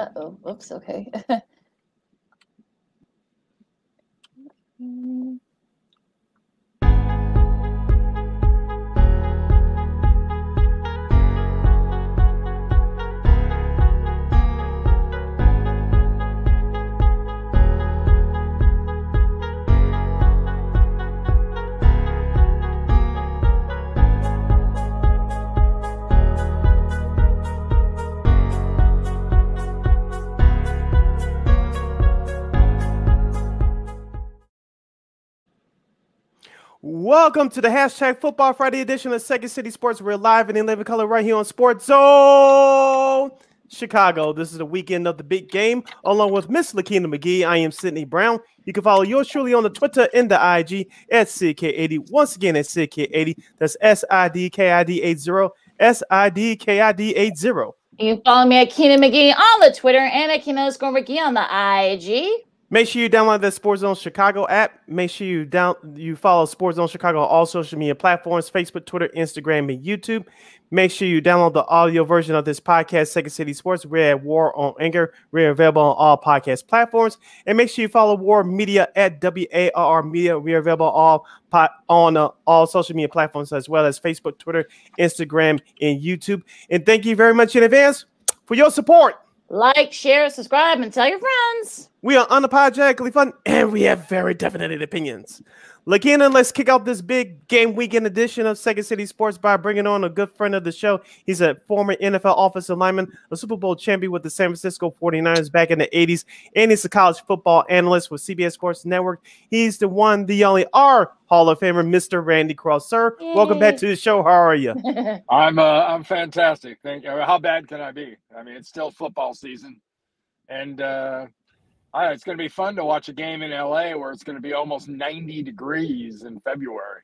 Uh oh. Oops. Okay. Welcome to the hashtag Football Friday edition of Second City Sports. We're live and in living color right here on Sports Zone Chicago. This is the weekend of the big game, along with Miss Lakina McGee. I am Sydney Brown. You can follow yours truly on the Twitter and the IG at CK80. Once again, at CK80. That's S I D K I D 80. S I D K I D 80. You can follow me at Keenan McGee on the Twitter and at Keenan McGee on the IG. Make sure you download the Sports Zone Chicago app. Make sure you down you follow Sports Zone Chicago on all social media platforms: Facebook, Twitter, Instagram, and YouTube. Make sure you download the audio version of this podcast, Second City Sports. We're at War on Anger. We're available on all podcast platforms. And make sure you follow War Media at W A R Media. We're available all on uh, all social media platforms as well as Facebook, Twitter, Instagram, and YouTube. And thank you very much in advance for your support. Like, share, subscribe, and tell your friends. We are unapologetically fun, and we have very definite opinions. Lakina, let's kick off this big game weekend edition of Second City Sports by bringing on a good friend of the show. He's a former NFL offensive lineman, a Super Bowl champion with the San Francisco 49ers back in the 80s, and he's a college football analyst with CBS Sports Network. He's the one, the only, our Hall of Famer, Mr. Randy Cross. Sir, Yay. welcome back to the show. How are you? I'm uh, I'm fantastic. Thank you. How bad can I be? I mean, it's still football season, and uh, Right, it's going to be fun to watch a game in LA where it's going to be almost 90 degrees in February.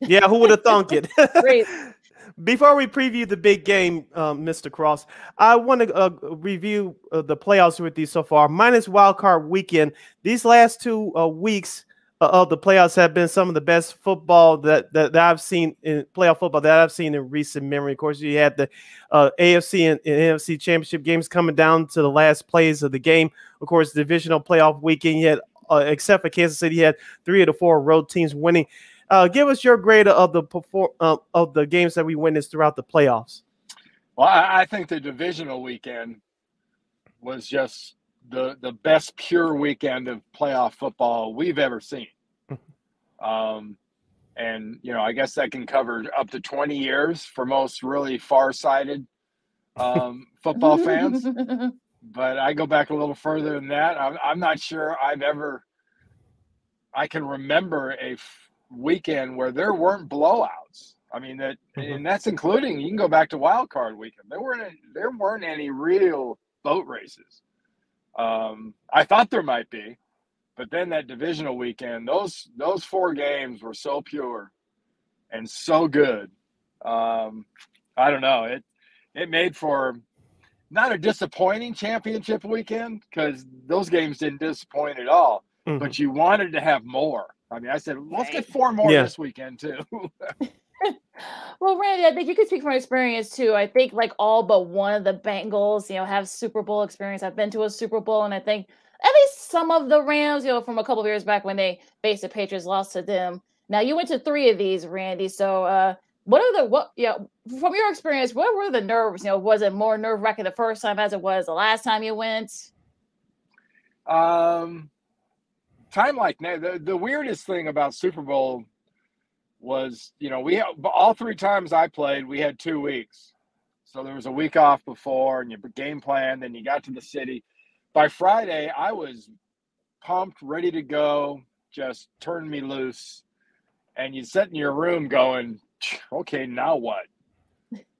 Yeah, who would have thunk it? Great. Before we preview the big game, um, Mr. Cross, I want to uh, review uh, the playoffs with you so far. Minus wild card weekend, these last two uh, weeks of the playoffs have been some of the best football that, that, that, I've seen in playoff football that I've seen in recent memory. Of course, you had the uh, AFC and, and, NFC championship games coming down to the last plays of the game. Of course, divisional playoff weekend, you had, uh, except for Kansas City, you had three of the four road teams winning. Uh, give us your grade of the perform uh, of the games that we witnessed throughout the playoffs. Well, I think the divisional weekend was just the the best pure weekend of playoff football we've ever seen. um, and you know, I guess that can cover up to twenty years for most really far-sighted um, football fans. But I go back a little further than that. I'm, I'm not sure I've ever. I can remember a f- weekend where there weren't blowouts. I mean that, mm-hmm. and that's including you can go back to wild card weekend. There weren't there weren't any real boat races. Um, I thought there might be, but then that divisional weekend, those those four games were so pure and so good. Um, I don't know. It it made for not a disappointing championship weekend because those games didn't disappoint at all. Mm-hmm. But you wanted to have more. I mean, I said, let's get four more yeah. this weekend too. well, Randy, I think you could speak from experience too. I think like all but one of the Bengals, you know, have Super Bowl experience. I've been to a Super Bowl, and I think at least some of the Rams, you know, from a couple of years back when they faced the Patriots, lost to them. Now you went to three of these, Randy. So, uh, what are the what? Yeah, you know, from your experience, what were the nerves? You know, was it more nerve wracking the first time as it was the last time you went? Um, time like now, the the weirdest thing about Super Bowl was, you know, we have, all three times I played, we had two weeks. So there was a week off before, and you game plan. Then you got to the city. By Friday, I was pumped, ready to go. Just turn me loose, and you sit in your room going, "Okay, now what?"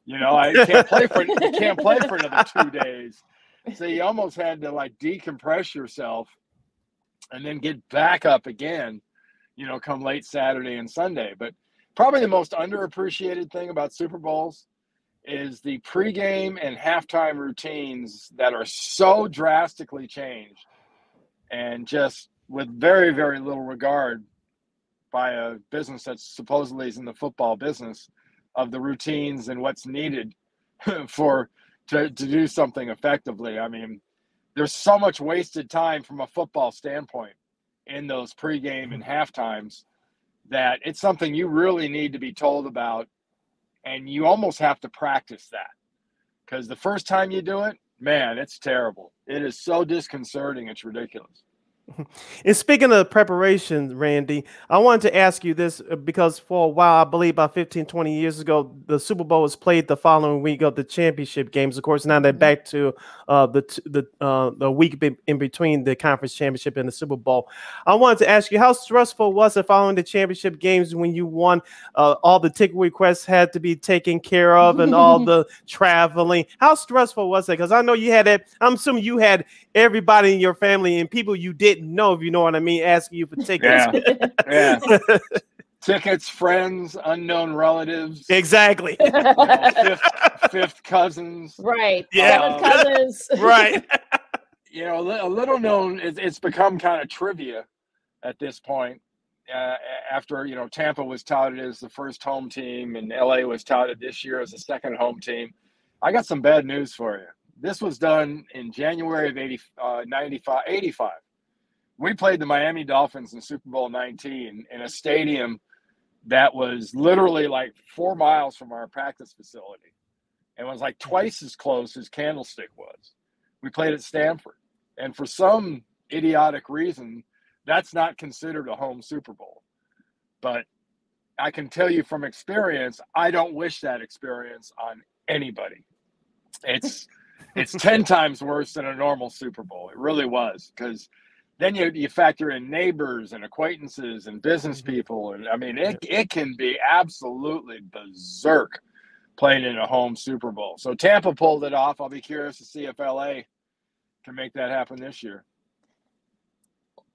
You know, I can't play for I can't play for another two days. So you almost had to like decompress yourself, and then get back up again you know, come late Saturday and Sunday. But probably the most underappreciated thing about Super Bowls is the pregame and halftime routines that are so drastically changed and just with very, very little regard by a business that supposedly is in the football business of the routines and what's needed for to, to do something effectively. I mean, there's so much wasted time from a football standpoint in those pregame and half times that it's something you really need to be told about and you almost have to practice that. Because the first time you do it man it's terrible. It is so disconcerting. It's ridiculous and speaking of preparation, Randy, I wanted to ask you this uh, because for a while, I believe about 15, 20 years ago, the Super Bowl was played the following week of the championship games. Of course, now they're mm-hmm. back to uh, the the uh, the week in between the conference championship and the Super Bowl. I wanted to ask you, how stressful was it following the championship games when you won? Uh, all the ticket requests had to be taken care of and all the traveling. How stressful was it? Because I know you had that. I'm assuming you had everybody in your family and people you didn't know, if you know what I mean, asking you for tickets. Yeah. yeah. tickets, friends, unknown relatives. Exactly. You know, fifth, fifth, cousins. Right. Yeah. Seventh cousins. right. You know, a little known, it's, it's become kind of trivia at this point. Uh, after you know Tampa was touted as the first home team and LA was touted this year as the second home team, I got some bad news for you this was done in January of 80, uh, 95, 85. We played the Miami Dolphins in Super Bowl 19 in a stadium that was literally like four miles from our practice facility and was like twice as close as Candlestick was. We played at Stanford. And for some idiotic reason, that's not considered a home Super Bowl. But I can tell you from experience, I don't wish that experience on anybody. It's it's 10 times worse than a normal Super Bowl. It really was because then you, you factor in neighbors and acquaintances and business mm-hmm. people. And I mean, it, it can be absolutely berserk playing in a home Super Bowl. So Tampa pulled it off. I'll be curious to see if LA can make that happen this year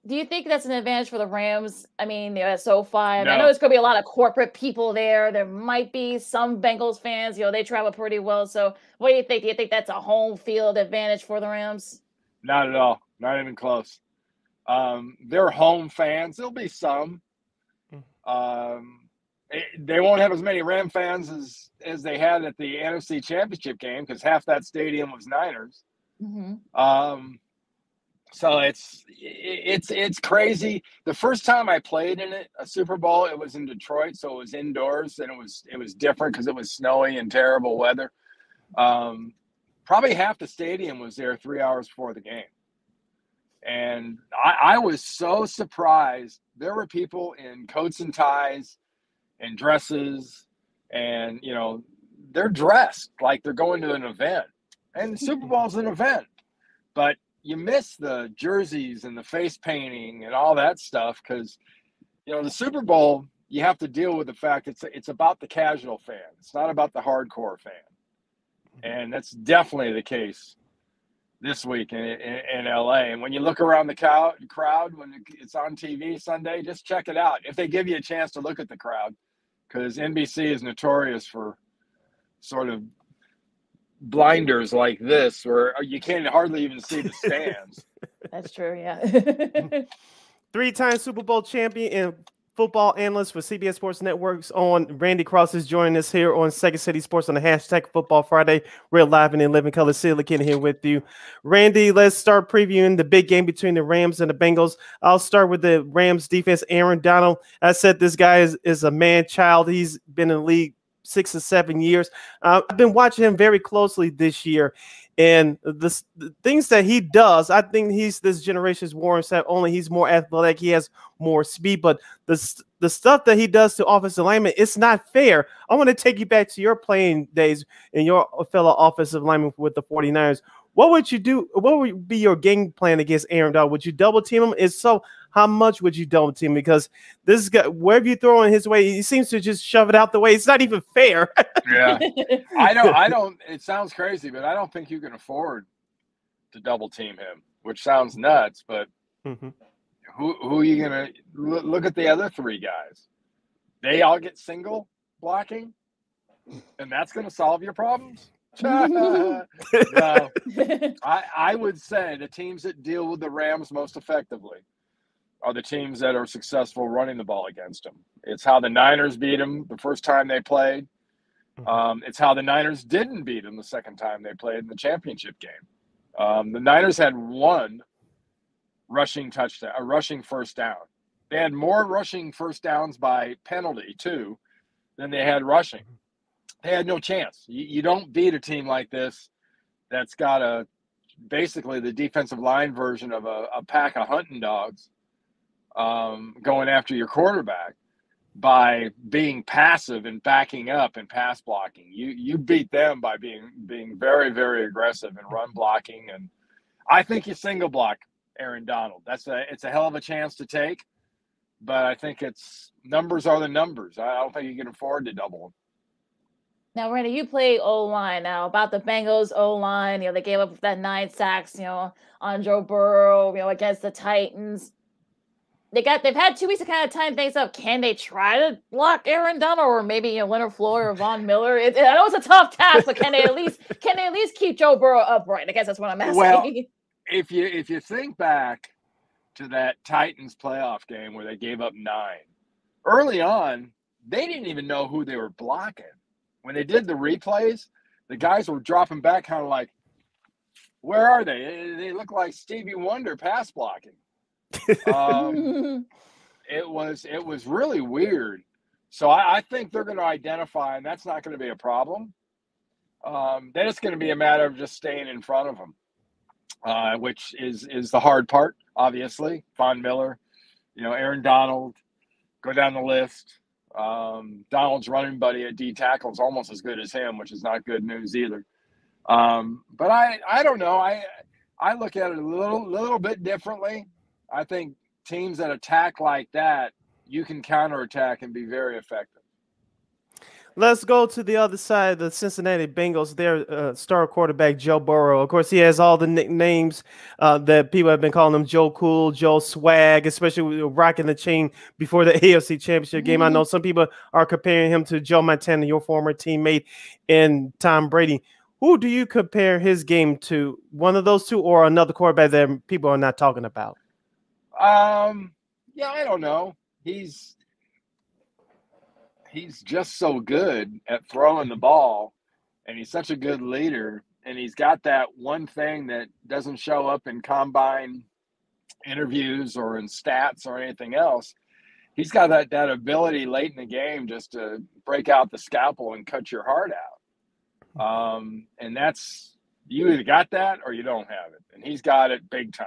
do you think that's an advantage for the Rams? I mean, the SoFi. I, no. I know there's going to be a lot of corporate people there. There might be some Bengals fans. You know, they travel pretty well. So, what do you think? Do you think that's a home field advantage for the Rams? Not at all. Not even close. Um, they're home fans. There'll be some. Hmm. Um, it, they won't have as many Ram fans as as they had at the NFC Championship game because half that stadium was Niners. Mm-hmm. Um, so it's it's it's crazy. The first time I played in it, a Super Bowl, it was in Detroit, so it was indoors and it was it was different because it was snowy and terrible weather. Um, probably half the stadium was there three hours before the game, and I, I was so surprised. There were people in coats and ties, and dresses, and you know they're dressed like they're going to an event, and Super Bowl's an event, but you miss the jerseys and the face painting and all that stuff because you know the Super Bowl you have to deal with the fact it's it's about the casual fan. It's not about the hardcore fan, mm-hmm. and that's definitely the case this week in, in, in LA. And when you look around the cow, crowd when it's on TV Sunday, just check it out. If they give you a chance to look at the crowd, because NBC is notorious for sort of blinders like this where uh, you can't hardly even see the stands. That's true, yeah. Three-time Super Bowl champion and football analyst for CBS Sports Networks on Randy Cross is joining us here on Second City Sports on the hashtag Football Friday. We're live and in living color. Silicon here with you, Randy. Let's start previewing the big game between the Rams and the Bengals. I'll start with the Rams defense. Aaron Donald. I said this guy is, is a man child. He's been in the league six or seven years. Uh, I've been watching him very closely this year, and the, things that he does, I think he's this generation's Warren Sapp. Only he's more athletic, he has more speed, but the the stuff that he does to offensive linemen, it's not fair. I want to take you back to your playing days and your fellow offensive lineman with the 49ers. What would you do? What would be your game plan against Aaron Donald? Would you double team him? If so, how much would you double team? Because this guy, wherever you throw in his way, he seems to just shove it out the way. It's not even fair. yeah, I don't. I don't. It sounds crazy, but I don't think you can afford to double team him, which sounds nuts. But mm-hmm. who who are you gonna look at the other three guys? They all get single blocking, and that's gonna solve your problems. no, I, I would say the teams that deal with the Rams most effectively are the teams that are successful running the ball against them. It's how the Niners beat them the first time they played. Mm-hmm. Um, it's how the Niners didn't beat them the second time they played in the championship game. Um, the Niners had one rushing touchdown, a rushing first down. They had more rushing first downs by penalty too than they had rushing. They had no chance. You, you don't beat a team like this that's got a basically the defensive line version of a, a pack of hunting dogs um, going after your quarterback by being passive and backing up and pass blocking. You you beat them by being being very very aggressive and run blocking and I think you single block Aaron Donald. That's a it's a hell of a chance to take, but I think it's numbers are the numbers. I don't think you can afford to double them. Now, Randy, you play O line now. About the Bengals O line, you know they gave up that nine sacks, you know, on Joe Burrow, you know, against the Titans they got they've had two weeks to kind of time things up. Can they try to block Aaron Donald or maybe you know Leonard Floyd or Von Miller? It, I know it's a tough task, but can they at least can they at least keep Joe Burrow upright? I guess that's what I'm asking. Well, if you if you think back to that Titans playoff game where they gave up nine early on, they didn't even know who they were blocking. When they did the replays, the guys were dropping back, kind of like, "Where are they?" They look like Stevie Wonder pass blocking um, it was it was really weird. So I, I think they're going to identify, and that's not going to be a problem. Um, then it's going to be a matter of just staying in front of them, uh, which is is the hard part. Obviously, Von Miller, you know, Aaron Donald, go down the list. Um, Donald's running buddy at D tackle is almost as good as him, which is not good news either. Um, but I I don't know. I I look at it a little little bit differently. I think teams that attack like that, you can counterattack and be very effective. Let's go to the other side, the Cincinnati Bengals. Their uh, star quarterback Joe Burrow. Of course, he has all the nicknames uh, that people have been calling him: Joe Cool, Joe Swag, especially rocking the chain before the AFC Championship game. Mm-hmm. I know some people are comparing him to Joe Montana, your former teammate, and Tom Brady. Who do you compare his game to? One of those two, or another quarterback that people are not talking about? Um, yeah, I don't know. He's he's just so good at throwing the ball, and he's such a good leader. And he's got that one thing that doesn't show up in combine interviews or in stats or anything else. He's got that that ability late in the game just to break out the scalpel and cut your heart out. Um, and that's you either got that or you don't have it, and he's got it big time.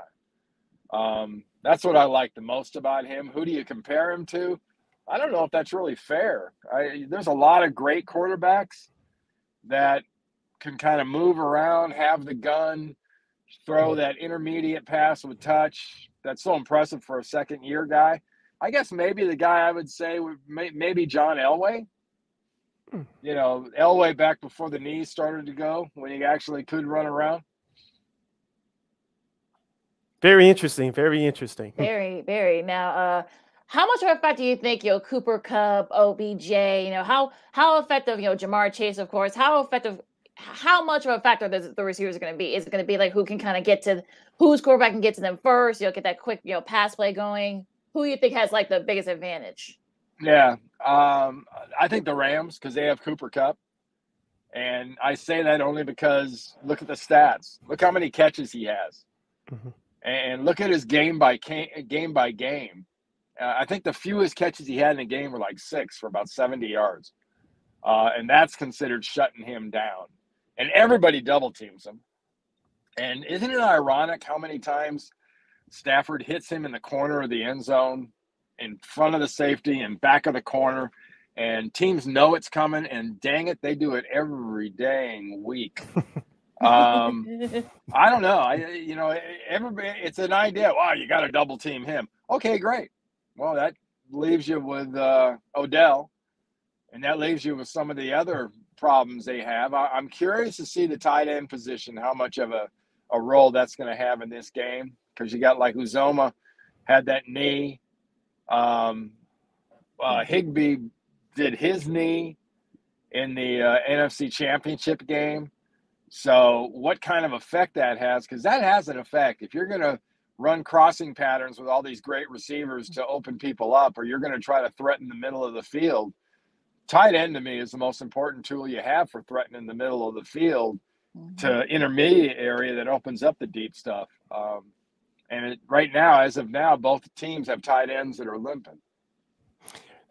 Um, that's what I like the most about him. Who do you compare him to? I don't know if that's really fair. I, there's a lot of great quarterbacks that can kind of move around, have the gun, throw that intermediate pass with touch. That's so impressive for a second year guy. I guess maybe the guy I would say would maybe John Elway. Hmm. You know, Elway back before the knees started to go when he actually could run around. Very interesting. Very interesting. Very, very. Now, uh, how much of a fact do you think, you know, Cooper Kupp, OBJ, you know, how how effective, you know, Ja'Marr Chase, of course, how effective, how much of a factor the, the receivers are going to be? Is it going to be like who can kind of get to whose quarterback can get to them first? You know, get that quick, you know, pass play going. Who you think has like the biggest advantage? Yeah, um, I think the Rams because they have Cooper Kupp, and I say that only because look at the stats. Look how many catches he has. Mm-hmm and look at his game by game by game. Uh, I think the fewest catches he had in a game were like six for about 70 yards. Uh, and that's considered shutting him down. And everybody double teams him. And isn't it ironic how many times Stafford hits him in the corner of the end zone, in front of the safety, and back of the corner? And teams know it's coming, and dang it, they do it every dang week. Um, I don't know. I you know everybody. It's an idea. Wow, you got to double team him. Okay, great. Well, that leaves you with uh, Odell, and that leaves you with some of the other problems they have. I, am curious to see the tight end position, how much of a, a role that's going to have in this game, because you got like Uzomah had that knee. Um, uh, Higbee did his knee in the uh, NFC Championship game. So, what kind of effect that has? Because that has an effect. If you're going to run crossing patterns with all these great receivers to open people up, or you're going to try to threaten the middle of the field, tight end to me is the most important tool you have for threatening the middle of the field. mm-hmm. to intermediate area that opens up the deep stuff. Um, and it, right now, as of now, both teams have tight ends that are limping.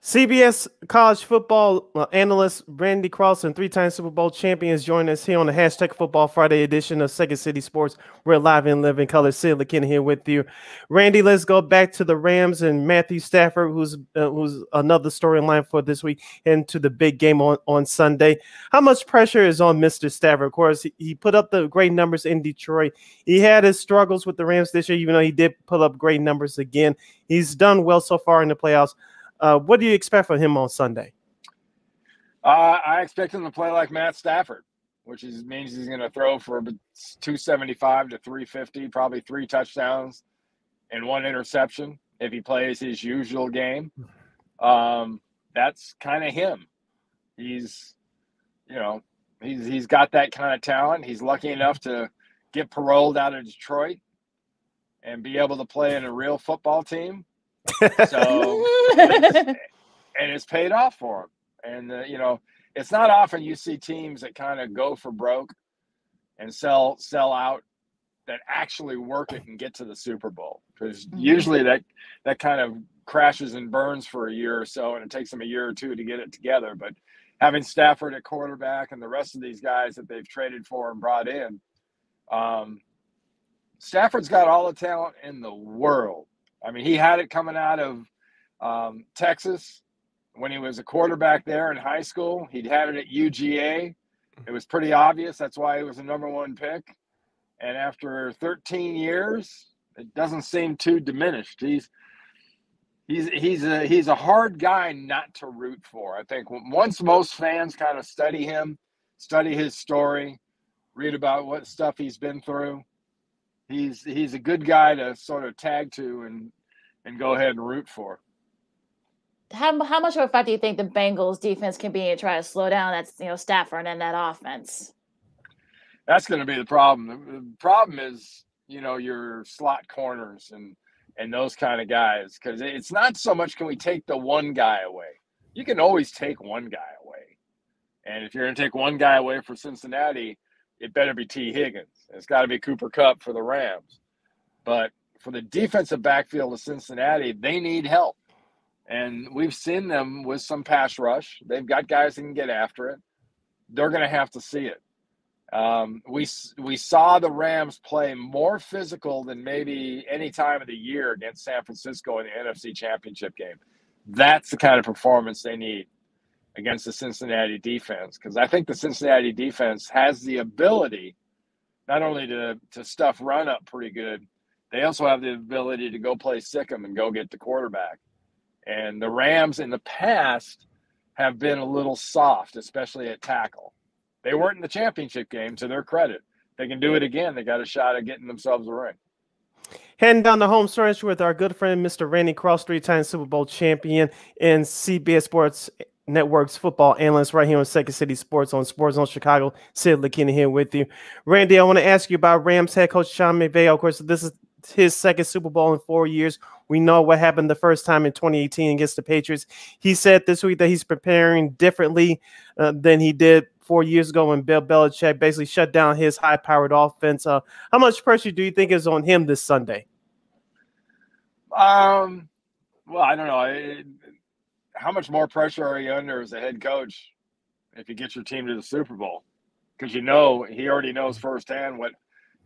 CBS college football uh, analyst Randy Cross and three-time Super Bowl champions join us here on the hashtag Football Friday edition of Second City Sports. We're live and live in color. Sid LeKinn here with you, Randy. Let's go back to the Rams and Matthew Stafford, who's uh, who's another storyline for this week, and to the big game on on Sunday. How much pressure is on Mr. Stafford? Of course, he, he put up the great numbers in Detroit. He had his struggles with the Rams this year, even though he did put up great numbers again. He's done well so far in the playoffs. Uh, what do you expect from him on Sunday? Uh, I expect him to play like Matt Stafford, which is, means he's going to throw for 275 to 350, probably three touchdowns and one interception if he plays his usual game. Um, that's kind of him. He's, you know, he's he's got that kind of talent. He's lucky enough to get paroled out of Detroit and be able to play in a real football team. So, and it's paid off for him. And uh, you know, it's not often you see teams that kind of go for broke and sell sell out that actually work it and get to the Super Bowl because mm-hmm. usually that that kind of crashes and burns for a year or so, and it takes them a year or two to get it together. But having Stafford at quarterback and the rest of these guys that they've traded for and brought in, um, Stafford's got all the talent in the world. I mean, he had it coming out of um, Texas when he was a quarterback there in high school. He'd had it at UGA. It was pretty obvious. That's why he was the number one pick. And after 13 years, it doesn't seem too diminished. He's he's he's a he's a hard guy not to root for. I think once most fans kind of study him, study his story, read about what stuff he's been through, he's he's a good guy to sort of tag to and and go ahead and root for. How, how much of a fact do you think the Bengals defense can be to try to slow down that you know Stafford and that offense? That's going to be the problem. The problem is you know your slot corners and and those kind of guys because it's not so much can we take the one guy away. You can always take one guy away, and if you're going to take one guy away for Cincinnati, it better be Tee Higgins. It's got to be Cooper Kupp for the Rams. But for the defensive backfield of Cincinnati, they need help. And we've seen them with some pass rush. They've got guys that can get after it. They're going to have to see it. Um, we we saw the Rams play more physical than maybe any time of the year against San Francisco in the NFC Championship game. That's the kind of performance they need against the Cincinnati defense because I think the Cincinnati defense has the ability not only to to stuff run up pretty good, they also have the ability to go play them and go get the quarterback. And the Rams in the past have been a little soft, especially at tackle. They weren't in the championship game, to their credit. They can do it again. They got a shot at getting themselves a ring. Heading down the home stretch with our good friend, Mr. Randy Cross, three time Super Bowl champion and CBS Sports Network's football analyst right here on Second City Sports on Sports Zone Chicago. Sid LeKinn here with you. Randy, I want to ask you about Rams head coach Sean McVay. Of course, this is his second Super Bowl in four years. We know what happened the first time in 2018 against the Patriots. He said this week that he's preparing differently uh, than he did four years ago when Bill Belichick basically shut down his high-powered offense. Uh, how much pressure do you think is on him this Sunday? Um, well, I don't know. How much more pressure are you under as a head coach if you get your team to the Super Bowl? Because you know he already knows firsthand what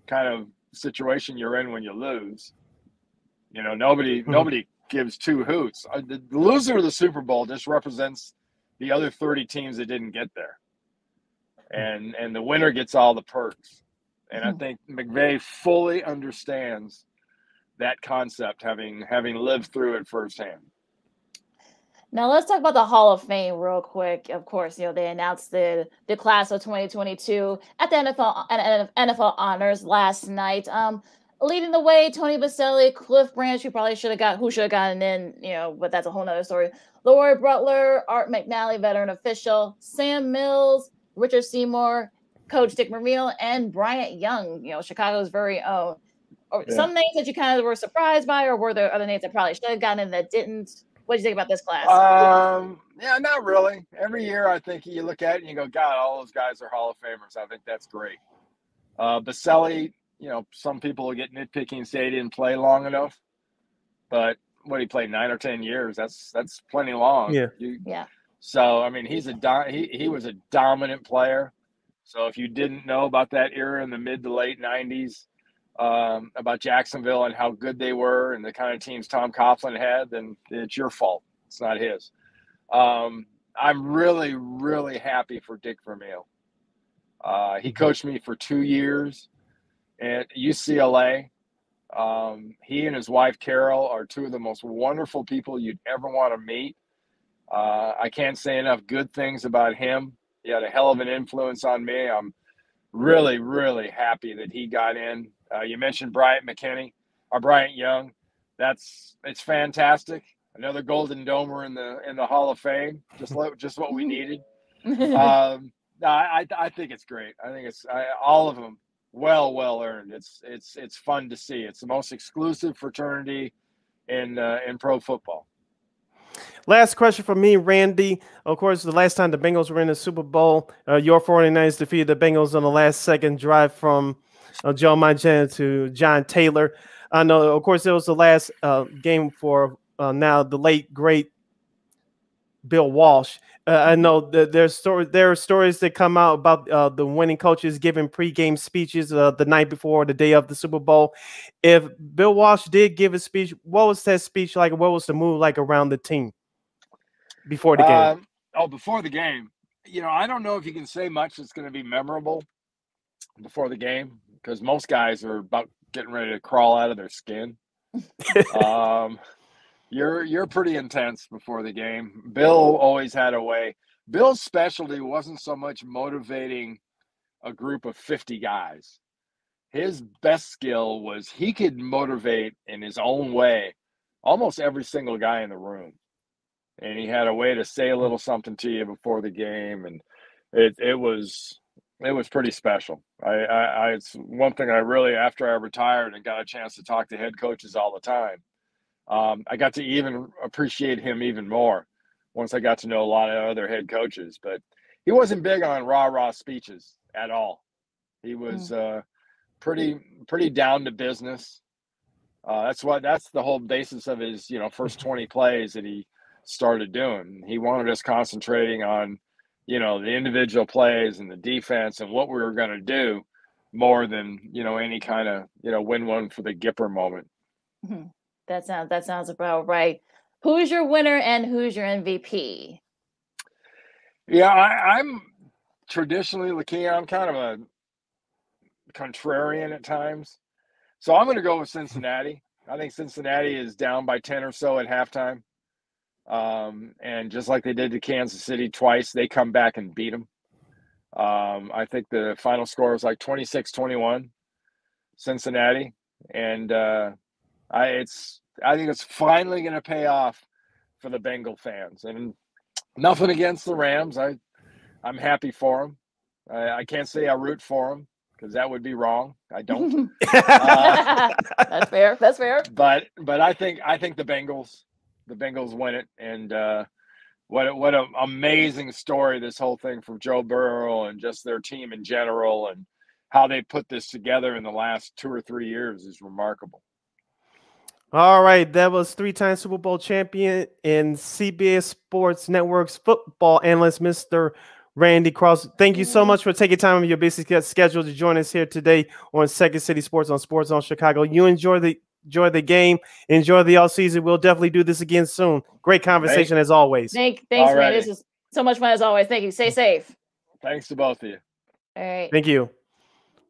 kind of situation you're in when you lose. You know, nobody mm-hmm. nobody gives two hoots. Uh, the loser of the Super Bowl just represents the other 30 teams that didn't get there. And and the winner gets all the perks. And I hmm. think McVay fully understands that concept having having lived through it firsthand. Now let's talk about the Hall of Fame real quick. Of course, you know they announced the the class of 2022 at the NFL at NFL honors last night. Um, leading the way, Tony Boselli, Cliff Branch, who probably should have got who should have gotten in, you know, but that's a whole nother story. LeRoy Butler, Art McNally, veteran official, Sam Mills, Richard Seymour, Coach Dick Vermeil, and Bryant Young, you know, Chicago's very own. Or yeah. some names that you kind of were surprised by, or were there other names that probably should have gotten in that didn't? What do you think about this class? Um, yeah, not really. Every year, I think you look at it and you go, God, all those guys are Hall of Famers. I think that's great. Uh, Boselli, you know, some people will get nitpicking and say he didn't play long enough, but what he played nine or ten years. That's that's plenty long. Yeah. You, yeah. So I mean, he's a do- he he was a dominant player. So if you didn't know about that era in the mid to late '90s, um, about Jacksonville and how good they were and the kind of teams Tom Coughlin had, then it's your fault. It's not his. Um, I'm really, really happy for Dick Vermeil. Uh, he coached me for two years at UCLA. Um, he and his wife Carol are two of the most wonderful people you'd ever want to meet. Uh, I can't say enough good things about him. He had a hell of an influence on me. I'm really, really happy that he got in. Uh, you mentioned Bryant McKinney or Bryant Young. That's it's fantastic. Another Golden Domer in the in the Hall of Fame. Just just what we needed. um, I I think it's great. I think it's I, all of them well well earned. It's it's it's fun to see. It's the most exclusive fraternity in uh, in pro football. Last question for me, Randy. Of course, the last time the Bengals were in the Super Bowl, uh, your 49ers defeated the Bengals on the last second drive from uh, Joe Montana to John Taylor. I know, of course, it was the last uh, game for uh, now the late great Bill Walsh. Uh, I know that there's stories. There are stories that come out about uh, the winning coaches giving pregame speeches uh, the night before, the day of the Super Bowl. If Bill Walsh did give a speech, what was that speech like? What was the mood like around the team before the game? Um, oh, before the game, you know, I don't know if you can say much that's going to be memorable before the game because most guys are about getting ready to crawl out of their skin. um, you're you're pretty intense before the game. Bill always had a way. Bill's specialty wasn't so much motivating a group of 50 guys. His best skill was he could motivate in his own way almost every single guy in the room. And he had a way to say a little something to you before the game and it it was it was pretty special. I, I, I it's one thing I really after I retired and got a chance to talk to head coaches all the time um, I got to even appreciate him even more once I got to know a lot of other head coaches. But he wasn't big on rah rah speeches at all. He was mm. uh, pretty pretty down to business. Uh, that's what that's the whole basis of his you know first twenty plays that he started doing. He wanted us concentrating on you know the individual plays and the defense and what we were going to do more than you know any kind of you know win one for the Gipper moment. Mm-hmm. That sounds that sounds about right. Who's your winner and who's your MVP? Yeah, I, am traditionally Lakia. I'm kind of a contrarian at times, so I'm going to go with Cincinnati. I think Cincinnati is down by ten or so at halftime, um, and just like they did to Kansas City twice, they come back and beat them. Um, I think the final score was like 26-21, Cincinnati, and uh, I it's I think it's finally going to pay off for the Bengal fans. And nothing against the Rams. I I'm happy for them. I, I can't say I root for them because that would be wrong. I don't. uh, That's fair. That's fair. But but I think I think the Bengals the Bengals win it and. uh what what an amazing story this whole thing from Joe Burrow and just their team in general and how they put this together in the last two or three years is remarkable. All right, that was three-time Super Bowl champion and CBS Sports Network's football analyst, Mr. Randy Cross. Thank you so much for taking time of your busy schedule to join us here today on Second City Sports on Sports Zone Chicago. You enjoy the enjoy the game, enjoy the all season. We'll definitely do this again soon. Great conversation as always. Thank, thanks, man. This is so much fun as always. Thank you. Stay safe. Thanks to both of you. All right. Thank you.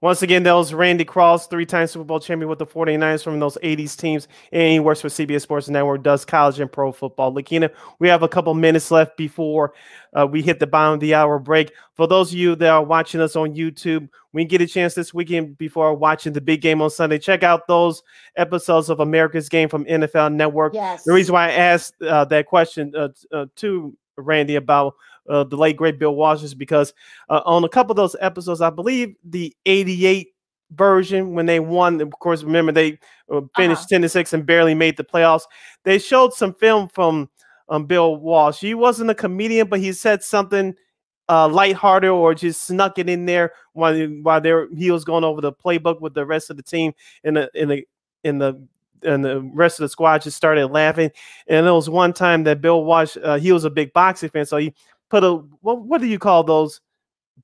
Once again, that was Randy Cross, three time Super Bowl champion with the 49ers from those 80s teams. And he works for CBS Sports Network, does college and pro football. Lakina, we have a couple minutes left before uh, we hit the bottom of the hour break. For those of you that are watching us on YouTube, we get a chance this weekend before watching the big game on Sunday. Check out those episodes of America's Game from NFL Network. Yes. The reason why I asked uh, that question uh, uh to Randy about uh, the late great Bill Walsh because uh, on a couple of those episodes, I believe the 88 version when they won, of course, remember they uh, finished uh-huh. 10 to 6 and barely made the playoffs. They showed some film from um, Bill Walsh. He wasn't a comedian, but he said something uh, lighthearted or just snuck it in there while while there he was going over the playbook with the rest of the team in the in the in the and the rest of the squad just started laughing. And there was one time that Bill Walsh, uh, he was a big boxing fan, so he put a what, what do you call those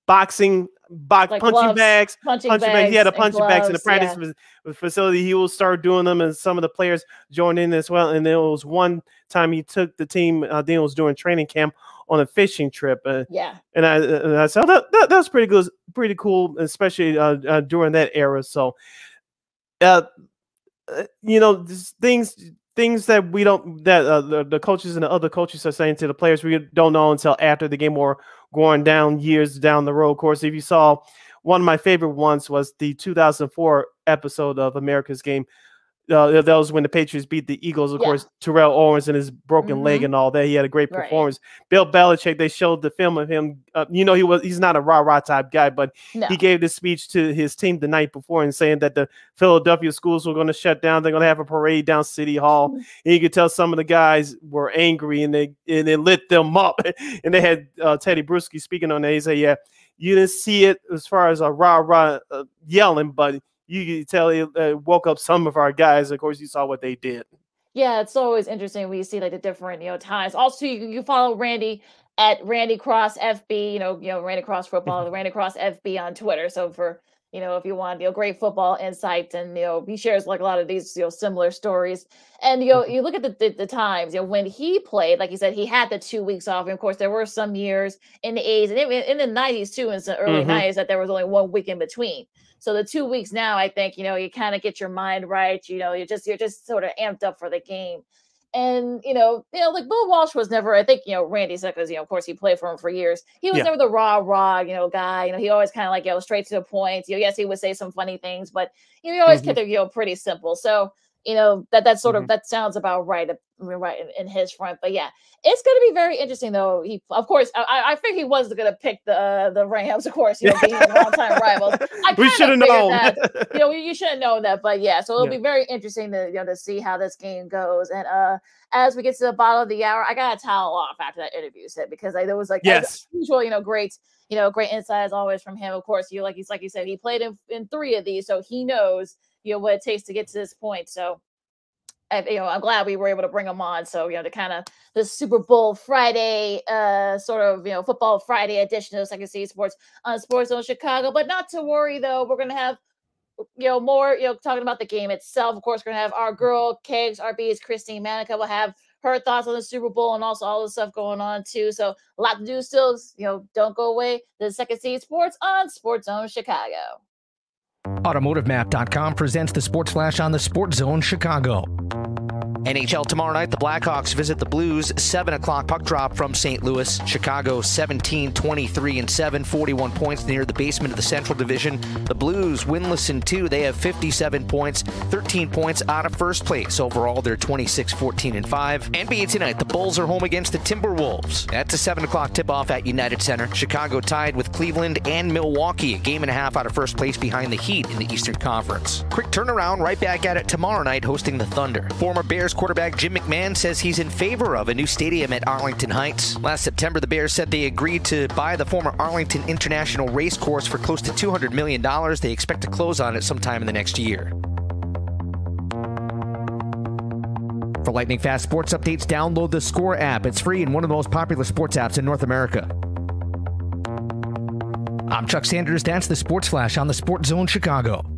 boxing box like punching gloves, bags, punching, punching bags, bags. He had a punching gloves, bags in the practice yeah. facility. He will start doing them, and some of the players joined in as well. And there was one time he took the team. Uh, Dean was doing training camp on a fishing trip. Uh, yeah, and I and I said that, that, that was pretty good, pretty cool, especially uh, uh, during that era. So, uh, uh you know, things things that we don't that uh, the, the coaches and the other coaches are saying to the players we don't know until after the game or going down years down the road. Of course, if you saw one of my favorite ones was the 2004 episode of America's Game uh, that was when the Patriots beat the Eagles. Of yeah. course, Terrell Owens and his broken mm-hmm. leg and all that. He had a great performance. Right. Bill Belichick. They showed the film of him. Uh, you know, he was he's not a rah rah type guy, but no. he gave this speech to his team the night before and saying that the Philadelphia schools were going to shut down. They're going to have a parade down City Hall. Mm-hmm. And you could tell some of the guys were angry and they and it lit them up. and they had uh, Tedy Bruschi speaking on that. He said, "Yeah, you didn't see it as far as a rah rah uh, yelling, but." You can tell it uh, woke up some of our guys. Of course, you saw what they did. Yeah, it's always interesting when you see like the different you know times. Also, you, you follow Randy at Randy Cross FB. You know, you know Randy Cross Football, Randy Cross FB on Twitter. So for you know, if you want, you know, great football insights, and you know, he shares like a lot of these, you know, similar stories. And you know, you look at the, the, the times, you know, when he played, like he said, he had the two weeks off. And of course, there were some years in the 80s and in the 90s too, in the early mm-hmm. 90s, that there was only one week in between. So the two weeks now, I think, you know, you kind of get your mind right. You know, you're just you're just sort of amped up for the game. And you know, you know, like Bill Walsh was never. I think you know Randy because you know, of course, he played for him for years. He was yeah. never the raw, raw, you know, guy. You know, he always kind of like you know straight to the point. You know, yes, he would say some funny things, but you know, he always mm-hmm. kept it you know pretty simple. So you know that that sort mm-hmm. of that sounds about right right in, in, his front but yeah it's going to be very interesting though he of course i, I think he was going to pick the uh, the rams of course you know being longtime rivals we should have known that, you know you should have known that but yeah so it'll yeah. be very interesting to you know to see how this game goes and uh as we get to the bottom of the hour i got a towel off after that interview set because I, there was like yes usual you know great you know great insight as always from him of course you like he's like you said he played in, in three of these so he knows you know what it takes to get to this point. So I, you know, I'm glad we were able to bring them on. So, you know, to kind of the Super Bowl Friday, uh, sort of, you know, football Friday edition of Second City Sports on Sports Zone Chicago. But not to worry though, we're gonna have, you know, more, you know, talking about the game itself. Of course, we're gonna have our girl Kegs our bees, Christine Manica will have her thoughts on the Super Bowl and also all the stuff going on too. So a lot to do still. You know, don't go away. The Second City Sports on Sports Zone Chicago. AutomotiveMap.com presents the Sports Flash on the Sports Zone Chicago. NHL tomorrow night, the Blackhawks visit the Blues. 7 o'clock puck drop from St. Louis. Chicago 17, 23, and 7, 41 points near the basement of the Central Division. The Blues winless in two. They have 57 points, 13 points out of first place. Overall, they're 26, 14, and 5. NBA tonight, the Bulls are home against the Timberwolves. That's a 7 o'clock tip off at United Center. Chicago tied with Cleveland and Milwaukee, a game and a half out of first place behind the Heat in the Eastern Conference. Quick turnaround right back at it tomorrow night, hosting the Thunder. Former Bears quarterback Jim McMahon says he's in favor of a new stadium at Arlington Heights. Last September, the Bears said they agreed to buy the former Arlington International Racecourse for close to $200 million. They expect to close on it sometime in the next year. For lightning fast sports updates, download the Score app. It's free and one of the most popular sports apps in North America. I'm Chuck Sanders. That's the Sports Flash on the Sports Zone Chicago.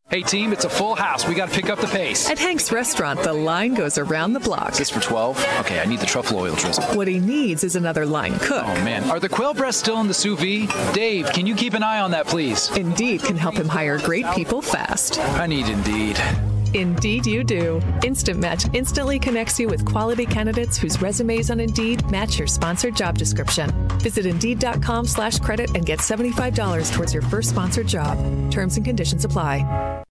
Hey team, it's a full house. We got to pick up the pace. At Hank's restaurant, the line goes around the block. Is this for 12? Okay, I need the truffle oil drizzle. What he needs is another line cook. Oh man, are the quail breasts still in the sous vide? Dave, can you keep an eye on that, please? Indeed can help him hire great people fast. I need Indeed. Indeed, you do. Instant Match instantly connects you with quality candidates whose resumes on Indeed match your sponsored job description. Visit Indeed.com slash credit and get $75 towards your first sponsored job. Terms and conditions apply.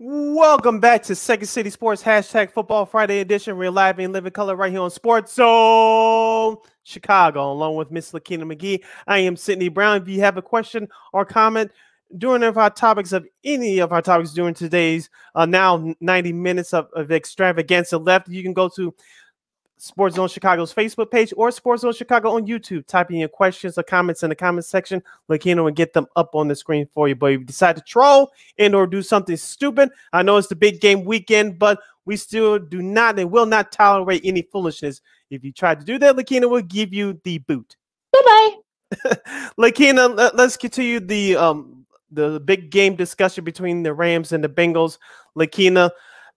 Welcome back to Second City Sports hashtag Football Friday edition. We're live in living color right here on Sports Zone Chicago, along with Miss Lakina McGee. I am Sydney Brown. If you have a question or comment during of our topics of any of our topics during today's uh, now 90 minutes of, of extravaganza left, you can go to Sports Zone Chicago's Facebook page or Sports Zone Chicago on YouTube. Type in your questions or comments in the comment section. Lakina and get them up on the screen for you. But if you decide to troll and or do something stupid, I know it's the big game weekend, but we still do not and will not tolerate any foolishness. If you try to do that, Lakina will give you the boot. Bye bye. Lakina, let, us continue the um the big game discussion between the Rams and the Bengals. Lakina,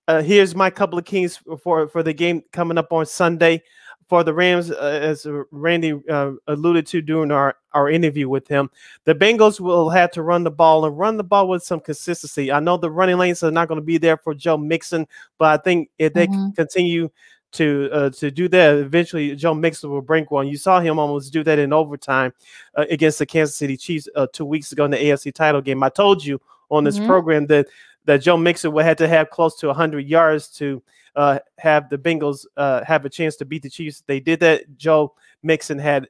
uh, here's my couple of keys for for the game coming up on Sunday for the Rams, uh, as Randy uh, alluded to during our, our interview with him, the Bengals will have to run the ball and run the ball with some consistency. I know the running lanes are not going to be there for Joe Mixon, but I think if they mm-hmm. continue to uh, to do that, eventually Joe Mixon will break one. You saw him almost do that in overtime uh, against the Kansas City Chiefs uh, two weeks ago in the AFC title game. I told you on this mm-hmm. program that that Joe Mixon would have to have close to 100 yards to uh, have the Bengals uh, have a chance to beat the Chiefs. They did that. Joe Mixon had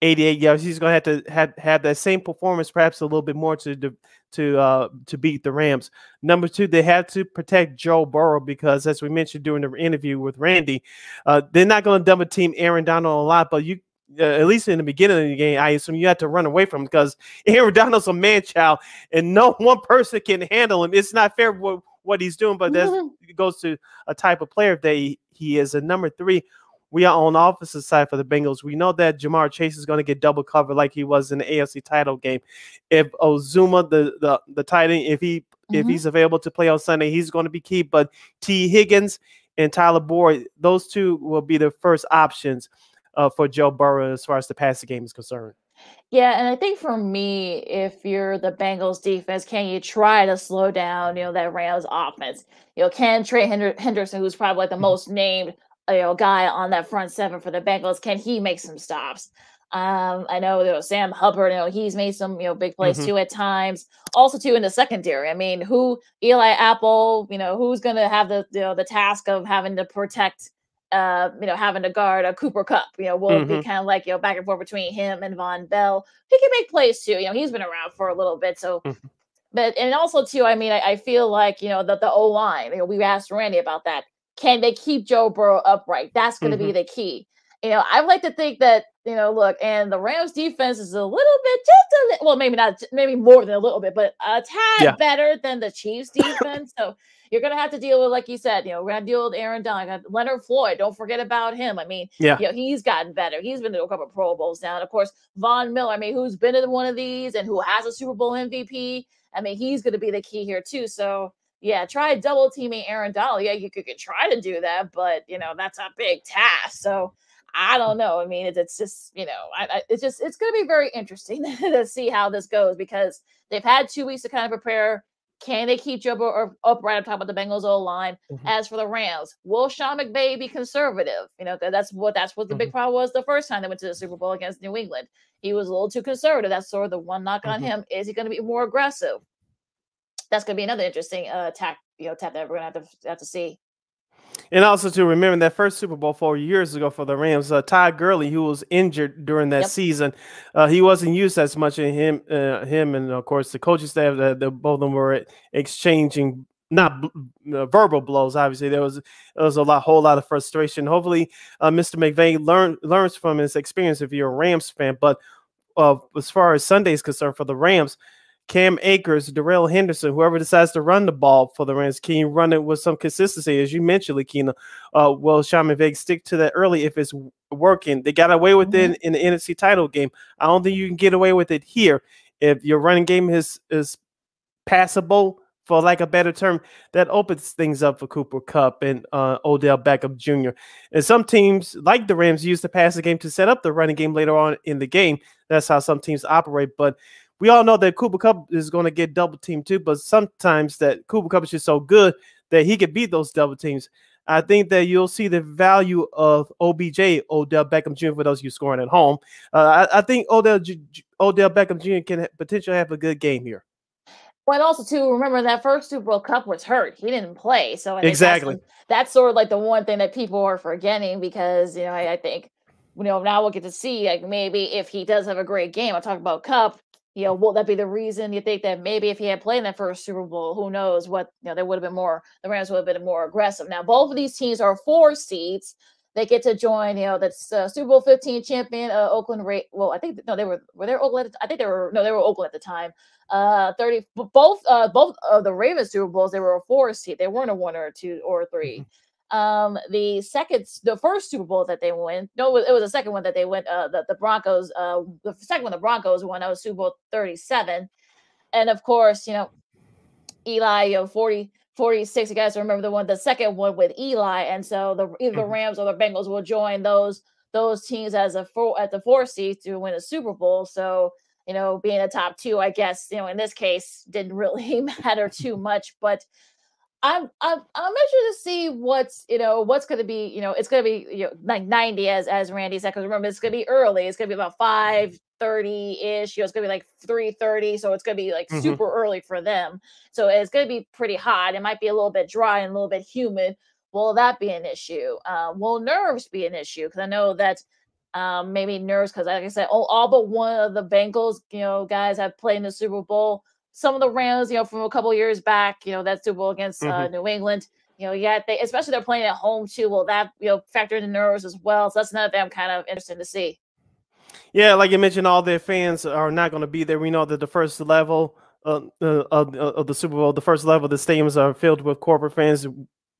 88 yards. He's going to have to have, have that same performance, perhaps a little bit more to to uh, to beat the Rams. Number two, they had to protect Joe Burrow because, as we mentioned during the interview with Randy, uh, they're not going to double team Aaron Donald a lot, but you uh, at least in the beginning of the game, I assume you had to run away from him because Aaron Donald's a man child, and no one person can handle him. It's not fair what, what he's doing, but that goes to a type of player that he, he is. And number three, we are on the opposite side for the Bengals. We know that Ja'Marr Chase is going to get double cover like he was in the AFC title game. If Uzomah, the the the tight end, if he mm-hmm. if he's available to play on Sunday, he's going to be key. But Tee Higgins and Tyler Boyd, those two will be the first options uh, for Joe Burrow as far as the passing game is concerned. Yeah, and I think for me, if you're the Bengals defense, can you try to slow down, you know, that Rams offense? You know, can Trey Hendrickson, who's probably like the mm-hmm. most named, you know, guy on that front seven for the Bengals, can he make some stops? Um, I know there was Sam Hubbard, you know, he's made some, you know, big plays mm-hmm. too at times. Also, too in the secondary. I mean, who Eli Apple, you know, who's gonna have the you know the task of having to protect uh, you know, having to guard a Cooper Kupp. you know, will mm-hmm. be kind of like, you know, back and forth between him and Vonn Bell. He can make plays too. You know, he's been around for a little bit. So, mm-hmm. but, and also too, I mean, I, I feel like, you know, that the O line, you know, we asked Randy about that. Can they keep Joe Burrow upright? That's going to mm-hmm. be the key. You know, I like to think that, you know, look, and the Rams defense is a little bit, just a little, well, maybe not, maybe more than a little bit, but a tad yeah. better than the Chiefs defense. so, you're gonna have to deal with, like you said, you know, we're gonna deal with Aaron Donald, Leonard Floyd. Don't forget about him. I mean, yeah, you know, he's gotten better. He's been to a couple of Pro Bowls now, and of course, Von Miller. I mean, who's been in one of these and who has a Super Bowl MVP. I mean, he's gonna be the key here too. So yeah, try double teaming Aaron Donald. Yeah, you could, could try to do that, but you know that's a big task. So I don't know. I mean, it's, it's just you know, I, I, it's just it's going to be very interesting to see how this goes because they've had two weeks to kind of prepare. Can they keep Joe or upright? I'm talking about the Bengals O line. Mm-hmm. As for the Rams, will Sean McVay be conservative? You know, that's what that's what the mm-hmm. big problem was the first time they went to the Super Bowl against New England. He was a little too conservative. That's sort of the one knock on mm-hmm. him. Is he going to be more aggressive? That's going to be another interesting uh, attack. You know, tap that we're going to have to have to see. And also to remember that first Super Bowl four years ago for the Rams, uh, Todd Gurley, who was injured during that yep. season, uh, he wasn't used as much. in him, uh, him, and of course the coaching staff, the, the, both of them were exchanging not uh, verbal blows. Obviously, there was there was a lot, whole lot of frustration. Hopefully, uh, Mr. McVay learn learns from his experience. If you're a Rams fan, but uh, as far as Sunday is concerned for the Rams, Cam Akers, Darrell Henderson, whoever decides to run the ball for the Rams, can you run it with some consistency? As you mentioned, Lakina, uh, will Sean McVay stick to that early if it's working? They got away with mm-hmm. it in the NFC title game. I don't think you can get away with it here. If your running game is is passable, for like a better term, that opens things up for Cooper Kupp and uh, Odell Beckham Jr. And some teams, like the Rams, use the passing game to set up the running game later on in the game. That's how some teams operate. But we all know that Cooper Kupp is going to get double teamed too. But sometimes that Cooper Kupp is just so good that he could beat those double teams. I think that you'll see the value of OBJ, Odell Beckham Jr. for those of you scoring at home. Uh, I, I, think Odell Odell Beckham Jr. can potentially have a good game here. But also, too, remember that first Super Bowl Kupp was hurt; he didn't play. So exactly, that's, that's, sort of like the one thing that people are forgetting because you know I, I, think you know now we'll get to see like maybe if he does have a great game. I talk about Kupp. You know, will that be the reason you think that maybe if he had played in that first Super Bowl, who knows what you know, there would have been more. The Rams would have been more aggressive. Now, both of these teams are four seeds, they get to join, you know, that's uh, Super Bowl 15 champion uh, Oakland. Ra- well, I think no, they were were they Oakland. I think they were no, they were Oakland at the time. Uh, 30 both uh both of the Ravens Super Bowls they were a four seed. They weren't a one or a two or a 3 mm-hmm. Um, the second, the first Super Bowl that they won, no, it was the second one that they went. Uh, the the Broncos, uh, the second one the Broncos won. That was Super Bowl 37, and of course, you know, Eli, you know, 40 46. You guys remember the one, the second one with Eli, and so the either the mm-hmm. Rams or the Bengals will join those those teams as a four at the four seed to win a Super Bowl. So you know, being a top two, I guess you know in this case didn't really matter too much, but. I'm I'm I'm interested to see what's you know what's going to be you know it's going to be you know like 90 as as Randy said because remember it's going to be early it's going to be about five 30 ish. You know, it's gonna be like 3:30, so it's gonna be like mm-hmm. super early for them. So it's gonna be pretty hot. It might be a little bit dry and a little bit humid. Will that be an issue? Uh, will nerves be an issue? Because I know that um, maybe nerves, because like I said, all, all but one of the Bengals, you know, guys have played in the Super Bowl. Some of the Rams, you know, from a couple years back, you know, that Super Bowl against uh, mm-hmm. New England you know, yeah, they especially they're playing at home too. Will that you know factor in the nerves as well? So that's another thing I'm kind of interested to see. Yeah, like you mentioned, all their fans are not going to be there. We know that the first level uh, uh, of, of the Super Bowl, the first level of the stadiums are filled with corporate fans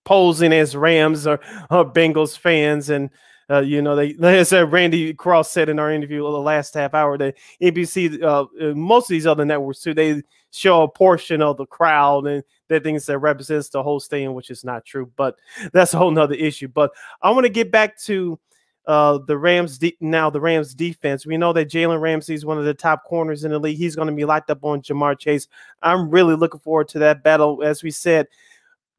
posing as Rams or, or Bengals fans. And, uh, you know, they, like I said, Randy Cross said in our interview the last half hour that NBC, uh, uh, most of these other networks too, they show a portion of the crowd and they things that represents the whole stadium, which is not true. But that's a whole nother issue. But I want to get back to uh, the Rams de- now the Rams defense. We know that Jalen Ramsey is one of the top corners in the league. He's going to be locked up on Ja'Marr Chase. I'm really looking forward to that battle. As we said,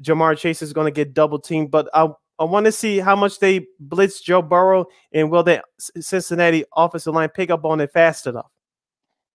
Ja'Marr Chase is going to get double teamed, but I I want to see how much they blitz Joe Burrow and will the Cincinnati offensive line pick up on it fast enough.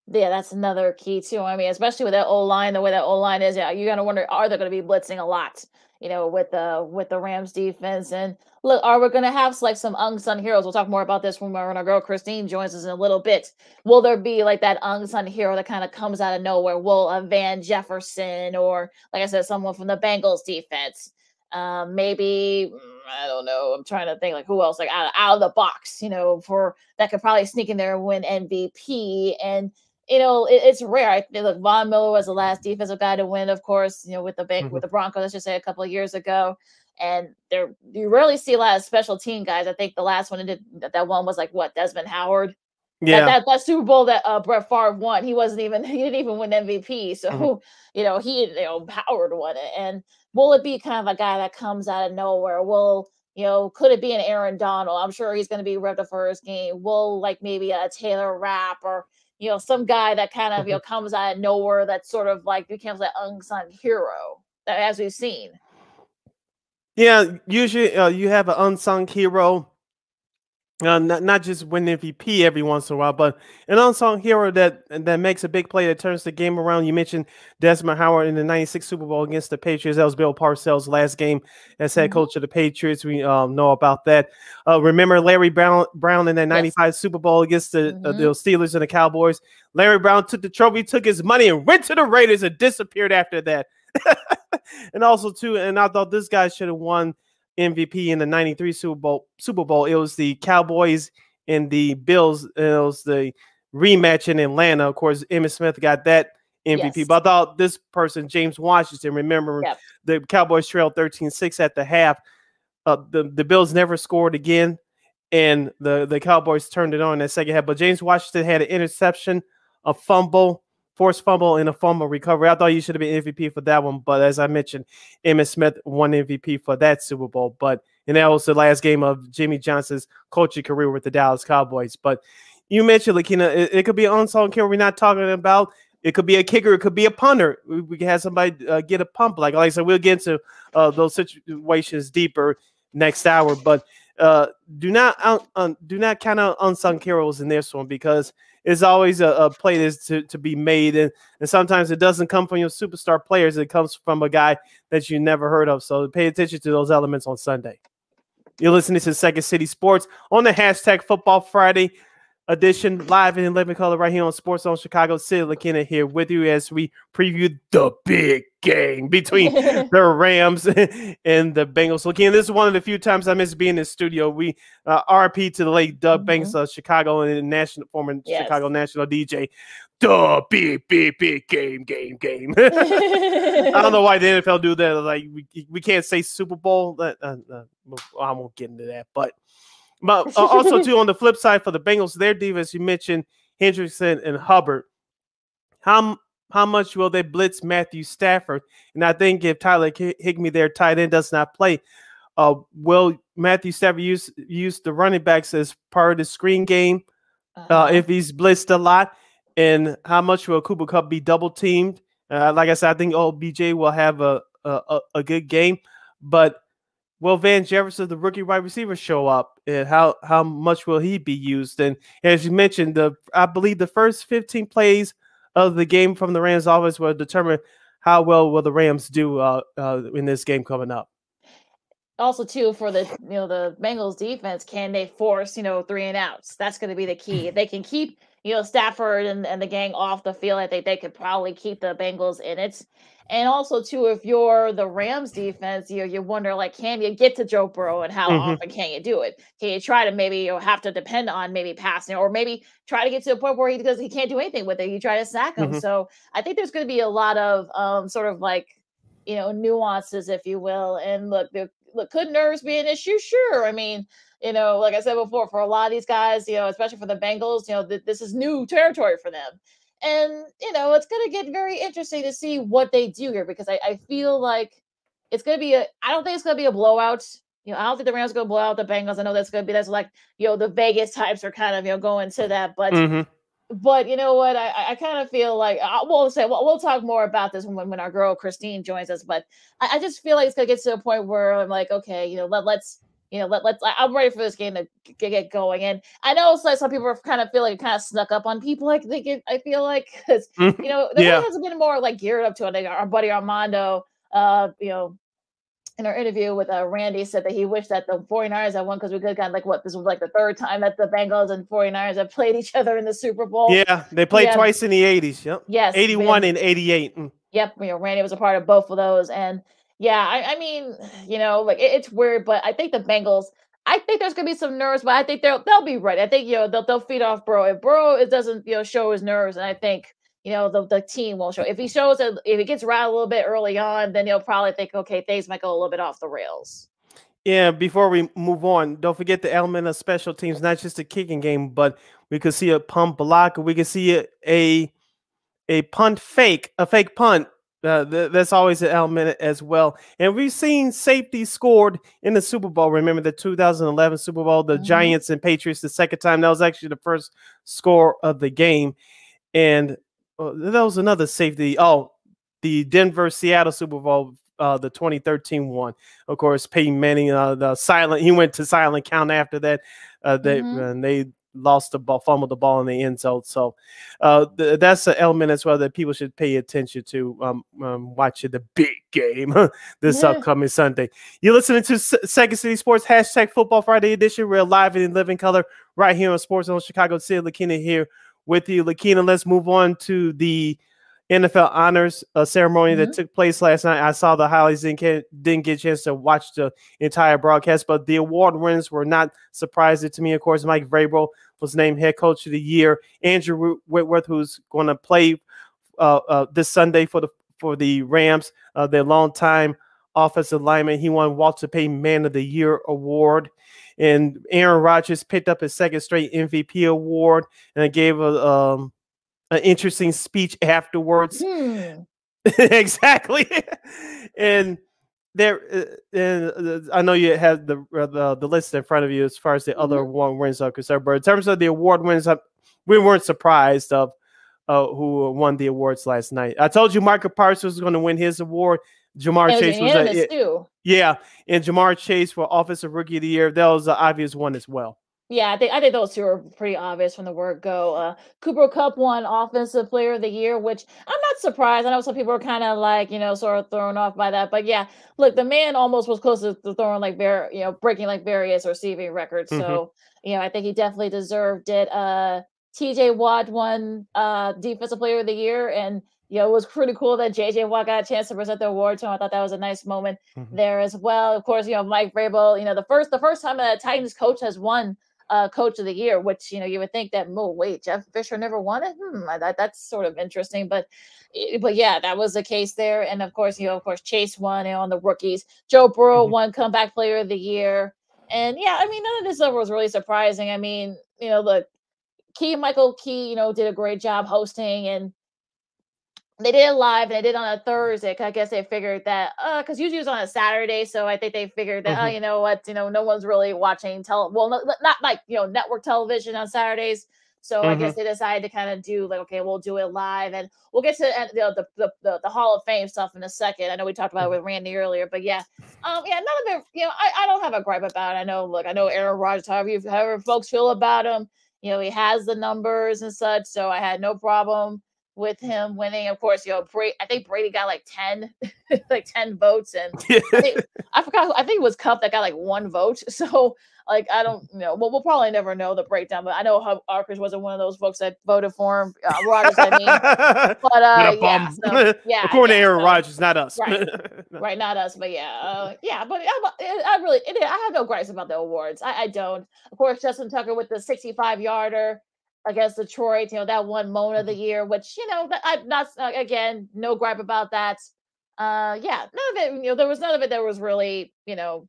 Yeah, that's another key too. I mean, especially with that O line, the way that O line is, yeah, you're gonna wonder are they to be blitzing a lot? you know, with the with the Rams defense. And look, are we to have like some unsung heroes? We'll talk more about this when our girl Christine joins us in a little bit. Will there be like that unsung hero that kind of comes out of nowhere? Will a Van Jefferson or, like I said, someone from the Bengals defense? Um, maybe mm, I don't know. I'm trying to think like who else like out, out of the box, you know, for that could probably sneak in there and win MVP and you know, it, it's rare. I look, Von Miller was the last defensive guy to win, of course, you know, with the bank mm-hmm. with the Broncos, let's just say a couple of years ago. And there you rarely see a lot of special team guys. I think the last one did that one was like what Desmond Howard. Yeah, that, that, that Super Bowl that uh, Brett Favre won, he wasn't even he didn't even win MVP. So mm-hmm. you know he you know Howard won it. And will it be kind of a guy that comes out of nowhere? Will you know, could it be an Aaron Donald? I'm sure he's going to be ready for his game. Will like maybe a Taylor Rapp or you know, some guy that kind of, you know, comes out of nowhere that sort of like becomes an unsung hero, that as we've seen. Yeah, usually uh, you have an unsung hero uh, not, not just win MVP every once in a while, but an unsung hero that that makes a big play that turns the game around. You mentioned Desmond Howard in the '96 Super Bowl against the Patriots. That was Bill Parcells' last game as head mm-hmm. coach of the Patriots. We um, know about that. Uh, remember Larry Brown, Brown in that '95 yes. Super Bowl against the, mm-hmm. uh, the mm-hmm. Steelers and the Cowboys. Larry Brown took the trophy, took his money, and went to the Raiders and disappeared after that. and also too, and I thought this guy should have won MVP in the 93 Super Bowl. Super Bowl. It was the Cowboys and the Bills. It was the rematch in Atlanta. Of course, Emmitt Smith got that MVP. Yes. But I thought this person, James Washington, remember yep. the Cowboys trailed 13-6 at the half. Uh, the, the Bills never scored again. And the, the Cowboys turned it on in that second half. But James Washington had an interception, a fumble, forced fumble and a fumble recovery. I thought you should have been MVP for that one, but as I mentioned, Emmitt Smith won MVP for that Super Bowl. But and that was the last game of Jimmy Johnson's coaching career with the Dallas Cowboys. But you mentioned, Lakina, it, it could be an unsung hero we're not talking about. It could be a kicker. It could be a punter. We, we have somebody uh, get a pump. Like, like I said, we'll get into uh, those situations deeper next hour. But uh, do not uh, do not count out unsung heroes in this one because it's always a, a play that's to, to be made, and, and sometimes it doesn't come from your superstar players. It comes from a guy that you never heard of. So pay attention to those elements on Sunday. You're listening to Second City Sports on the hashtag Football Friday edition live in living color right here on Sports Zone Chicago. Sid Lakina here with you as we preview the big game between the Rams and the Bengals. Lakina, this is one of the few times I miss being in the studio. We uh, RP to the late Doug mm-hmm. Banks of Chicago and national former yes. Chicago national DJ. The big, big, big game, game, game. I don't know why the NFL do that. Like we, we can't say Super Bowl. Uh, uh, I won't get into that, but but uh, also too on the flip side for the Bengals, their defense, you mentioned Hendrickson and Hubbard. How how much will they blitz Matthew Stafford? And I think if Tyler Higbee, their tight end, does not play, uh, will Matthew Stafford use use the running backs as part of the screen game uh, uh if he's blitzed a lot? And how much will Cooper Kupp be double teamed? Uh, like I said, I think OBJ will have a, a a good game, but will Van Jefferson, the rookie wide receiver, show up, and how how much will he be used? And as you mentioned, the I believe the first 15 plays of the game from the Rams offense will determine how well will the Rams do uh, uh, in this game coming up. Also, too, for the you know the Bengals defense, can they force you know three and outs? That's going to be the key. If they can keep you know Stafford and, and the gang off the field, I think they could probably keep the Bengals in it. And also, too, if you're the Rams defense, you you wonder like, can you get to Joe Burrow and how mm-hmm. often can you do it? Can you try to maybe you know, have to depend on maybe passing or maybe try to get to a point where he does he can't do anything with it? You try to sack him. Mm-hmm. So I think there's going to be a lot of um sort of like you know nuances, if you will. And look, there, look, could nerves be an issue? Sure. I mean, you know, like I said before, for a lot of these guys, you know, especially for the Bengals, you know, th- this is new territory for them. And, you know, it's going to get very interesting to see what they do here because I, I feel like it's going to be a, I don't think it's going to be a blowout. You know, I don't think the Rams are going to blow out the Bengals. I know that's going to be, that's like, you know, the Vegas types are kind of, you know, going to that. But, mm-hmm. but you know what? I, I kind of feel like, I, we'll say, we'll, we'll talk more about this when, when our girl Christine joins us. But I, I just feel like it's going to get to a point where I'm like, okay, you know, let, let's, you know, let, let's, I'm ready for this game to get going. And I know like some people are kind of feel like it kind of snuck up on people. Like they get, I feel like, because, mm-hmm. you know, the yeah. has been more like geared up to it. Like our buddy Armando, uh, you know, in our interview with uh, Randy said that he wished that the 49ers had won because we could kind of like what this was like the third time that the Bengals and 49ers have played each other in the Super Bowl. Yeah, they played yeah. twice in the 80s. Yep. Yes. 81 and 88. Mm. Yep. You know, Randy was a part of both of those. And yeah, I, I mean, you know, like it, it's weird, but I think the Bengals. I think there's gonna be some nerves, but I think they'll they'll be ready. I think you know they'll they'll feed off Burrow. If Burrow it doesn't you know show his nerves, and I think you know the, the team will show. If he shows it, if he gets rattled a little bit early on, then he'll probably think, okay, things might go a little bit off the rails. Yeah, before we move on, don't forget the element of special teams, not just a kicking game, but we could see a pump block, we could see a a, a punt fake, a fake punt uh, th- that's always an element as well. And we've seen safety scored in the Super Bowl. Remember the 2011 Super Bowl, the mm-hmm. Giants and Patriots, the second time. That was actually the first score of the game. And uh, that was another safety. Oh, the Denver Seattle Super Bowl, uh, the 2013 one. Of course, Peyton Manning, uh, the silent, he went to silent count after that. Uh, they, mm-hmm. and they lost the ball, fumbled the ball in the end zone. So uh, th- that's an element as well that people should pay attention to um, um, watching the big game this yeah. upcoming Sunday. You're listening to S- Second City Sports hashtag Football Friday edition. We're live in living color right here on Sports Zone Chicago. Sid Lakina here with you. Lakina, let's move on to the NFL honors uh, ceremony mm-hmm. that took place last night. I saw the highlights, didn't get, didn't get a chance to watch the entire broadcast, but the award winners were not surprising to me. Of course, Mike Vrabel was named head coach of the year. Andrew Whitworth, who's going to play uh, uh, this Sunday for the for the Rams, uh, their longtime offensive lineman. He won Walter Payton Man of the Year award. And Aaron Rodgers picked up his second straight MVP award and gave a um, an interesting speech afterwards. Hmm. exactly. and there, uh, and uh, I know you have the, uh, the the list in front of you as far as the mm-hmm. other award wins are concerned. But in terms of the award wins, we weren't surprised of uh, who won the awards last night. I told you Michael Parsons was going to win his award. Ja'Marr Chase was a, too. yeah, and Ja'Marr Chase for Offensive Rookie of the Year. That was the obvious one as well. Yeah, I think I think those two are pretty obvious from the word go. Uh, Cooper Kupp won Offensive Player of the Year, which I'm not surprised. I know some people are kind of like you know sort of thrown off by that, but yeah, look, the man almost was close to throwing like ver- you know breaking like various receiving records. Mm-hmm. So you know I think he definitely deserved it. Uh, T.J. Watt won uh, Defensive Player of the Year, and you know, it was pretty cool that JJ Watt got a chance to present the award to him. I thought that was a nice moment mm-hmm. there as well. Of course, you know, Mike Vrabel, you know, the first the first time a Titans coach has won uh, coach of the year, which you know you would think that oh wait Jeff Fisher never won it. Hmm, that, that's sort of interesting, but eh, but yeah, that was the case there. And of course, you know, of course Chase won you know, on the rookies. Joe Burrow mm-hmm. won comeback player of the year. And yeah, I mean, none of this stuff was really surprising. I mean, you know, look, Keegan-Michael Key, you know, did a great job hosting and they did it live and they did it on a Thursday. I guess they figured that uh because usually it's on a Saturday, so I think they figured that oh, mm-hmm. oh, you know what, you know, no one's really watching tele well, not, not like you know network television on Saturdays. So mm-hmm. I guess mm-hmm. they decided to kind of do like okay, we'll do it live, and we'll get to you know, the, the, the the Hall of Fame stuff in a second. I know we talked about it mm-hmm. with Randy earlier, but yeah, um, yeah, none of it. You know, I, I don't have a gripe about it. I know, look, I know Aaron Rodgers, however you, however folks feel about him, you know, he has the numbers and such, so I had no problem with him winning. Of course, you know, Brady, I think Brady got like 10, like 10 votes. And I, think, I, forgot, I think it was Kupp that got like one vote. So, like, I don't you know. Well, we'll probably never know the breakdown, but I know how Arkers wasn't one of those folks that voted for him. Uh, Rodgers, I mean. But, uh, yeah, so, yeah. According to Aaron so, Rodgers, not us. Right, right, not us. But yeah, uh, yeah. But I, I really, it, I have no gripes about the awards. I, I don't. Of course, Justin Tucker with the 65 yarder against Detroit, you know, that one moment of the mm-hmm. year, which, you know, I'm not, uh, again, no gripe about that. Uh, yeah, none of it, you know, there was none of it that was really, you know,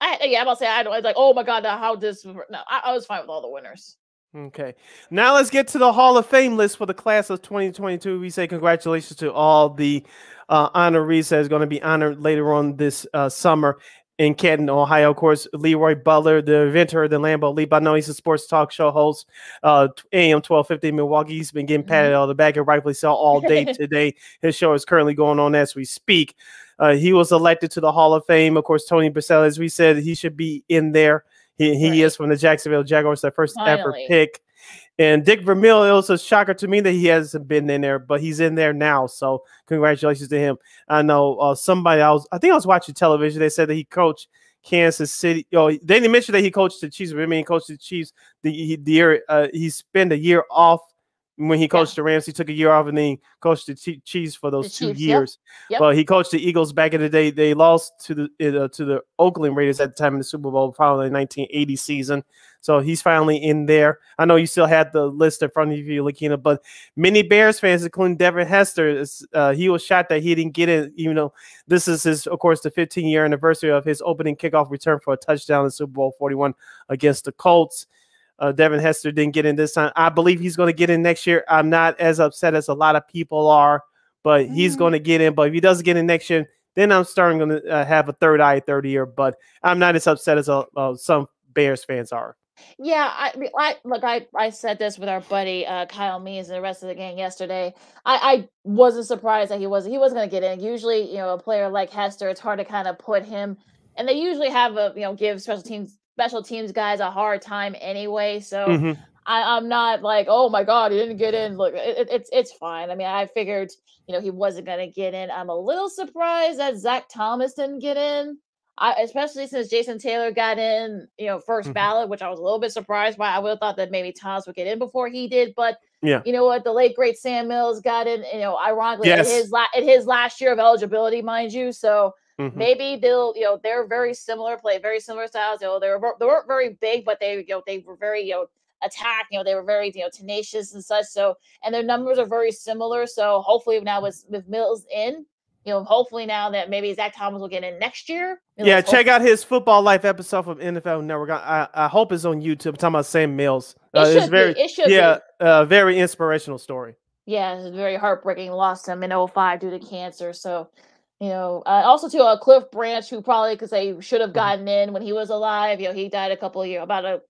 I, yeah, I'm gonna say I don't, like, oh my God, how this, no, I, I was fine with all the winners. Okay. Now let's get to the Hall of Fame list for the class of 2022. We say congratulations to all the uh, honorees that is going to be honored later on this uh, summer in Canton, Ohio. Of course, Leroy Butler, the inventor of the Lambeau Leap. I know he's a sports talk show host, uh, AM 1250 Milwaukee. He's been getting patted mm-hmm. on the back and rightfully so all day today. His show is currently going on as we speak. Uh, he was elected to the Hall of Fame. Of course, Tony Boselli, as we said, he should be in there. He, he right. is from the Jacksonville Jaguars, their first Finally. ever pick. And Dick Vermeil, it was a shocker to me that he hasn't been in there, but he's in there now. So congratulations to him. I know uh, somebody else, I think I was watching television. They said that he coached Kansas City. Oh, they didn't mention that he coached the Chiefs. I mean, he coached the Chiefs the, the year uh, he spent a year off when he coached yeah. the Rams, he took a year off and then coached the Chiefs for those the two Chiefs, years. Yep. Yep. But he coached the Eagles back in the day. They lost to the uh, to the Oakland Raiders at the time in the Super Bowl, probably the 1980 season. So he's finally in there. I know you still had the list in front of you, Lakina, but many Bears fans, including Devin Hester, is, uh, he was shocked that he didn't get it. You know, this is his, of course, the 15 year anniversary of his opening kickoff return for a touchdown in Super Bowl 41 against the Colts. Uh, Devin Hester didn't get in this time. I believe he's going to get in next year. I'm not as upset as a lot of people are, but mm-hmm. he's going to get in. But if he doesn't get in next year, then I'm starting going to uh, have a third eye third year. But I'm not as upset as uh, uh, some Bears fans are. Yeah, I, I look. I I said this with our buddy uh, Kyle Means and the rest of the gang yesterday. I, I wasn't surprised that he wasn't he wasn't going to get in. Usually, you know, a player like Hester, it's hard to kind of put him, and they usually have a you know give special teams special teams guys a hard time anyway. So mm-hmm. I, am not like, oh my god, he didn't get in. Look, it, it's it's fine. I mean, I figured you know he wasn't gonna get in. I'm a little surprised that Zach Thomas didn't get in. I, especially since Jason Taylor got in, you know, 1st mm-hmm. ballot, which I was a little bit surprised by. I would have thought that maybe Thomas would get in before he did, but yeah, you know what? The late great Sam Mills got in, you know, ironically yes. his la- in his last year of eligibility, mind you. So Mm-hmm. Maybe they'll, you know, they're very similar, play very similar styles. You know, they were they weren't very big, but they, you know, they were very, you know, attack. You know, they were very, you know, tenacious and such. So, and their numbers are very similar. So hopefully now with with Mills in, you know, hopefully now that maybe Zach Thomas will get in next year. Yeah, check out his football life episode from NFL Network. I, I hope it's on YouTube. I'm talking about Sam Mills. Uh, it it's very, be. It should yeah, uh, very inspirational story. Yeah, it's very heartbreaking. Lost him in 05 due to cancer. So, you know, uh, also to uh, Cliff Branch, who probably because they should have mm-hmm. gotten in when he was alive. You know, he died a couple of years, about a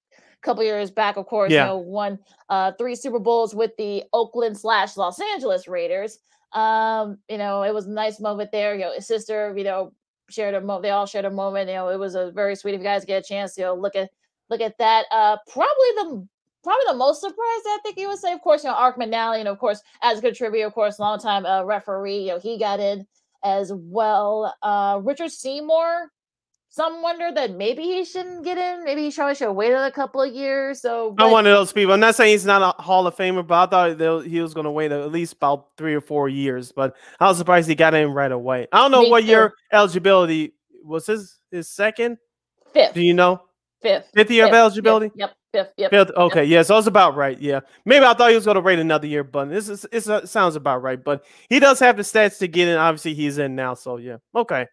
couple years back. Of course, yeah. you know, won uh, three Super Bowls with the Oakland slash Los Angeles Raiders. Um, you know, it was a nice moment there. You know, his sister, you know, shared a moment. They all shared a moment. You know, it was a very sweet. If you guys get a chance, you know, look at look at that. Uh, probably the probably the most surprised I think you would say, of course, you know, Art McNally, and of course, as a contributor, of course, long time uh, referee, you know, he got in as well. Uh, Richard Seymour, some wonder that maybe he shouldn't get in. Maybe he probably should have waited a couple of years. So I'm one of those people. I'm not saying he's not a Hall of Famer, but I thought he was going to wait at least about three or four years. But I was surprised he got in right away. I don't know Me what too. year eligibility was. His his second, fifth. Do you know? Fifth. Fifth year fifth. of eligibility. Yep. Fifth. Yep. Fifth. Okay. Yep. Yeah. So it's about right. Yeah. Maybe I thought he was going to wait another year, but this is it sounds about right. But he does have the stats to get in. Obviously, he's in now. So yeah. Okay.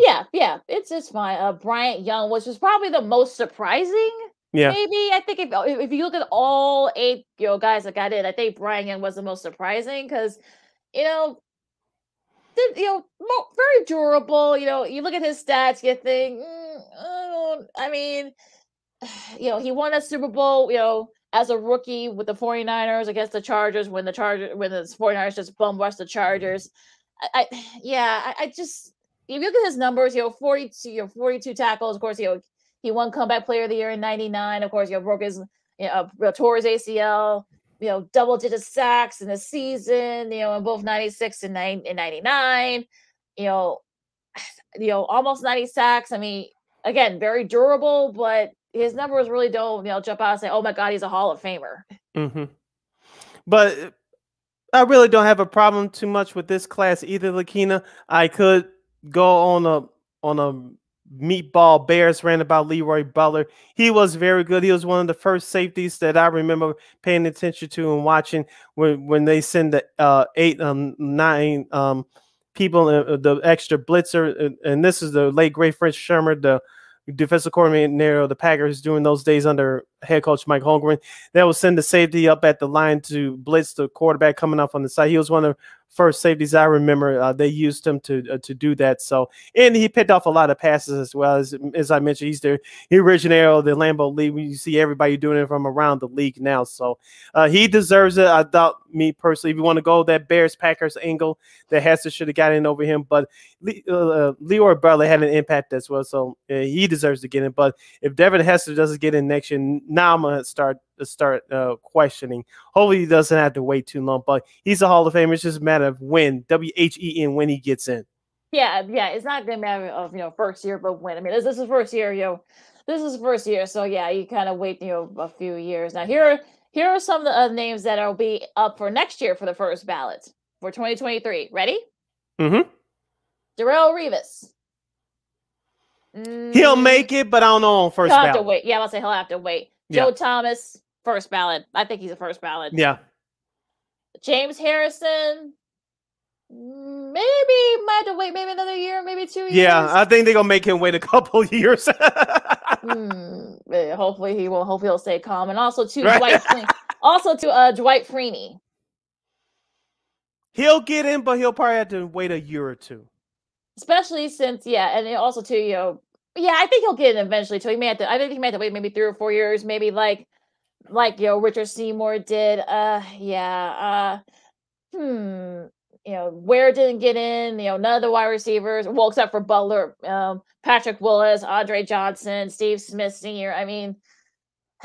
Yeah, yeah, it's it's fine. Uh, Bryant Young, which was probably the most surprising. Yeah, maybe I think if if you look at all eight you know guys that got in, I think Bryant Young was the most surprising because you know, did, you know, very durable. You know, you look at his stats, you think, mm, I mean, you know, he won a Super Bowl. You know, as a rookie with the 49ers against the Chargers when the Chargers when the 49ers just bum rushed the Chargers. I, I yeah, I, I just if you look at his numbers, you know, 42, you know, 42 tackles. Of course, you know, he won comeback player of the year in 99. Of course, you know, broke his, you know, uh, tore his ACL, you know, double digit sacks in the season, you know, in both 96 and, nine, and 99, you know, you know, almost 90 sacks. I mean, again, very durable, but his numbers really don't, you know, jump out and say, oh my God, he's a Hall of Famer. Mm-hmm. But I really don't have a problem too much with this class either, Lakina. I could go on a on a meatball Bears ran about Leroy Butler. He was very good. He was one of the first safeties that I remember paying attention to and watching when when they send the uh, eight um nine um people uh, the extra blitzer and, and this is the late great Fritz Shurmur the defensive coordinator of the Packers during those days under head coach Mike Holmgren. That will send the safety up at the line to blitz the quarterback coming off on the side. He was one of the first safeties I remember. Uh, they used him to uh, to do that. So, and he picked off a lot of passes as well as as I mentioned. He's the he originator of the Lambeau Leap. You see everybody doing it from around the league now. So, uh, he deserves it. I thought me personally, if you want to go that Bears Packers angle, that Hester should have gotten over him. But Le- uh, Leroy Butler had an impact as well, so he deserves to get in. But if Devin Hester doesn't get in next year, now I'm gonna start start uh, questioning. Hopefully, he doesn't have to wait too long. But he's a Hall of Famer. It's just a matter of when W H E N when he gets in. Yeah, yeah. It's not gonna matter of you know first year, but when. I mean, this, this is first year. You know, this is first year. So yeah, you kind of wait you know a few years. Now here here are some of the uh, names that will be up for next year for the first ballot for 2023. Ready? Mm-hmm. Darrelle Revis. He'll mm. make it, but I don't know on first he'll ballot. Have to wait. Yeah, I'll say he'll have to wait. Joe yeah. Thomas, first ballot. I think he's a first ballot. Yeah. James Harrison, maybe might have to wait maybe another year, maybe two years. Yeah, I think they're gonna make him wait a couple years. hmm, hopefully he will. Hopefully he'll stay calm. And also to right. Dwight, also to uh, Dwight Freeney. He'll get in, but he'll probably have to wait a year or two. Especially since, yeah, and also too, you know, yeah, I think he'll get in eventually. So he may have to. I think he may have to wait maybe three or four years, maybe like like you know Richard Seymour did. Uh, yeah. Uh, hmm. You know, Ware didn't get in. You know, none of the wide receivers, well, except for Butler, um, Patrick Willis, Andre Johnson, Steve Smith Sr. I mean,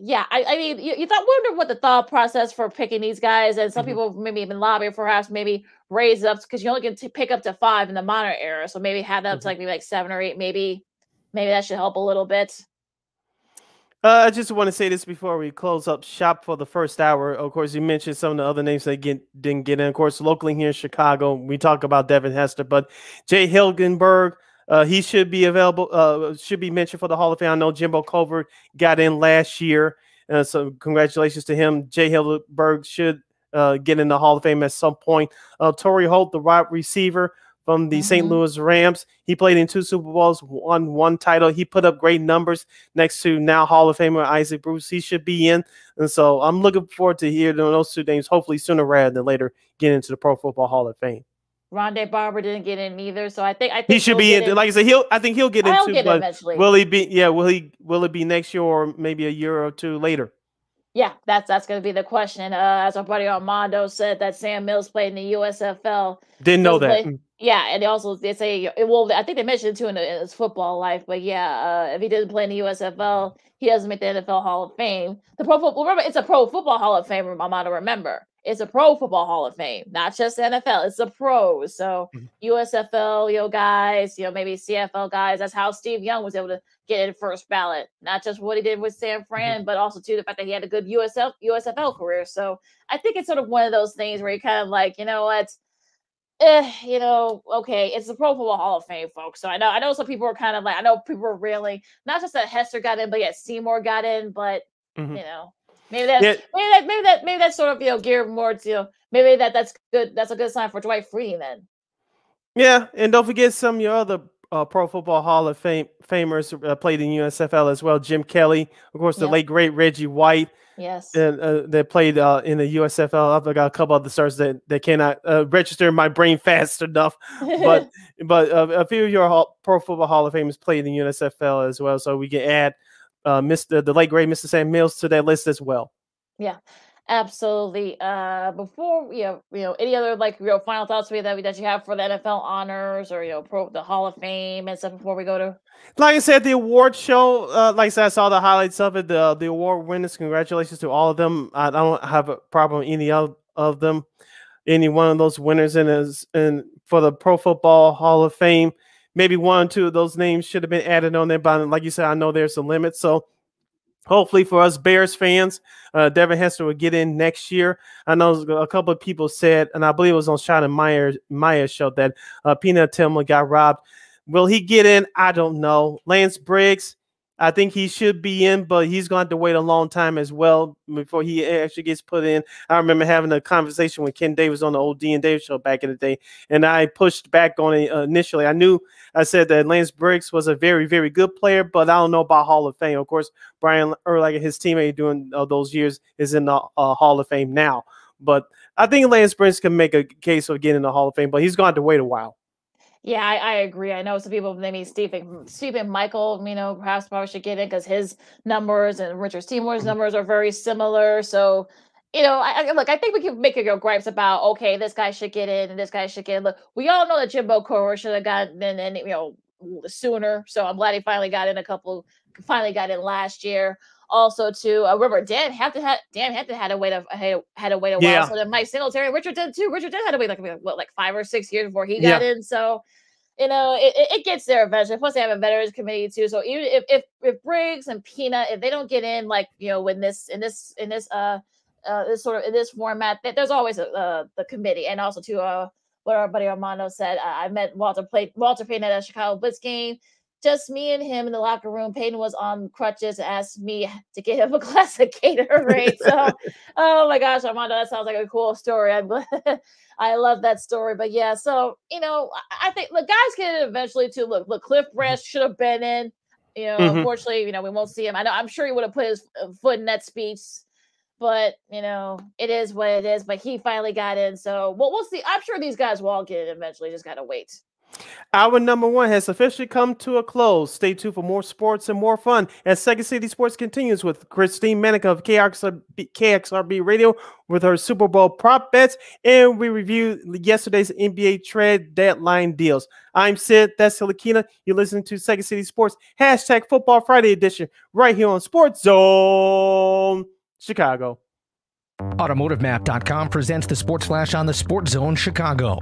yeah, I, I mean, you, you thought wonder what the thought process for picking these guys, and some mm-hmm. people maybe even lobby perhaps maybe raise up because you only get to pick up to five in the modern era, so maybe have that mm-hmm. to like maybe like seven or eight, maybe maybe that should help a little bit. Uh, I just want to say this before we close up shop for the first hour. Of course, you mentioned some of the other names that get, didn't get in. Of course, locally here in Chicago, we talk about Devin Hester, but Jay Hilgenberg, uh, he should be available, uh, should be mentioned for the Hall of Fame. I know Jimbo Covert got in last year, uh, so congratulations to him. Jay Hilgenberg should uh, get in the Hall of Fame at some point. Uh, Torry Holt, the wide receiver, from the mm-hmm. St. Louis Rams. He played in two Super Bowls, won one title. He put up great numbers next to now Hall of Famer Isaac Bruce. He should be in. And so I'm looking forward to hearing those two names, hopefully sooner rather than later, get into the Pro Football Hall of Fame. Rondé Barber didn't get in either, so I think I think he should be in, in. Like I said, he'll. I think he'll get in too. Get eventually. will he be? Yeah, will he? Will it be next year or maybe a year or two later? Yeah, that's that's going to be the question. Uh, as our buddy Armando said, that Sam Mills played in the USFL. Didn't know that. Played, yeah, and they also they say well. I think they mentioned it too in, his football life, but yeah, uh, if he didn't play in the USFL, he doesn't make the NFL Hall of Fame. The Pro Football remember it's a Pro Football Hall of Fame. Armando, remember it's a pro football hall of fame, not just NFL. It's a pro. So mm-hmm. USFL, you know, guys, you know, maybe CFL guys. That's how Steve Young was able to get in first ballot. Not just what he did with San mm-hmm. Fran, mm-hmm. but also too the fact that he had a good USF USFL career. So I think it's sort of one of those things where you kind of like, you know what, eh, you know, okay, it's the Pro Football Hall of Fame, folks. So I know, I know some people are kind of like, I know people are railing, not just that Hester got in, but yeah, Seymour got in, but mm-hmm. you know, Maybe that's yeah. maybe that maybe that maybe that's sort of you know geared more to you know, maybe that that's good. That's a good sign for Dwight then. Yeah, and don't forget some of your other uh, Pro Football Hall of Fame famers uh, played in USFL as well. Jim Kelly, of course, the yep. late great Reggie White. Yes, and uh, they played uh, in the USFL. I've got a couple other stars that, that cannot uh, register in my brain fast enough, but but uh, a few of your Hall, Pro Football Hall of Famers played in the USFL as well. So we can add uh, Mr. the late great Mr. Sam Mills to that list as well. Yeah, absolutely. Uh, before you know, you know, any other like know final thoughts that we that you have for the NFL honors or you know pro the Hall of Fame and stuff before we go to. Like I said, the award show. Uh, like I said, I saw the highlights of it. The the award winners. Congratulations to all of them. I, don't have a problem any of, of them. Any one of those winners in as and for the Pro Football Hall of Fame maybe one or two of those names should have been added on there. But like you said, I know there's a limit. So hopefully for us Bears fans, uh, Devin Hester will get in next year. I know a couple of people said, and I believe it was on Sean and Meyer Meyer's show that uh, Peanut Tillman got robbed. Will he get in? I don't know. Lance Briggs, I think he should be in, but he's going to have to wait a long time as well before he actually gets put in. I remember having a conversation with Ken Davis on the old D and Dave show back in the day, and I pushed back on it initially. I knew I said that Lance Briggs was a very, very good player, but I don't know about Hall of Fame. Of course, Brian Urlacher, his teammate during uh, those years, is in the uh, Hall of Fame now. But I think Lance Briggs can make a case of getting the Hall of Fame, but he's going to have to wait a while. Yeah, I, I, agree. I know some people, maybe Stephen Steve McMichael, you know, perhaps probably should get in because his numbers and Richard Seymour's mm-hmm. numbers are very similar. So, you know, I, I, look, I think we can make your gripes about okay, this guy should get in and this guy should get in. Look, we all know that Jimbo Covert should have gotten in, and you know, sooner. So I'm glad he finally got in a couple. Finally got in last year. Also, to uh, remember, Dan Hampton had Dan Hampton had to wait a had, had to wait a while. Yeah. So then Mike Singletary, Richard did too. Richard did had to wait like what like five or six years before he got yeah. in. So you know, it, it gets there eventually. Plus, they have a veterans committee too. So even if, if if Briggs and Peanut, if they don't get in, like you know, in this in this in this uh uh this sort of in this format, there's always a, uh, the committee, and also to uh what our buddy Armando said. I met Walter played Walter Payton at a Chicago Blitz game just me and him in the locker room. Payton was on crutches, and asked me to get him a glass of Gatorade. So, oh my gosh, Armando, that sounds like a cool story. I'm, I love that story. But yeah, so you know, I think the guys get it eventually too. Look, look, Cliff mm-hmm. Branch should have been in. You know, mm-hmm. unfortunately, you know, we won't see him. I know, I'm sure he would have put his uh, foot in that speech. But you know, it is what it is. But he finally got in, so well, we'll see. I'm sure these guys will all get in eventually. Just gotta wait. Our number one has officially come to a close. Stay tuned for more sports and more fun as Second City Sports continues with Christine Menick of KXRB, KXRB Radio with her Super Bowl prop bets, and we review yesterday's NBA trade deadline deals. I'm Sid. That's Hilakina. You're listening to Second City Sports hashtag Football Friday edition right here on Sports Zone Chicago. AutomotiveMap.com presents the Sports Flash on the Sports Zone Chicago.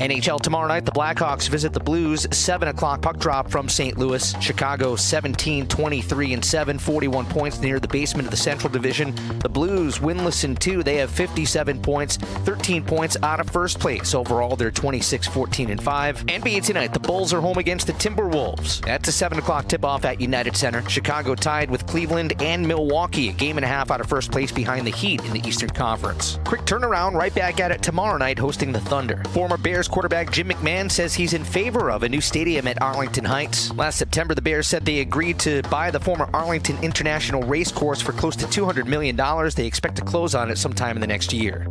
NHL tomorrow night, the Blackhawks visit the Blues. 7 o'clock puck drop from St. Louis. Chicago 17 23 and 7, 41 points near the basement of the Central Division. The Blues winless in two. They have 57 points, 13 points out of first place. Overall, they're 26 14 and 5. NBA tonight, the Bulls are home against the Timberwolves. That's a 7 o'clock tip off at United Center. Chicago tied with Cleveland and Milwaukee, a game and a half out of first place behind the Heat in the Eastern Conference. Quick turnaround, right back at it tomorrow night, hosting the Thunder. Former Bears quarterback Jim McMahon says he's in favor of a new stadium at Arlington Heights. Last September, the Bears said they agreed to buy the former Arlington International Racecourse for close to $200 million. They expect to close on it sometime in the next year.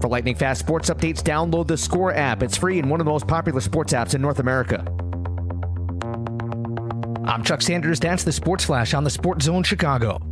For lightning fast sports updates, download the Score app. It's free and one of the most popular sports apps in North America. I'm Chuck Sanders. That's the Sports Flash on the Sports Zone Chicago.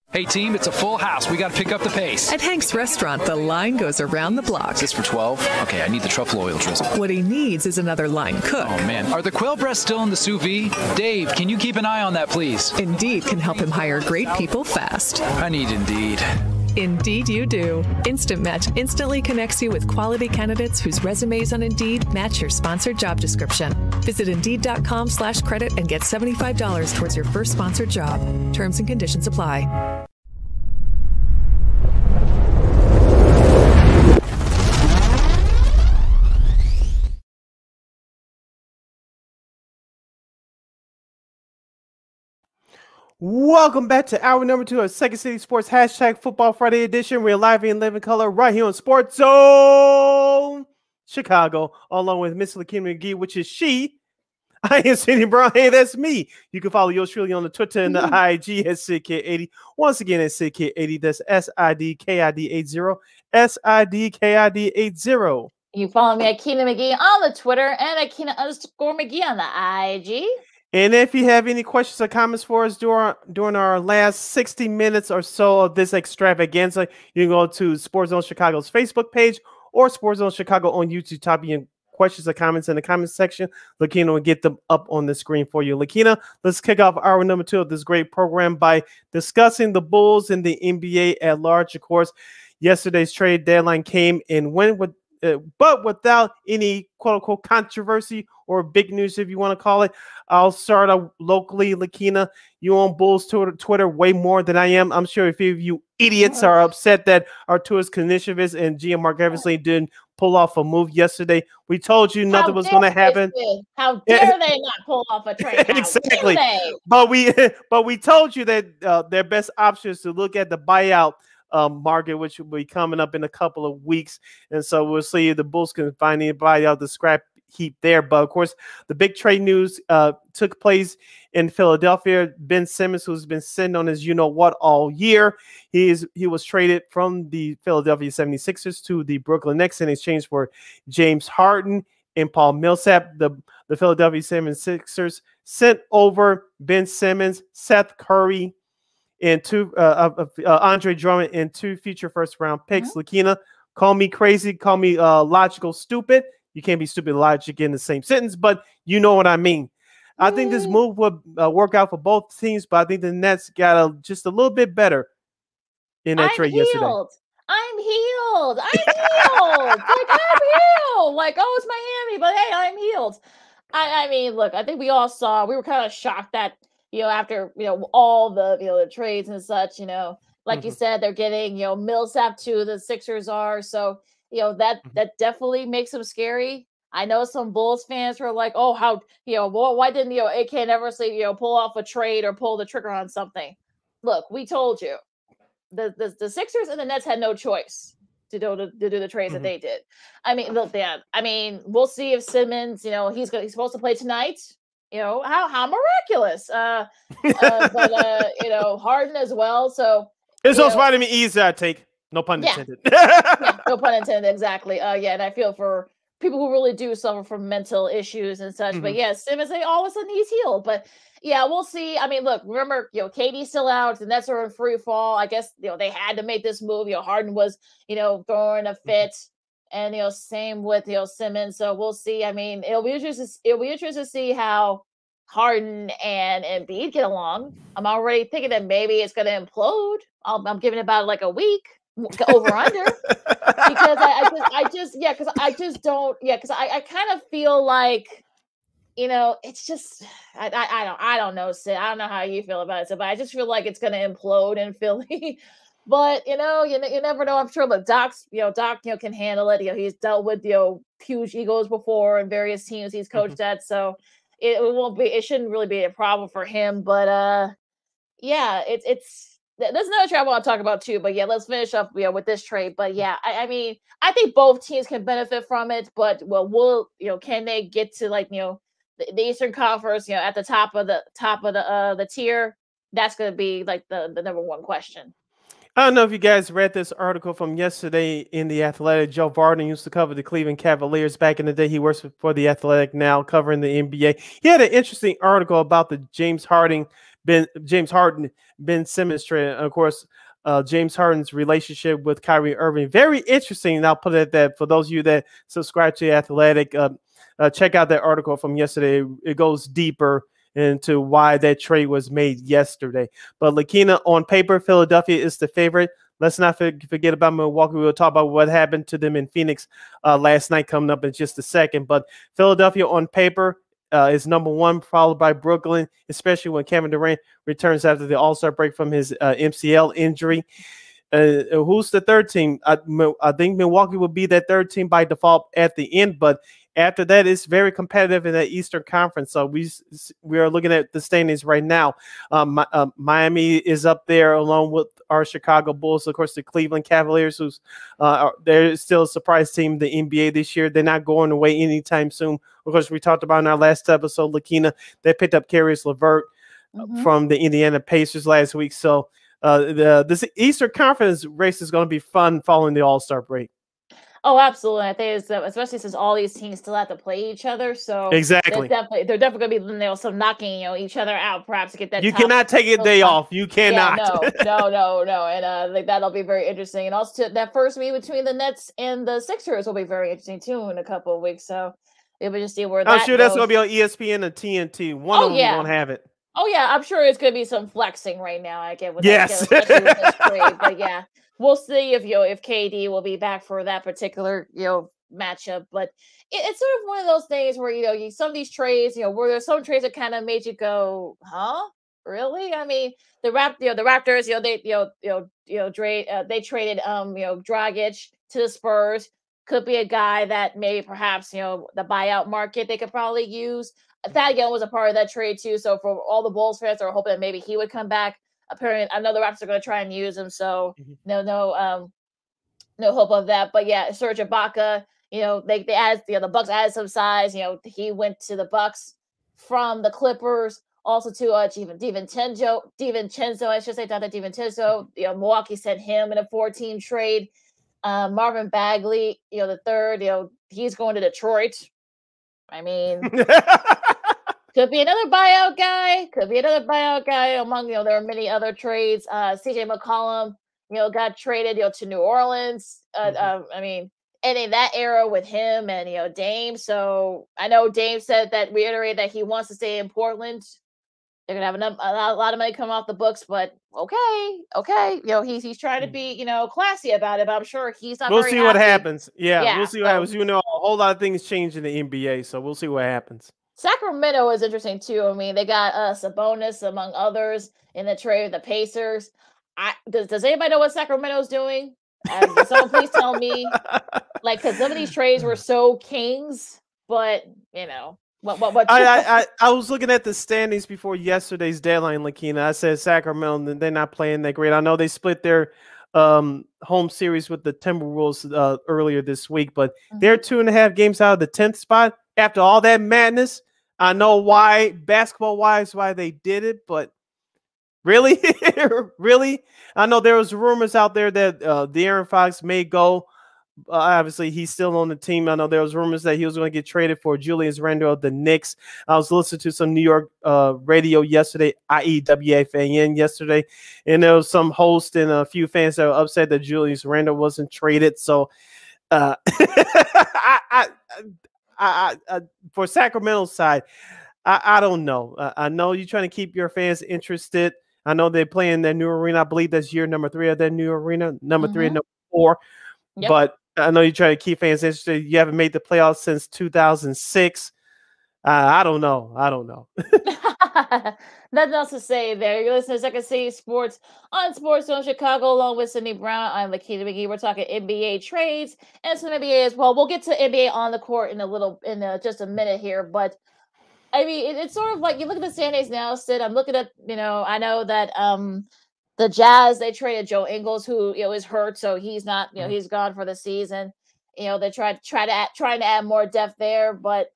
Hey team, it's a full house. We got to pick up the pace. At Hank's restaurant, the line goes around the block. Is this for 12? Okay, I need the truffle oil drizzle. What he needs is another line cook. Oh man, are the quail breasts still in the sous vide? Dave, can you keep an eye on that, please? Indeed can help him hire great people fast. I need Indeed. Indeed, you do. Instant Match instantly connects you with quality candidates whose resumes on Indeed match your sponsored job description. Visit Indeed.com slash credit and get $75 towards your first sponsored job. Terms and conditions apply. Welcome back to hour number two of Second City Sports hashtag Football Friday edition. We're live in living color right here on Sports Zone Chicago, along with Miss Lakina McGee, which is she. I am Cindy Brown. Hey, that's me. You can follow yours truly on the Twitter and the mm-hmm. IG at SidK80. Once again, at SidK80. That's S I D K I D 80. S I D K I D 80. You follow me at Keena McGee on the Twitter and at Keena underscore McGee on the IG. And if you have any questions or comments for us during during our last 60 minutes or so of this extravaganza, you can go to Sports Zone Chicago's Facebook page or Sports Zone Chicago on YouTube. Type in questions or comments in the comments section. Lakina will get them up on the screen for you. Lakina, let's kick off hour number two of this great program by discussing the Bulls and the NBA at large. Of course, yesterday's trade deadline came and went with uh, but without any quote unquote controversy or big news, if you want to call it. I'll start out locally, Lakina. You on Bulls Twitter, Twitter way more than I am. I'm sure a few of you idiots are upset that Arturas Karnisovas and GM Marc Eversley didn't pull off a move yesterday. We told you nothing How was going to happen. How dare they not pull off a trade? Exactly. But we but we told you that uh, their best option is to look at the buyout um, market, which will be coming up in a couple of weeks. And so we'll see if the Bulls can find anybody out the scrap heap there. But of course, the big trade news uh, took place in Philadelphia. Ben Simmons, who's been sitting on his you know what all year, he is he was traded from the Philadelphia 76ers to the Brooklyn Nets in exchange for James Harden and Paul Millsap. The the Philadelphia 76ers sent over Ben Simmons, Seth Curry, and two uh, uh, uh, Andre Drummond and two future first round picks. Mm-hmm. Lakina, call me crazy, call me uh, logical stupid. You can't be stupid logic in the same sentence, but you know what I mean. I think this Mm. move would uh, work out for both teams, but I think the Nets got a, just a little bit better in that I'm trade healed. yesterday. I'm healed. I'm healed. like I'm healed. Like oh, it's Miami, but hey, I'm healed. I, I mean, look, I think we all saw. We were kind of shocked that you know after you know all the you know the trades and such. You know, like you Mhm. said, they're getting you know Millsap too. The Sixers are so you know that Mhm. that definitely makes them scary. I know some Bulls fans were like, "Oh, how you know why, why didn't you know AK never say you know pull off a trade or pull the trigger on something?" Look, we told you the, the the Sixers and the Nets had no choice to do to, to do the trades Mhm. that they did. I mean, look, yeah, I mean, we'll see if Simmons, you know, he's go- he's supposed to play tonight. You know how how miraculous. Uh, uh but uh, you know, Harden as well. So It's know- vitamin E's that I take. No pun intended. yeah, no pun intended. Exactly. Uh, yeah, and I feel for people who really do suffer from mental issues and such. But Mhm. yeah, Simmons, they all of a sudden he's healed. But yeah, we'll see. I mean, look, remember, you know, KD's still out, the Nets are in free fall. I guess you know they had to make this move. You know, Harden was, you know, throwing a fit. And you know, same with you know Simmons. So we'll see. I mean, it'll be interesting. It'll be interesting to see how Harden and Embiid get along. I'm already thinking that maybe it's going to implode. I'll, I'm giving it about like a week. over under because I, I, just I just yeah because I just don't yeah because I, I kind of feel like you know it's just I, I, I don't I don't know Sid I don't know how you feel about it Sid, but I just feel like it's gonna implode in Philly but you know you, you never know I'm sure but Doc's you know Doc you know can handle it you know he's dealt with you know huge egos before and various teams he's coached mm-hmm. at so it, it won't be it shouldn't really be a problem for him but uh yeah it's it's there's another trade I want to talk about too, but yeah, let's finish up you know, with this trade. But yeah, I, I, mean, I think both teams can benefit from it, but well, will you know, can they get to like you know the, the Eastern Conference, you know, at the top of the top of the uh the tier? That's going to be like the the number one question. I don't know if you guys read this article from yesterday in the Athletic. Joe Vardon used to cover the Cleveland Cavaliers back in the day. He works for the Athletic now, covering the NBA. He had an interesting article about the James Harding Ben James Harden, Ben Simmons trade. And of course, uh, James Harden's relationship with Kyrie Irving. Very interesting. And I'll put it that for those of you that subscribe to The Athletic, uh, uh, check out that article from yesterday. It goes deeper into why that trade was made yesterday. But Lakina, on paper, Philadelphia is the favorite. Let's not forget about Milwaukee. We'll talk about what happened to them in Phoenix uh, last night coming up in just a second. But Philadelphia on paper uh, is number one, followed by Brooklyn, especially when Kevin Durant returns after the All Star break from his uh, MCL injury. Uh, who's the third team? I, I think Milwaukee will be that third team by default at the end, but after that, it's very competitive in that Eastern Conference. So we we are looking at the standings right now. Um, uh, Miami is up there along with our Chicago Bulls, of course, the Cleveland Cavaliers, who's uh, they're still a surprise team the NBA this year. They're not going away anytime soon. Of course, we talked about in our last episode, Lakina, they picked up Caris LeVert uh, mm-hmm. from the Indiana Pacers last week. So uh, the this Eastern Conference race is going to be fun following the All Star break. Oh, absolutely. I think it's uh, especially since all these teams still have to play each other. So exactly, they're definitely they're definitely gonna be you know some knocking you know each other out perhaps to get that. You cannot take a day off. You cannot. Yeah, no, no, no, no, and uh, like that'll be very interesting. And also that first meet between the Nets and the Sixers will be very interesting too in a couple of weeks. So we'll just see where. I'm that sure goes. that's gonna be on ESPN and TNT. One oh, of them yeah. gonna have it. Oh yeah, I'm sure it's gonna be some flexing right now. I get with yes, with trade, but yeah, we'll see if you know, if KD will be back for that particular you know matchup. But it, it's sort of one of those things where you know you, some of these trades, you know, where there's some trades that kind of made you go, huh? Really? I mean, the rap, you know, the Raptors, you know, they, you know, you know, you know, Dre, uh, they traded, um, you know, Dragic to the Spurs. Could be a guy that maybe perhaps you know the buyout market they could probably use. Thad Young was a part of that trade too. So for all the Bulls fans are hoping that maybe he would come back. Apparently, I know the Raptors are going to try and use him. So mm-hmm. no, no, um, no hope of that. But yeah, Serge Ibaka, you know, they they added, you know, the Bucks added some size. You know, he went to the Bucks from the Clippers. Also to uh, even DiVincenzo, DiVincenzo, I should say, not that DiVincenzo. Mm-hmm. You know, Milwaukee sent him in a 14 trade. Uh, Marvin Bagley, you know, the third, you know, he's going to Detroit. I mean, could be another buyout guy. Could be another buyout guy. Among you know, there are many other trades. Uh, CJ McCollum, you know, got traded you know to New Orleans. Uh, mm-hmm. uh, I mean, and in that era with him and you know Dame. So I know Dame said that reiterated that he wants to stay in Portland. They're gonna have enough, a lot of money come off the books, but okay, okay. You know, he's he's trying to mm. be you know classy about it, but I'm sure he's not. We'll see happy. what happens. Yeah, yeah, we'll see what so, happens. You know, a whole lot of things change in the NBA, so we'll see what happens. Sacramento is interesting too. I mean, they got uh Sabonis among others in the trade with the Pacers. I does does anybody know what Sacramento's doing? Uh, someone please tell me. Like, because some of these trades were so kings, but you know, what, what, what? I, I, I was looking at the standings before yesterday's deadline, Lakina. I said Sacramento, they're not playing that great. I know they split their um, home series with the Timberwolves uh, earlier this week, but mm-hmm. they're two and a half games out of the tenth spot. After all that madness, I know why basketball wise why they did it, but really, really, I know there was rumors out there that uh, De'Aaron Fox may go uh, obviously he's still on the team. I know there was rumors that he was going to get traded for Julius Randle of the Knicks. I was listening to some New York uh, radio yesterday, i.e. WFAN yesterday, and there was some host and a few fans that were upset that Julius Randle wasn't traded. So, uh, I, I, I, I, for Sacramento's side, I, I don't know. I know you're trying to keep your fans interested. I know they play in their new arena. I believe that's year number three of their new arena, number mm-hmm. three and number four. Yep. But I know you're trying to keep fans interested. You haven't made the playoffs since 2006. Uh, I don't know. I don't know. Nothing else to say there. You're listening to Second City Sports on Sports Zone Chicago, along with Sydney Brown. I'm Lakina McGee. We're talking NBA trades and some NBA as well. We'll get to NBA on the court in a little, in a, just a minute here. But I mean, it, it's sort of like you look at the standings now, Sid. I'm looking at, you know, I know that um the Jazz they traded Joe Ingles, who you know is hurt, so he's not, you know, mm-hmm. he's gone for the season. You know, they tried try to add, trying to add more depth there, but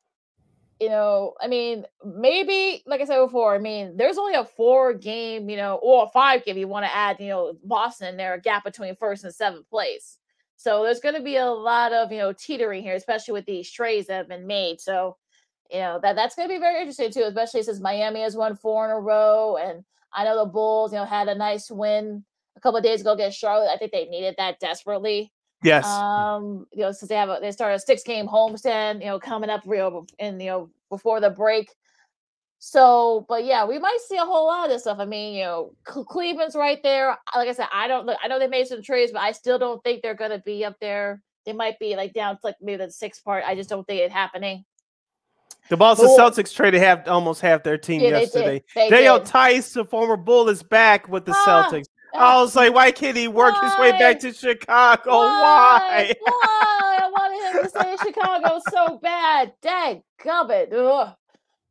you know, I mean, maybe like I said before, I mean, there's only a four game, you know, or five game. You want to add, you know, Boston there, a gap between first and seventh place. So there's going to be a lot of you know teetering here, especially with these trades that have been made. So you know that that's going to be very interesting too, especially since Miami has won four in a row, and I know the Bulls, you know, had a nice win a couple days ago against Charlotte. I think they needed that desperately. Yes. Um, you know, since they have a, they start a six game homestand, you know, coming up real in you know before the break. So, but yeah, we might see a whole lot of this stuff. I mean, you know, Cleveland's right there. Like I said, I don't look. I know they made some trades, but I still don't think they're going to be up there. They might be like down to like maybe the sixth part. I just don't think it happening. The Boston Bull. Celtics traded half almost half their team yeah, yesterday. They Dale Theis, the former Bull, is back with the ah, Celtics. I was like, why can't he work why? his way back to Chicago? Why? Why? why? I wanted him to stay in Chicago so bad. Dang, gubbit. Ugh.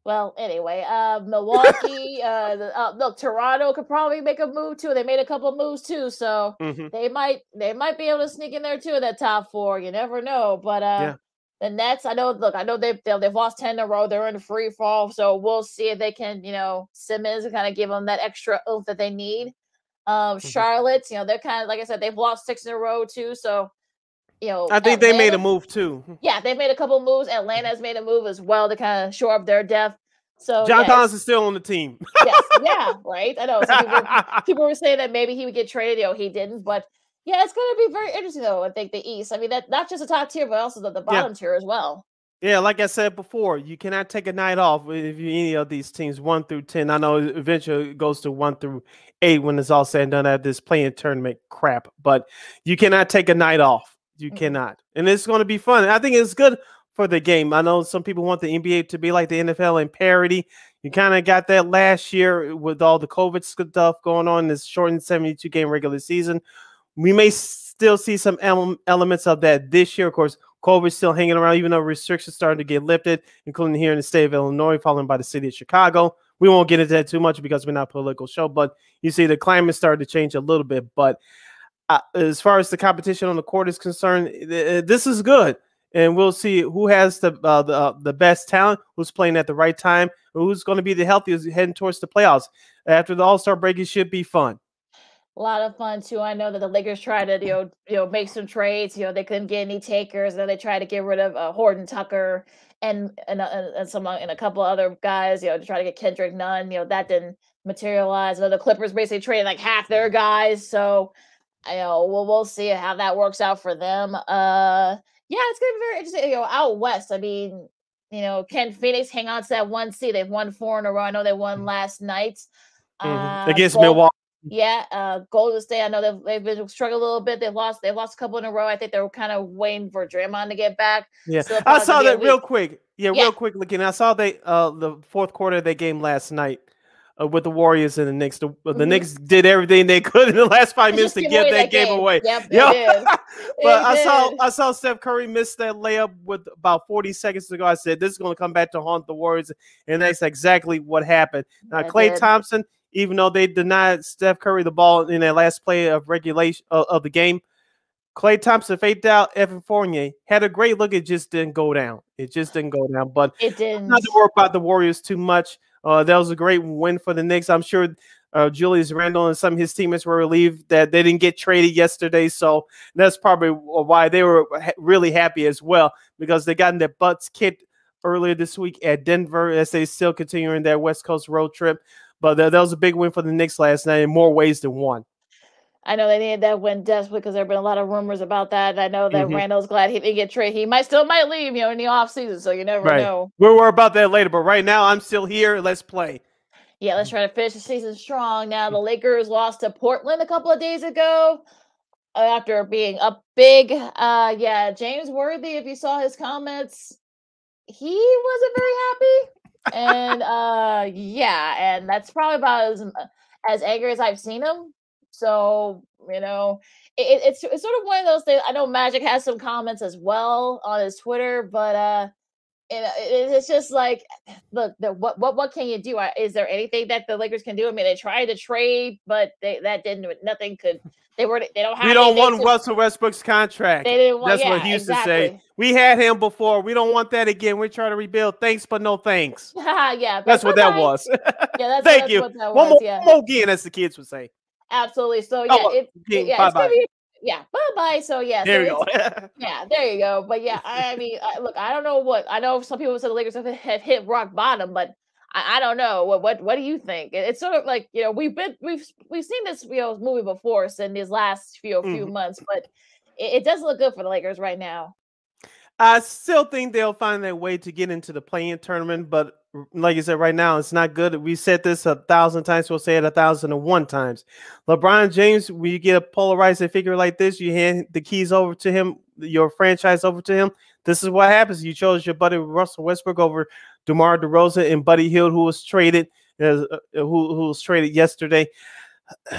Well, anyway, uh, Milwaukee, uh, the, uh, look, Toronto could probably make a move too. They made a couple moves too, so mm-hmm. they might they might be able to sneak in there too. In that top four, you never know. But uh, yeah. The Nets, I know. Look, I know they've they've lost ten in a row. They're in free fall, so we'll see if they can, you know, Simmons kind of give them that extra oomph that they need. Um, mm-hmm. Charlotte, you know, they're kind of like I said, they've lost six in a row too. So, you know, I think Atlanta, they made a move too. Yeah, they've made a couple moves. Atlanta's made a move as well to kind of shore up their depth. So John Collins is still on the team. yes, yeah, right. I know. So people, people, were saying that maybe he would get traded. You know, he didn't, but yeah, it's going to be very interesting though. I think the East. I mean, that not just the top tier, but also the, the bottom yeah. tier as well. Yeah, like I said before, you cannot take a night off if you any of these teams one through ten. I know eventually it goes to one through eight when it's all said and done at this playing tournament crap, but you cannot take a night off. You mm-hmm. cannot, and it's going to be fun. I think it's good for the game. I know some people want the NBA to be like the NFL in parity. You kind of got that last year with all the COVID stuff going on. This shortened seventy-two game regular season we may still see some elements of that this year. Of course, COVID's still hanging around, even though restrictions starting to get lifted, including here in the state of Illinois, followed by the city of Chicago. We won't get into that too much because we're not a political show, but you see the climate started to change a little bit. But uh, as far as the competition on the court is concerned, th- this is good. And we'll see who has the uh, the, uh, the best talent, who's playing at the right time, who's going to be the healthiest heading towards the playoffs. After the All Star break, it should be fun a lot of fun too. I know that the Lakers tried to you know you know make some trades. You know they couldn't get any takers. Then they tried to get rid of uh, Horton Tucker and and, uh, and some and a couple other guys. You know to try to get Kendrick Nunn. You know that didn't materialize. You know, the Clippers basically traded like half their guys. So you know we'll we'll see how that works out for them. Uh, yeah, it's gonna be very interesting. You know, out west. I mean, you know, can Phoenix hang on to that one seed? They've won four in a row. I know they won mm. last night. Mm-hmm. Uh, Against Milwaukee. Yeah, uh, Golden State. I know they've, they've been struggling a little bit. They've lost. They lost a couple in a row. I think they were kind of waiting for Draymond to get back. Yeah, I saw that real quick. Yeah, yeah, real quick. Looking, I saw they uh the fourth quarter of their game last night. Uh, with the Warriors and the Knicks. The, mm-hmm. Knicks did everything they could in the last five minutes to give that, that game. game. away. Yep, yeah. but I saw I saw Steph Curry miss that layup with about 40 seconds to go. I said this is going to come back to haunt the Warriors, and that's exactly what happened. Now Klay Thompson, even though they denied Steph Curry the ball in that last play of regulation uh, of the game. Klay Thompson faked out Evan Fournier, had a great look. It just didn't go down. It just didn't go down. But it didn't. Not to worry about the Warriors too much. Uh, that was a great win for the Knicks. I'm sure uh, Julius Randle and some of his teammates were relieved that they didn't get traded yesterday. So that's probably why they were really happy as well because they got in their butts kicked earlier this week at Denver as they still continuing their West Coast road trip. But that was a big win for the Knicks last night in more ways than one. I know they needed that win desperately because there have been a lot of rumors about that. I know that mm-hmm. Randle's glad he didn't get traded. He might still might leave, you know, in the off season, so you never right. know. We'll worry about that later. But right now, I'm still here. Let's play. Yeah, let's try to finish the season strong. Now the Lakers lost to Portland a couple of days ago uh, after being up big. Uh yeah, James Worthy, if you saw his comments, he wasn't very happy. and uh yeah, and that's probably about as as angry as I've seen him. So, you know, it, it's it's sort of one of those things. I know Magic has some comments as well on his Twitter, but uh and it's just like, look, the, what what what can you do? Is there anything that the Lakers can do? I mean, they tried to trade, but they that didn't. Nothing could. They were. They don't have. We don't want to, Russell Westbrook's contract. They didn't want. That's yeah, what he used exactly. to say. We had him before. We don't want that again. We're trying to rebuild. Thanks, but no thanks. yeah, that's what that was. yeah, that's, thank that's you. What that one more, yeah. one more again, as the kids would say. Absolutely. So yeah, oh, it, yeah, be yeah, bye bye. So yeah, there so you go. yeah, there you go. But yeah, I, I mean, I, look, I don't know what I know. Some people said the Lakers have, have hit rock bottom, but I, I, don't know. What what what do you think? It's sort of like you know we've been we've we've seen this you know movie before in these last few few mm. months, but it, it doesn't look good for the Lakers right now. I still think they'll find their way to get into the playing tournament, but like you said, right now it's not good. We said this a thousand times. We'll say it a thousand and one times. LeBron James, when you get a polarizing figure like this, you hand the keys over to him, your franchise over to him. This is what happens. You chose your buddy Russell Westbrook over DeMar DeRozan and Buddy Hield, who was traded, uh, who who was traded yesterday.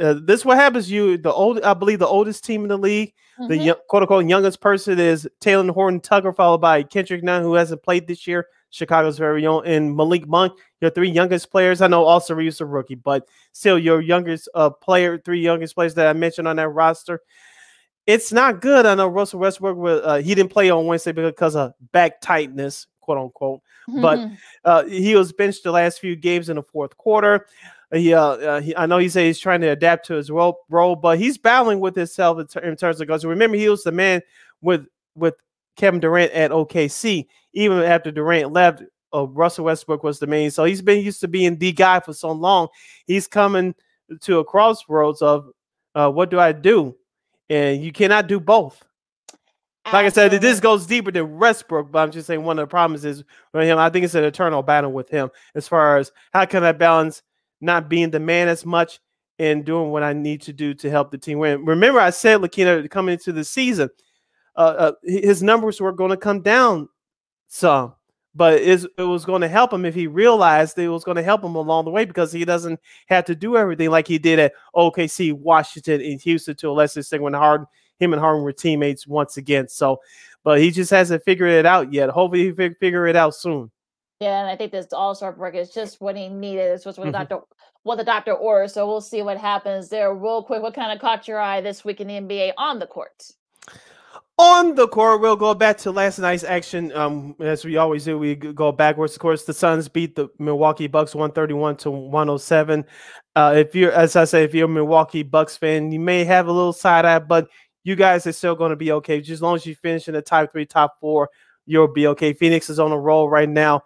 Uh, this is what happens. You the old, I believe, the oldest team in the league. Mm-hmm. The young, quote unquote youngest person is Talen Horton-Tucker, followed by Kendrick Nunn, who hasn't played this year. Chicago's very own, and Malik Monk, your three youngest players. I know also Reaves a rookie, but still your youngest uh, player, three youngest players that I mentioned on that roster. It's not good. I know Russell Westbrook, uh, he didn't play on Wednesday because of back tightness, quote unquote. Mm-hmm. But uh, he was benched the last few games in the fourth quarter. He, uh, uh, he, I know he said he's trying to adapt to his role, role but he's battling with himself in, ter- in terms of goals. Remember, he was the man with with Kevin Durant at OKC. Even after Durant left, uh, Russell Westbrook was the main. So he's been used to being the guy for so long. He's coming to a crossroads of uh, what do I do? And you cannot do both. Like I said, this goes deeper than Westbrook, but I'm just saying one of the problems is with him. I think it's an eternal battle with him as far as how can I balance not being the man as much and doing what I need to do to help the team win. Remember, I said Lakina coming into the season, uh, uh, his numbers were going to come down some, but it was going to help him if he realized it was going to help him along the way because he doesn't have to do everything like he did at OKC, Washington, and Houston to a lesser extent when Harden, him and Harden were teammates once again. So, but he just hasn't figured it out yet. Hopefully, he fig- figure it out soon. Yeah, and I think this all star break is just what he needed. It's just what mm-hmm. the doctor what the doctor ordered. So we'll see what happens there. Real quick, what kind of caught your eye this week in the NBA on the court? On the court, we'll go back to last night's action. Um, as we always do, we go backwards. Of course, the Suns beat the Milwaukee Bucks 131 to 107. Uh, if you're, as I say, if you're a Milwaukee Bucks fan, you may have a little side eye, but you guys are still going to be okay. Just as long as you finish in the top three, top four, you'll be okay. Phoenix is on a roll right now.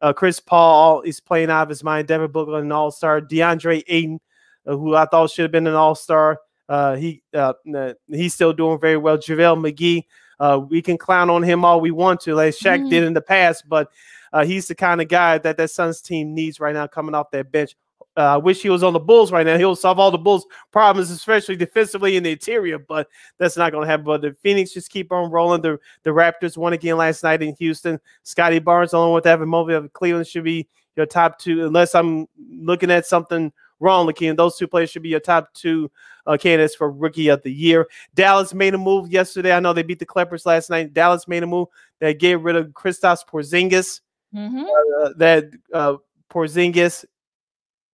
Uh, Chris Paul is playing out of his mind. Devin Booker, an all star. DeAndre Ayton, uh, who I thought should have been an all star. Uh, he uh, he's still doing very well. JaVale McGee, uh, we can clown on him all we want to, like Shaq mm-hmm. did in the past, but uh, he's the kind of guy that that Suns team needs right now, coming off that bench. Uh, I wish he was on the Bulls right now. He'll solve all the Bulls' problems, especially defensively in the interior. But that's not going to happen. But the Phoenix just keep on rolling. The the Raptors won again last night in Houston. Scottie Barnes, along with Evan Mobley of Cleveland, should be your top two, unless I'm looking at something wrong, Lakeem. Those two players should be your top two uh, candidates for rookie of the year. Dallas made a move yesterday. I know they beat the Clippers last night. Dallas made a move that get rid of Kristaps Porzingis. Mm-hmm. Uh, that uh, Porzingis,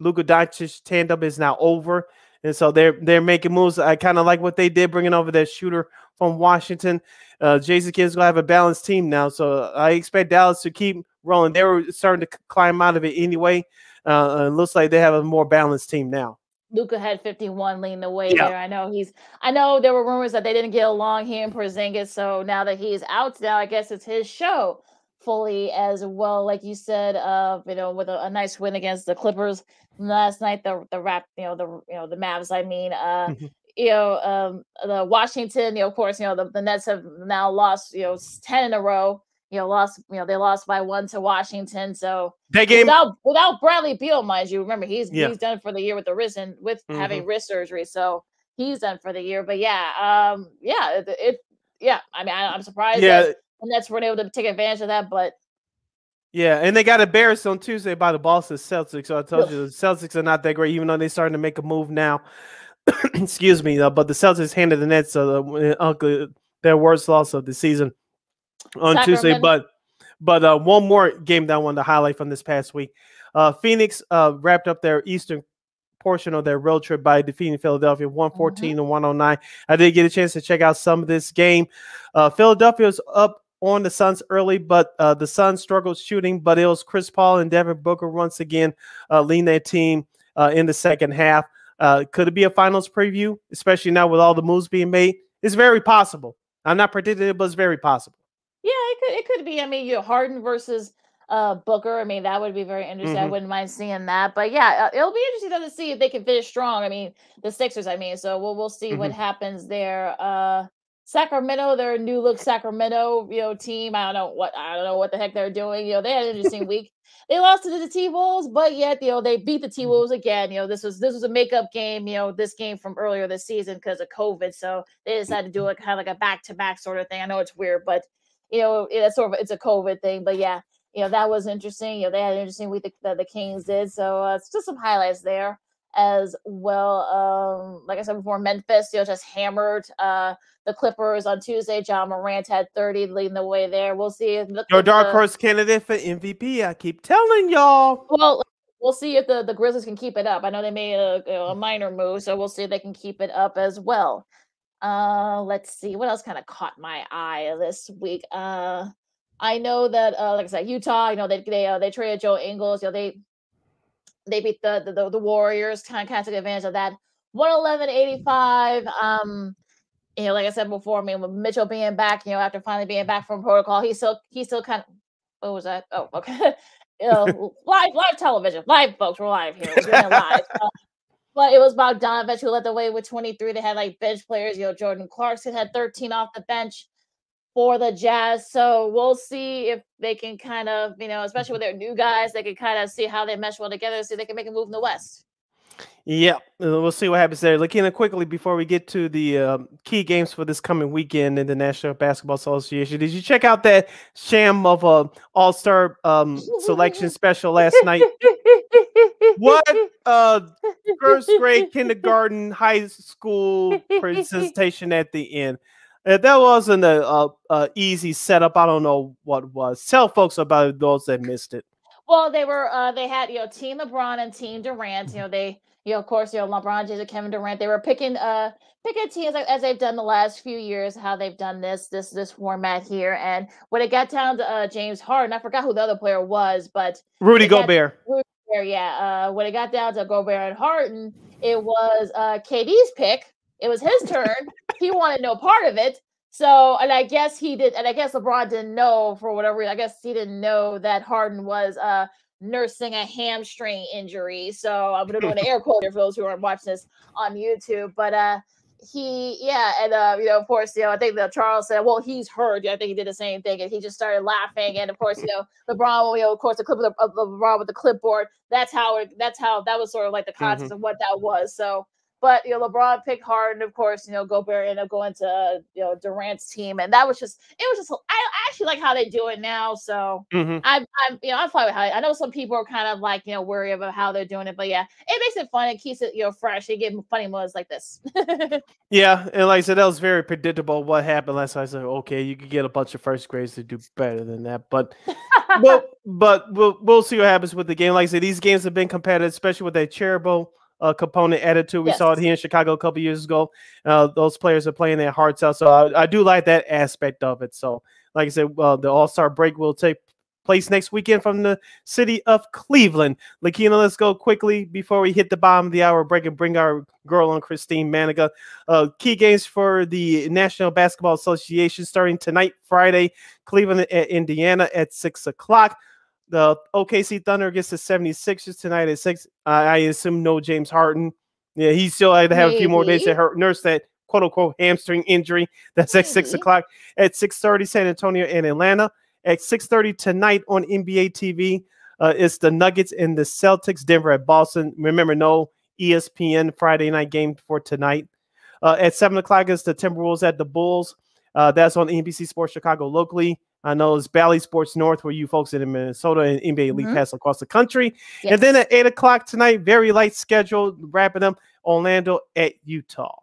Luka Doncic tandem is now over, and so they're they're making moves. I kind of like what they did, bringing over that shooter from Washington. Uh, Jason Kidd's gonna have a balanced team now, so I expect Dallas to keep rolling. They were starting to climb out of it anyway. Uh, it looks like they have a more balanced team now. Luka had 51 leading the way yeah. there. I know he's I know there were rumors that they didn't get along here in Porzingis. So now that he's out now, I guess it's his show fully as well. Like you said, uh, you know, with a, a nice win against the Clippers last night, the the rap, you know, the you know, the Mavs, I mean, uh, mm-hmm. you know, um the Washington, you know, of course, you know, the, the Nets have now lost, you know, 10 in a row you know, lost, you know, they lost by one to Washington. So that game without without Bradley Beal, mind you, remember he's Yeah. he's done for the year with the wrist and with having Mhm. wrist surgery. So he's done for the year. But yeah, um, yeah, it, it yeah. I mean, I, I'm surprised yeah, that the Nets weren't able to take advantage of that, but yeah, and they got embarrassed on Tuesday by the Boston Celtics. So I told you the Celtics are not that great, even though they're starting to make a move now. Excuse me, uh, but the Celtics handed the Nets uh, uh, their worst loss of the season on Tuesday. But but uh, one more game that I wanted to highlight from this past week. Uh, Phoenix uh, wrapped up their Eastern portion of their road trip by defeating Philadelphia 114 to 109. I did get a chance to check out some of this game. Uh, Philadelphia was up on the Suns early, but uh, the Suns struggled shooting. But it was Chris Paul and Devin Booker once again uh, leading their team uh, in the second half. Uh, could it be a finals preview, especially now with all the moves being made? It's very possible. I'm not predicting it, but it's very possible. Could it could be. I mean, you know, Harden versus uh Booker. I mean, that would be very interesting. I Mhm. wouldn't mind seeing that. But yeah, it'll be interesting though to see if they can finish strong. I mean, the Sixers. I mean, so we'll we'll see what Mhm. happens there. Uh, Sacramento, their new look Sacramento, you know, team. I don't know what I don't know what the heck they're doing. You know, they had an interesting week. They lost to the T Wolves, but yet you know they beat the T Wolves again. You know, this was this was a makeup game. You know, this game from earlier this season because of COVID. So they decided to do it kind of like a back to back sort of thing. I know it's weird, but you know, it's sort of it's a COVID thing, but yeah, you know, that was interesting. You know, they had an interesting week that the Kings did. So uh, it's just some highlights there as well. Um, like I said before, Memphis, you know, just hammered uh the Clippers on Tuesday. Ja Morant had 30 leading the way there. We'll see if the Your dark horse candidate for MVP. I keep telling y'all. well, we'll see if the, the Grizzlies can keep it up. I know they made a, you know, a minor move, so we'll see if they can keep it up as well. Uh, let's see what else kind of caught my eye this week. Uh, I know that, uh, like I said, Utah. You know they they uh, they traded Joe Ingles. You know they they beat the the, the, Warriors. Kind of kind of took advantage of that. 111-85. Um, you know, like I said before, I mean, with Mitchell being back, you know, after finally being back from protocol, he still he still kind of what was that? Oh, okay. you know, live live television, live folks, we're live here, we're live. Uh, but it was Bogdanovic who led the way with 23. They had like bench players, you know, Jordan Clarkson had 13 off the bench for the Jazz. So we'll see if they can kind of, you know, especially with their new guys, they can kind of see how they mesh well together, see if they can make a move in the West. Yep, uh, we'll see what happens there. Looking at quickly before we get to the um, key games for this coming weekend in the National Basketball Association. Did you check out that sham of a All Star um, selection special last night? What uh, first grade, kindergarten, high school presentation at the end? Uh, that wasn't a, a, a easy setup. I don't know what was. Tell folks about those that missed it. Well, they were uh they had, you know, Team LeBron and Team Durant. You know, they you know, of course, you know, LeBron James and Kevin Durant, they were picking uh picking teams like, as they've done the last few years, how they've done this this this format here. And when it got down to uh James Harden, I forgot who the other player was, but Rudy They got- Gobert. There, yeah. Uh when it got down to Gobert and Harden, it was uh KD's pick. It was his turn. he wanted no part of it. So, and I guess he did, and I guess LeBron didn't know for whatever reason. I guess he didn't know that Harden was uh nursing a hamstring injury. So I'm gonna do an air quote for those who aren't watching this on YouTube. But uh he yeah, and uh, you know, of course, you know, I think that Charles said, well, he's hurt. Yeah, I think he did the same thing, and he just started laughing. And of course, you know, LeBron, you know, of course, the clip of, the, of LeBron with the clipboard. That's how it. That's how that was sort of like the context of what that was. So, but you know, LeBron picked Harden, and of course. You know, Gobert ended up going to uh, you know Durant's team, and that was just it was just. I, I actually like how they do it now. So Mhm. I'm, I'm, you know, I'm fine with how. I know some people are kind of like, you know, worried about how they're doing it, but yeah, it makes it fun. It keeps it, you know, fresh. They give funny moments like this. Yeah, and like I said, that was very predictable. What happened last night? I said, okay, you could get a bunch of first grades to do better than that, but but but we'll we'll see what happens with the game. Like I said, these games have been competitive, especially with that charitable uh, component added to. We saw it here in Chicago a couple years ago. Uh, those players are playing their hearts out, so I, I do like that aspect of it. So, like I said, uh, the All Star break will take place next weekend from the city of Cleveland. Lakina, let's go quickly before we hit the bottom of the hour break and bring our girl on, Christine Maniga. Uh, key games for the National Basketball Association starting tonight, Friday, Cleveland at Indiana at six o'clock. The OKC Thunder gets the 76ers tonight at six. I I assume no James Harden. Yeah, he still had to have a few more days to Maybe. hurt, nurse that quote unquote hamstring injury. That's at six o'clock. At 6:30, San Antonio and Atlanta. at 6:30 tonight on NBA TV. Uh, it's the Nuggets and the Celtics. Denver at Boston. Remember, no ESPN Friday night game for tonight. Uh, at seven o'clock is the Timberwolves at the Bulls. Uh, that's on NBC Sports Chicago locally. I know it's Bally Sports North, where you folks in Minnesota and NBA League mm-hmm. Pass across the country. Yes. And then at eight o'clock tonight, very light schedule, wrapping up Orlando at Utah.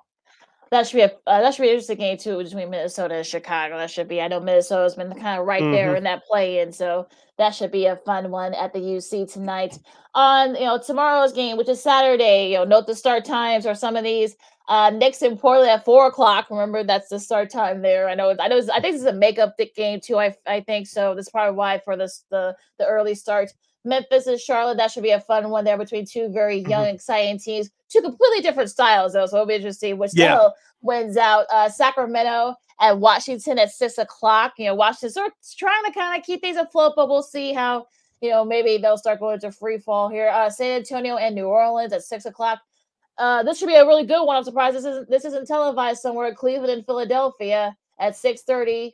That should be a uh, that should be an interesting game too between Minnesota and Chicago. That should be. I know Minnesota's been kind of right mm-hmm. there in that play, and so that should be a fun one at the UC tonight. On you know tomorrow's game, which is Saturday. You know, note the start times or some of these. Uh, Knicks in Portland at four o'clock. Remember, that's the start time there. I know. I know. I think this is a makeup thick game too. I I think so. That's probably why for this the the early start. Memphis and Charlotte. That should be a fun one there between two very young, mm-hmm. exciting teams. Two completely different styles though, so it'll be interesting which yeah. still wins out. Uh, Sacramento and Washington at six o'clock. You know, Washington's sort of trying to kind of keep things afloat, but we'll see how you know maybe they'll start going to free fall here. Uh, San Antonio and New Orleans at six o'clock. Uh, this should be a really good one. I'm surprised this isn't this isn't televised somewhere in Cleveland and Philadelphia at 6:30.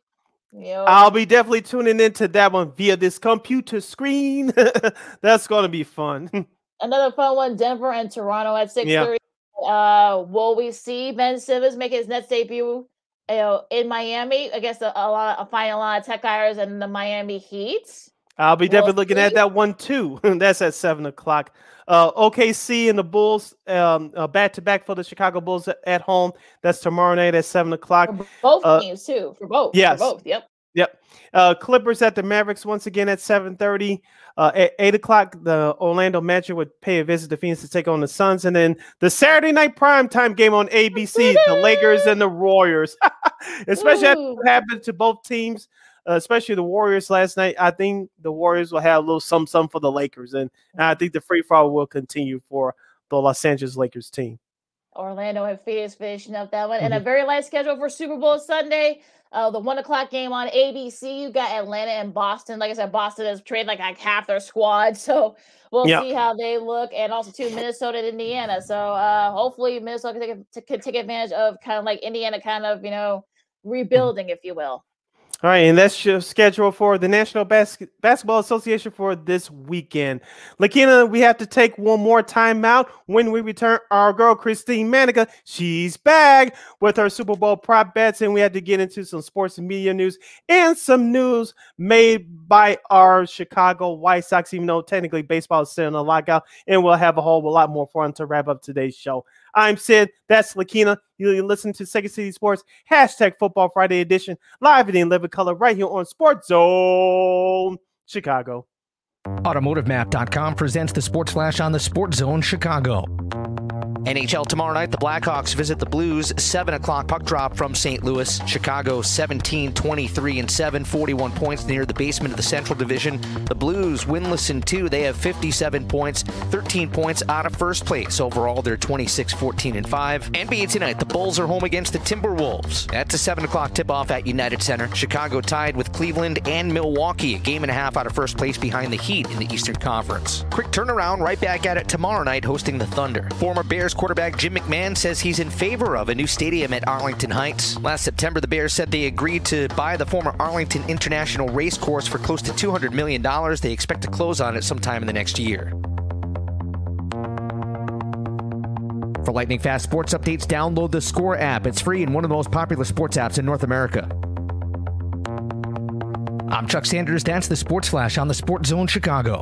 You know, I'll be definitely tuning into that one via this computer screen. That's gonna be fun. Another fun one: Denver and Toronto at 6:30. Yeah. Uh, will we see Ben Simmons make his Nets debut? You know, in Miami against a, a lot, of, a final lot of tech hires and the Miami Heat. I'll be definitely looking at that one too. That's at seven o'clock. Uh, OKC and the Bulls um, uh, back to back for the Chicago Bulls at home. That's tomorrow night at seven o'clock. For both uh, teams too. For both. Yes. For both. Yep. Yep. Uh, Clippers at the Mavericks once again at seven thirty. Uh, at eight o'clock, the Orlando Magic would pay a visit to Phoenix to take on the Suns, and then the Saturday night primetime game on ABC, the Lakers and the Warriors. Especially what happened to both teams uh, especially the Warriors last night. I think the Warriors will have a little some some for the Lakers, and, and I think the free fall will continue for the Los Angeles Lakers team. Orlando and Phoenix finishing up that one, mm-hmm. and a mm-hmm. very light schedule for Super Bowl Sunday. Uh, the one o'clock game on ABC. You got Atlanta and Boston. Like I said, Boston has traded like, like half their squad, so we'll yep. see how they look. And also to Minnesota and Indiana. So uh, hopefully Minnesota can take, can take advantage of kind of like Indiana, kind of you know mm-hmm. rebuilding, if you will. All right, and that's your schedule for the National Bas- Basketball Association for this weekend. Lakina, we have to take one more time out. When we return, our girl Christine Manica, she's back with her Super Bowl prop bets, and we had to get into some sports and media news and some news made by our Chicago White Sox, even though technically baseball is still in a lockout, and we'll have a whole lot more fun to wrap up today's show. I'm Sid. That's Lakina. You listen to Second City Sports hashtag Football Friday edition live in living color right here on Sports Zone Chicago. AutomotiveMap.com presents the Sports Flash on the Sports Zone Chicago. NHL tomorrow night, the Blackhawks visit the Blues. 7 o'clock puck drop from St. Louis. Chicago 17, 23, and 7, 41 points near the basement of the Central Division. The Blues winless in two. They have 57 points, 13 points out of first place. Overall, they're 26, 14, and 5. NBA tonight, the Bulls are home against the Timberwolves. That's a 7 o'clock tip off at United Center. Chicago tied with Cleveland and Milwaukee, a game and a half out of first place behind the Heat in the Eastern Conference. Quick turnaround right back at it tomorrow night, hosting the Thunder. Former Bears Bears quarterback Jim McMahon says he's in favor of a new stadium at Arlington Heights. Last September, the Bears said they agreed to buy the former Arlington International Racecourse for close to $200 million. They expect to close on it sometime in the next year. For lightning fast sports updates, download the Score app. It's free and one of the most popular sports apps in North America. I'm Chuck Sanders. That's the Sports Flash on the Sports Zone Chicago.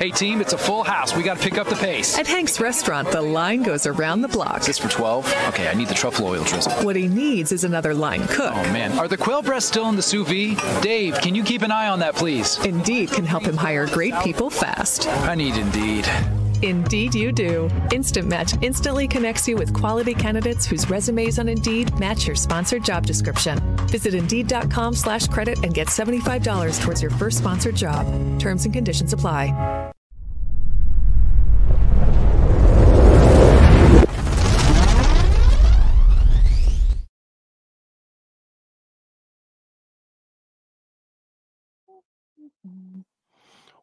Hey team, it's a full house. We got to pick up the pace. At Hank's restaurant, the line goes around the block. Is this for 12? Okay, I need the truffle oil drizzle. What he needs is another line cook. Oh man, are the quail breasts still in the sous vide? Dave, can you keep an eye on that, please? Indeed can help him hire great people fast. I need Indeed. Indeed, you do. Instant Match instantly connects you with quality candidates whose resumes on Indeed match your sponsored job description. Visit Indeed.com slash credit and get $75 towards your first sponsored job. Terms and conditions apply.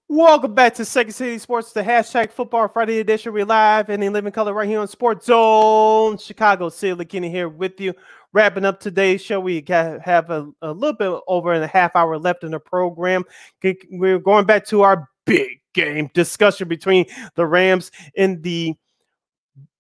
Welcome back to Second City Sports, the hashtag Football Friday edition. We're live and in living color right here on Sports Zone Chicago. Silly Kenny here with you. Wrapping up today's show, we have a, a little bit over a half hour left in the program. We're going back to our big game discussion between the Rams and the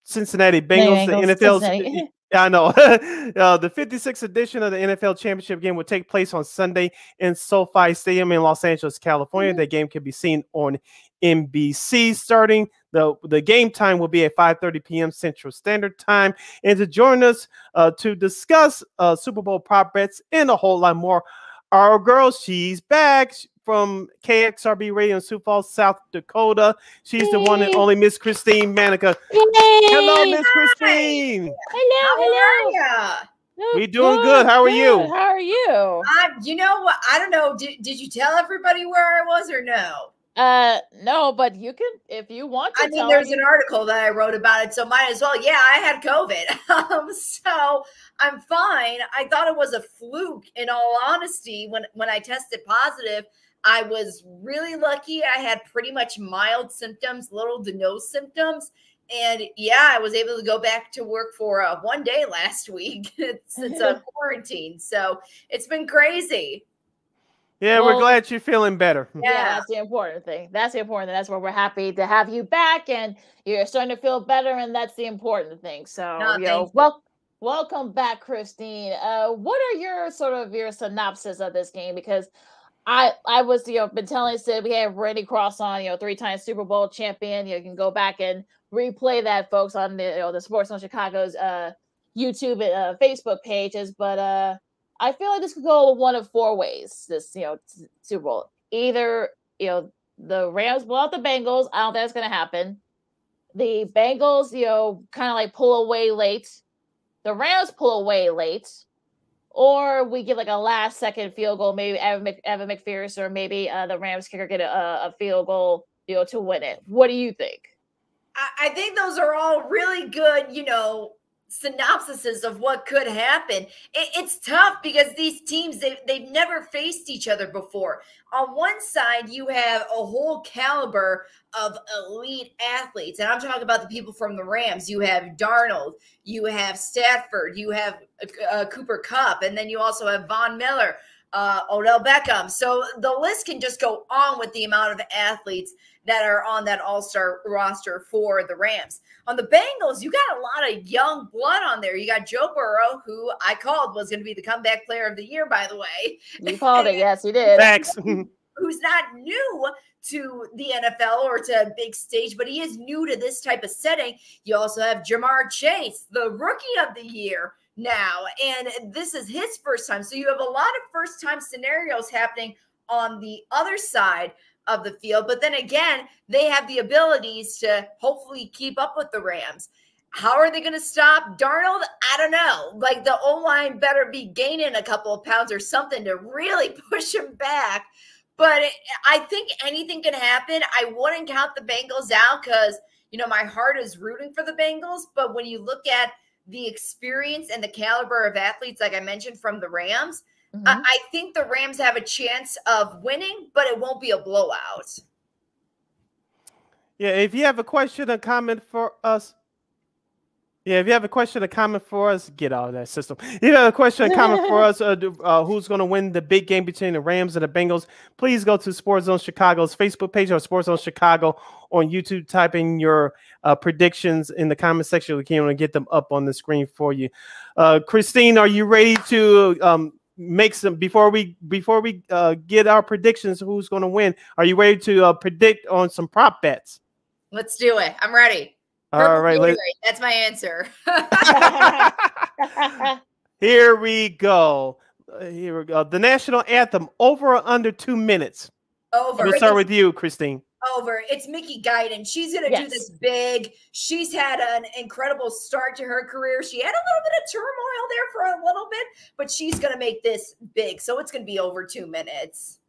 Cincinnati Bengals, Bengals the NFL's I know. uh, the 56th edition of the NFL Championship game will take place on Sunday in SoFi Stadium in Los Angeles, California. Mm-hmm. The game can be seen on NBC starting. The, the game time will be at 5:30 p.m. Central Standard Time. And to join us uh, to discuss uh, Super Bowl prop bets and a whole lot more, our girl, she's back from KXRB Radio in Sioux Falls, South Dakota. She's hey. the one and only Miss Christine Manica. Hey. Hello, Miss Christine. Hello, hello. We doing good. How are good. you? How are you? You know what? I don't know. Did, did you tell everybody where I was or no? Uh, no, but you can if you want to. I mean, there's an article that I wrote about it, so might as well. Yeah, I had COVID, um, so I'm fine. I thought it was a fluke. In all honesty, when when I tested positive, I was really lucky. I had pretty much mild symptoms, little to no symptoms. And yeah, I was able to go back to work for uh, one day last week since a quarantine. So it's been crazy. Yeah, well, we're glad you're feeling better. Yeah, yeah, that's the important thing. That's the important thing. That's why we're happy to have you back and you're starting to feel better. And that's the important thing. So, no, you know, well, welcome back, Christine. Uh, what are your sort of your synopsis of this game? Because I I was you know been telling said we had Randy Cross on you know three times Super Bowl champion. You can go back and replay that, folks, on the you know, the Sports Zone Chicago's uh, YouTube and uh, Facebook pages. But uh, I feel like this could go one of four ways. This you know Super Bowl either you know the Rams blow out the Bengals. I don't think that's to happen. The Bengals you know kind of like pull away late. The Rams pull away late or we get like a last second field goal, maybe Evan, Mc, Evan McPherson or maybe uh, the Rams kicker get a, a, field goal, you know, to win it. What do you think? I, I think those are all really good, you know, synopsises of what could happen. It, it's tough because these teams they they've never faced each other before. On one side, you have a whole caliber of elite athletes, and I'm talking about the people from the Rams. You have Donald, you have Stafford, you have uh, Cooper Kupp, and then you also have Von Miller. Uh, Odell Beckham. So the list can just go on with the amount of athletes that are on that all star roster for the Rams. On the Bengals, you got a lot of young blood on there. You got Joe Burrow, who I called was going to be the comeback player of the year, by the way. You called it, yes, you did. Thanks. who's not new to the NFL or to a big stage, but he is new to this type of setting. You also have Ja'Marr Chase, the rookie of the year now, and this is his first time. So you have a lot of first time scenarios happening on the other side of the field. But then again, they have the abilities to hopefully keep up with the Rams. How are they going to stop Donald? I don't know. Like the O line better be gaining a couple of pounds or something to really push him back. But I think anything can happen. I wouldn't count the Bengals out because, you know, my heart is rooting for the Bengals. But when you look at the experience and the caliber of athletes, like I mentioned from the Rams, Mm-hmm. I, I think the Rams have a chance of winning, but it won't be a blowout. Yeah, if you have a question or comment for us, yeah, if you have a question or comment for us, get out of that system. If you have a question or comment for us, uh, uh, who's going to win the big game between the Rams and the Bengals? Please go to Sports Zone Chicago's Facebook page or Sports Zone Chicago on YouTube. Type in your uh, predictions in the comment section. We can get them up on the screen for you. Uh, Christine, are you ready to um, make some before we before we uh, get our predictions who's going to win are you ready to uh, predict on some prop bets let's do it i'm ready all right that's my answer here we go uh, here we go the national anthem over or under two minutes over we'll start with you christine over. It's Mickey Guyton. She's going to Yes. do this big. She's had an incredible start to her career. She had a little bit of turmoil there for a little bit, but she's going to make this big. So it's going to be over two minutes.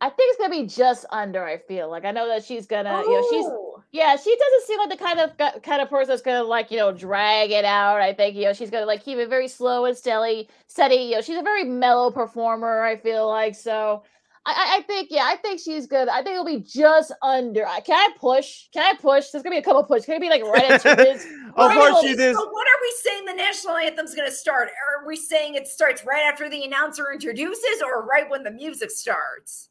I think it's gonna be just under. I feel like I know that she's gonna, you know, she's oh. yeah, she doesn't seem like the kind of kind of person that's gonna like you know drag it out. I think you know she's gonna like keep it very slow and steady. Steady. You know, she's a very mellow performer. I feel like so. I, I- I think yeah, I think she's good. I think it'll be just under. I- Can I push? Can I push? There's gonna be a couple push. Can it be like right at two minutes? of Right course at she least. So what are we saying the national anthem's going to start? Are we saying it starts right after the announcer introduces or right when the music starts?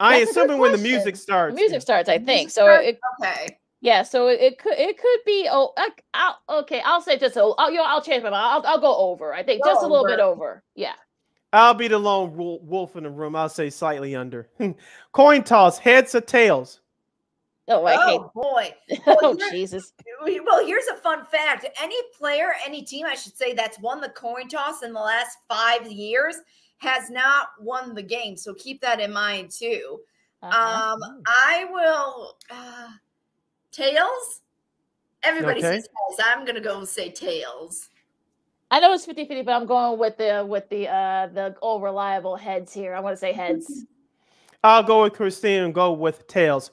I That's assuming when the question. music The starts. music starts, I think. So starts? it, Okay. Yeah, so it, it could it could be oh I, I'll, okay I'll say just a I'll, you know, I'll change my mind I'll, I'll go over I think Go just a little bit over. over yeah I'll be the lone wolf in the room. I'll say slightly under. Coin toss, heads or tails. oh I hate Oh boy. oh Well, here- Jesus Well, here's a fun fact. Any player, any team, I should say, that's won the coin toss in the last five years has not won the game. So keep that in mind too. Uh-huh. Um, I will uh tails. Everybody Okay. says tails. I'm gonna go say tails. I know it's 50 50 but I'm going with the with the uh the all reliable heads here I want to say heads I'll go with Christine and go with tails.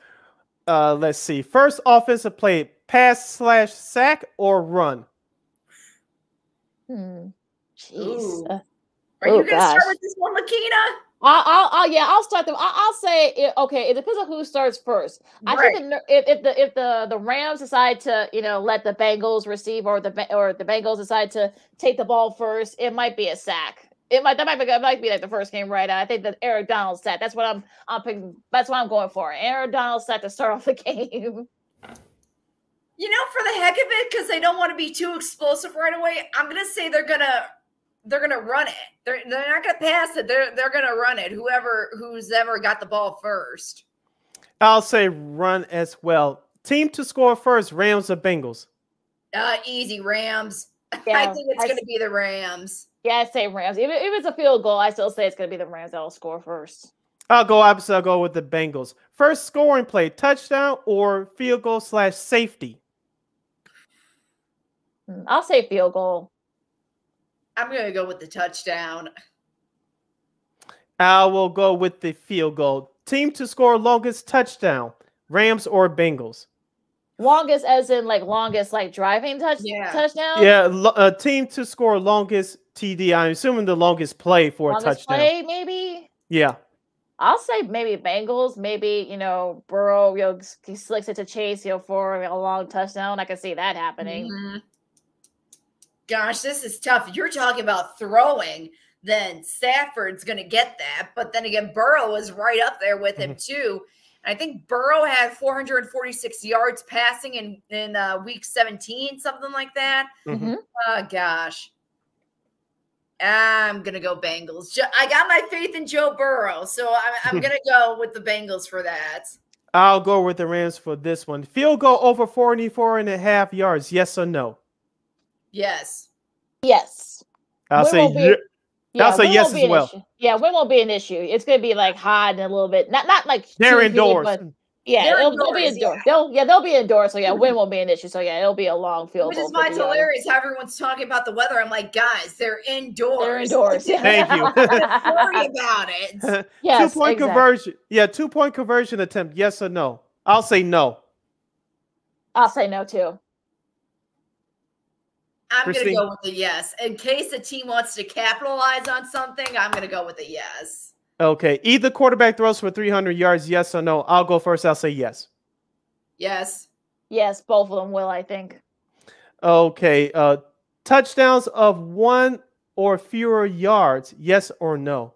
Uh, let's see. First offensive play, pass slash sack or run. hmm. Jeez Ooh. Are Oh, you gonna start with this one, Lakina? I'll, I'll, I'll yeah I'll start them I'll, I'll say it, okay it depends on who starts first I Right. think if, if the if the the Rams decide to you know let the Bengals receive or the or the Bengals decide to take the ball first, it might be a sack. It might that might be it might be like the first game right. Now. I think that Eric Donald sack. That's what I'm I'm picking. That's what I'm going for. Eric Donald sack to start off the game. You know, for the heck of it, because they don't want to be too explosive right away, I'm gonna say they're gonna they're gonna run it. They're they're not gonna pass it. They're they're gonna run it. Whoever who's ever got the ball first. I'll say run as well. Team to score first, Rams or Bengals. Uh, easy Rams. I think it's I gonna s- be the Rams. Yeah, I say Rams. If, it- if it's a field goal, I still say it's going to be the Rams that'll score first. I'll go opposite. I'll go with the Bengals. First scoring play, touchdown or field goal slash safety. Mm, I'll say field goal. I'm gonna go with the touchdown. I will go with the field goal. Team to score longest touchdown, Rams or Bengals. Longest, as in like longest, like driving touch Yeah. touchdown. Yeah, lo- uh, team to score longest TD. I'm assuming the longest play for a touchdown. play, maybe. Yeah. I'll say maybe Bengals, maybe you know Burrow, you know, he slicks it to Chase, you know, for a long touchdown. I can see that happening. Mhm. Gosh, this is tough. You're talking about throwing, then Stafford's going to get that. But then again, Burrow is right up there with him too. And I think Burrow had 446 yards passing in in uh, week 17, something like that. Mhm. Oh gosh. I'm gonna go Bengals. I got my faith in Joe Burrow, so I'm, I'm gonna go with the Bengals for that. I'll go with the Rams for this one. Field goal over 44 and a half yards. Yes or no? Yes. Yes. I'll Win say be- ye- Yeah, I'll say win yes won't be as an well. issue. Yeah, win won't be an issue. It's gonna be like hot and a little bit, not not like They're too humid, indoors. but yeah, They're it'll, they'll be indoors, indoors. They'll yeah, they'll be indoors. So yeah, win won't be an issue. So yeah, it'll be a long field Which is for why it's the, hilarious how everyone's talking about the weather. I'm like, guys, they're indoors. They're indoors. Like, Thank you. Don't worry about it. Yes, two point exactly. conversion. Yeah, two point conversion attempt. Yes or no? I'll say no. I'll say no too. I'm gonna go with a yes. In case the team wants to capitalize on something, I'm gonna go with a yes. Okay. Either quarterback throws for 300 yards. Yes or no? I'll go first. I'll say yes. Yes. Yes, both of them will. I think. Okay. Uh, touchdowns of one or fewer yards. Yes or no?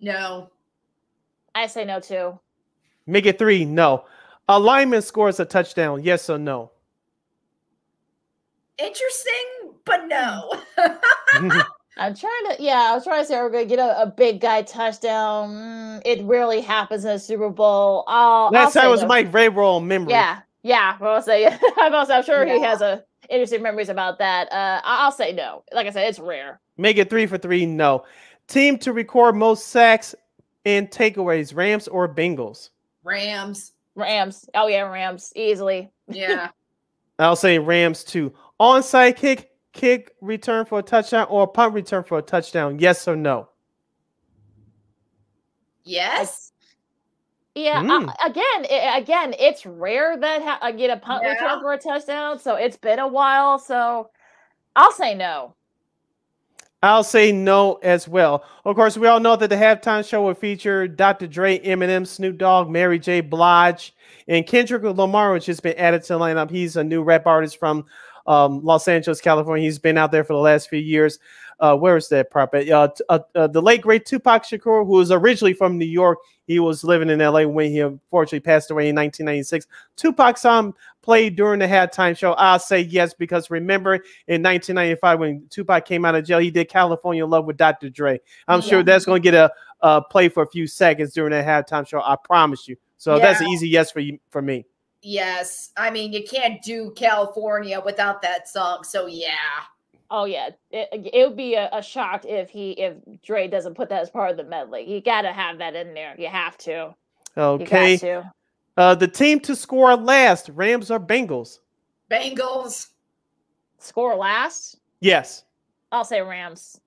No. I say no too. Make it three. No. Alignment scores a touchdown. Yes or no? Interesting, but no. I'm trying to, yeah, I was trying to say we're gonna get a, a big guy touchdown. Mm, it rarely happens in a Super Bowl. I'll, I'll Last time was no. Mike Vrabel memory. Yeah, yeah. I'll say, I'm, also, I'm sure he has a interesting memories about that. Uh, I- I'll say no. Like I said, it's rare. Make it three for three. No. Team to record most sacks and takeaways. Rams or Bengals? Rams. Rams. Oh yeah, Rams easily. Yeah. I'll say Rams too. Onside kick, kick return for a touchdown, or punt return for a touchdown. Yes or no? Yes. Yeah. Mm. Uh, again, it, again, it's rare that ha- I get a punt Yeah. return for a touchdown, so it's been a while. So I'll say no. I'll say no as well. Of course, we all know that the halftime show will feature Dr. Dre, Eminem, Snoop Dogg, Mary J. Blige, and Kendrick Lamar, which has been added to the lineup. He's a new rap artist from um, Los Angeles, California. He's been out there for the last few years. Uh, where is that property? Uh, uh, uh, the late great Tupac Shakur, who was originally from New York, he was living in LA when he unfortunately passed away in 1996. Tupac song played during the halftime show. I'll say yes because remember in 1995 when Tupac came out of jail, he did California Love with Dr. Dre. I'm sure that's going to get a, a play for a few seconds during that halftime show. I promise you. So that's an easy yes for you for me. Yes. I mean, you can't do California without that song. So yeah. Oh yeah, it, it would be a, a shock if he if Dre doesn't put that as part of the medley. You got to have that in there. You have to. Okay. got to. Uh, the team to score last, Rams or Bengals? Bengals. Score last. Yes. I'll say Rams.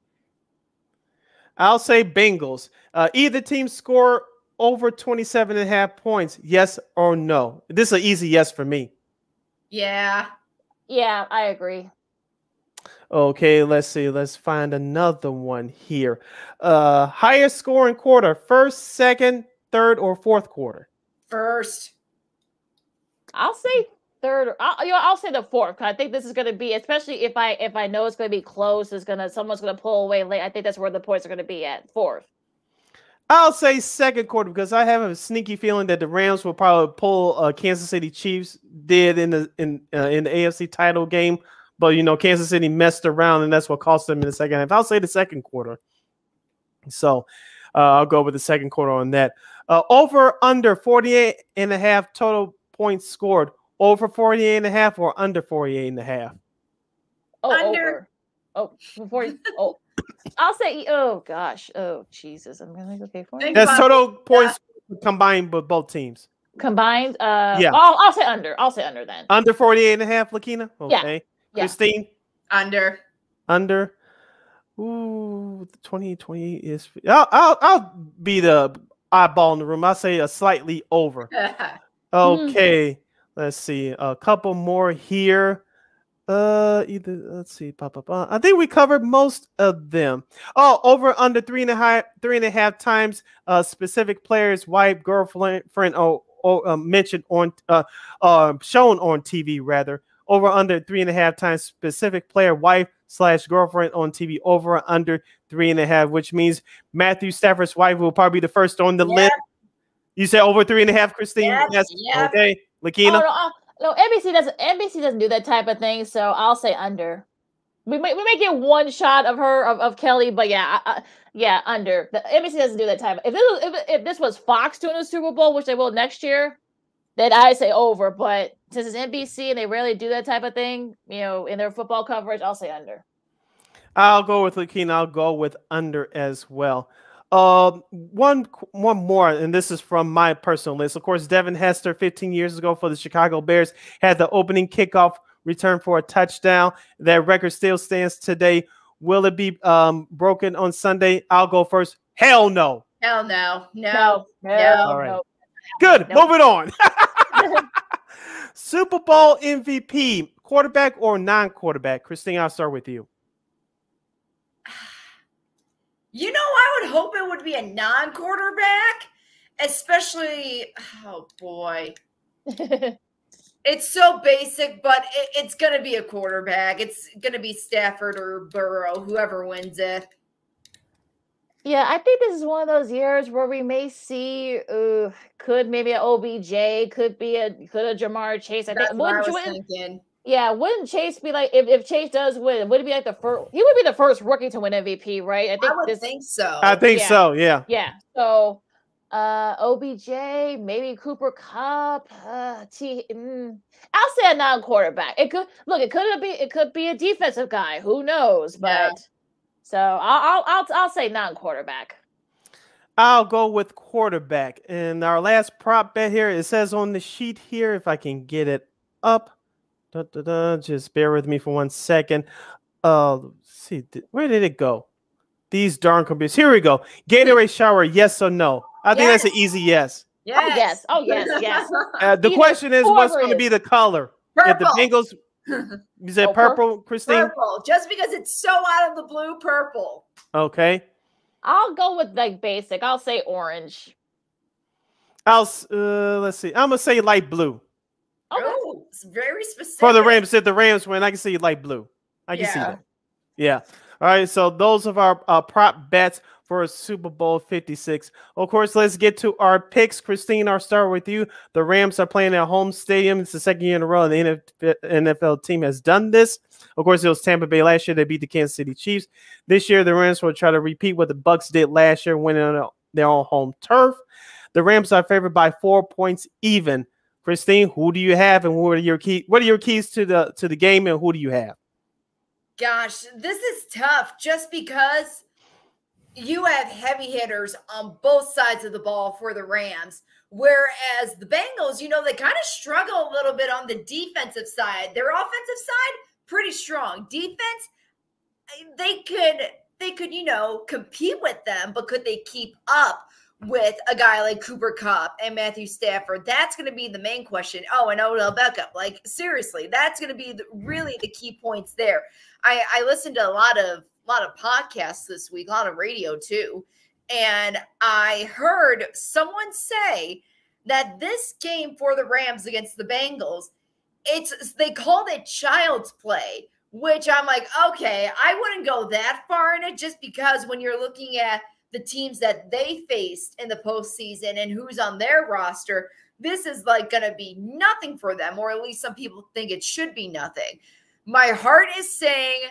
I'll say Bengals. Uh, either team score over 27 and a half points, yes or no. This is an easy yes for me. Yeah. Yeah, I agree. Okay, let's see. Let's find another one here. Uh, highest scoring quarter, first, second, third, or fourth quarter? First. I'll say third. Or, I'll, you know, I'll say the fourth. 'cause I think this is going to be, especially if I if I know it's going to be close. Is gonna someone's going to pull away late. I think that's where the points are going to be at fourth. I'll say second quarter because I have a sneaky feeling that the Rams will probably pull uh, Kansas City Chiefs did in the in uh, in the AFC title game, but you know Kansas City messed around and that's what cost them in the second half. I'll say the second quarter. So uh, I'll go with the second quarter on that. Uh, over under 48 and a half total points scored. Over 48 and a half or under 48 and a half. Oh, Under. over. Oh, before you, oh, I'll say. Oh gosh. Oh Jesus. I'm gonna go pay for it. That's total points combined with both teams. combined. Uh, Yeah. I'll, I'll say under. I'll say under then. Under 48 and a half, Lakina? Okay. Yeah. Christine? Under. under. Ooh, the 2020 is. I'll, I'll I'll be the eyeball in the room. I'll say a slightly over. Okay, let's see. A couple more here. Uh, either let's see. Ba, ba, ba. I think we covered most of them. Oh, over under three and a half three and a half times. Uh, specific players, wife, girlfriend, friend. Oh, oh uh, mentioned on uh, uh, shown on TV rather. Over under three and a half times specific player, wife slash girlfriend on TV. Over under three and a half, which means Matthew Stafford's wife will probably be the first on the Yep. list. You said over three and a half, Christine. Yep, Yes. yep. Okay, Oh, Lakina. no, uh, no, NBC doesn't. NBC doesn't do that type of thing. So I'll say under. We may we may get one shot of her of, of Kelly, but yeah, yeah, under. The NBC doesn't do that type. Of, if this was if, if this was Fox doing the Super Bowl, which they will next year, then I say over. But since it's NBC and they rarely do that type of thing, you know, in their football coverage, I'll say under. I'll go with Lakina. I'll go with under as well. Um, one one more, and this is from my personal list. Of course, Devin Hester, 15 years ago for the Chicago Bears, had the opening kickoff return for a touchdown. That record still stands today. Will it be um, broken on Sunday? I'll go first. Hell no. Hell no. No. No, no, No. All right. no. Good. Nope. Moving on. Super Bowl MVP, quarterback or non-quarterback? Christine, I'll start with you. You know, I would hope it would be a non quarterback, especially, oh boy. It's so basic, but it, it's going to be a quarterback. It's going to be Stafford or Burrow, whoever wins it. Yeah, I think this is one of those years where we may see uh could maybe an OBJ, could be a could a Ja'Marr Chase. I That's think what I was thinking. Yeah, wouldn't Chase be like if, if Chase does win, would it be like the first he would be the first rookie to win MVP, right? I think I would this think so. I think yeah. so. Yeah. yeah. So uh OBJ, maybe Cooper Kupp, uh T mm, I'll say a non-quarterback. It could look, it could be it could be a defensive guy, who knows, but Yeah. so I'll I'll I'll, I'll say non-quarterback. I'll go with quarterback. And our last prop bet here, it says on the sheet here, if I can get it up. Da, da, da, just bear with me for one second. Uh, see, where did it go? These darn computers. Here we go. Gatorade shower, yes or no? I think yes. that's an easy yes. Yes. Oh, yes. Oh, yes. Yes. Uh, the question is, what's going to be the color? Purple. If the Bengals, is it oh, purple, Christine? Purple. Just because it's so out of the blue, purple. Okay. I'll go with like basic. I'll say orange. I'll uh, let's see. I'm gonna say light blue. Okay. Oh, it's very specific. For the Rams, if the Rams win, I can see light blue. I can yeah. see that. Yeah. All right. So those are our uh, prop bets for Super Bowl 56. Of course, let's get to our picks. Christine, I'll start with you. The Rams are playing at home stadium. It's the second year in a row the NFL team has done this. Of course, it was Tampa Bay last year. They beat the Kansas City Chiefs. This year, the Rams will try to repeat what the Bucs did last year, winning on their own home turf. The Rams are favored by four points even. Christine, who do you have, and what are your key? What are your keys to the to the game, and who do you have? Gosh, this is tough. Just because you have heavy hitters on both sides of the ball for the Rams. Whereas the Bengals, you know, they kind of struggle a little bit on the defensive side. Their offensive side, pretty strong. Defense, they could they could, you know, compete with them, but could they keep up with a guy like Cooper Kupp and Matthew Stafford? That's going to be the main question. Oh, and Odell Beckham. Like seriously, that's going to be the, really the key points there. I, I listened to a lot of a lot of podcasts this week, a lot of radio too. And I heard someone say that this game for the Rams against the Bengals, it's they called it child's play, which I'm like, okay, I wouldn't go that far in it just because when you're looking at the teams that they faced in the postseason and who's on their roster, this is like going to be nothing for them, or at least some people think it should be nothing. My heart is saying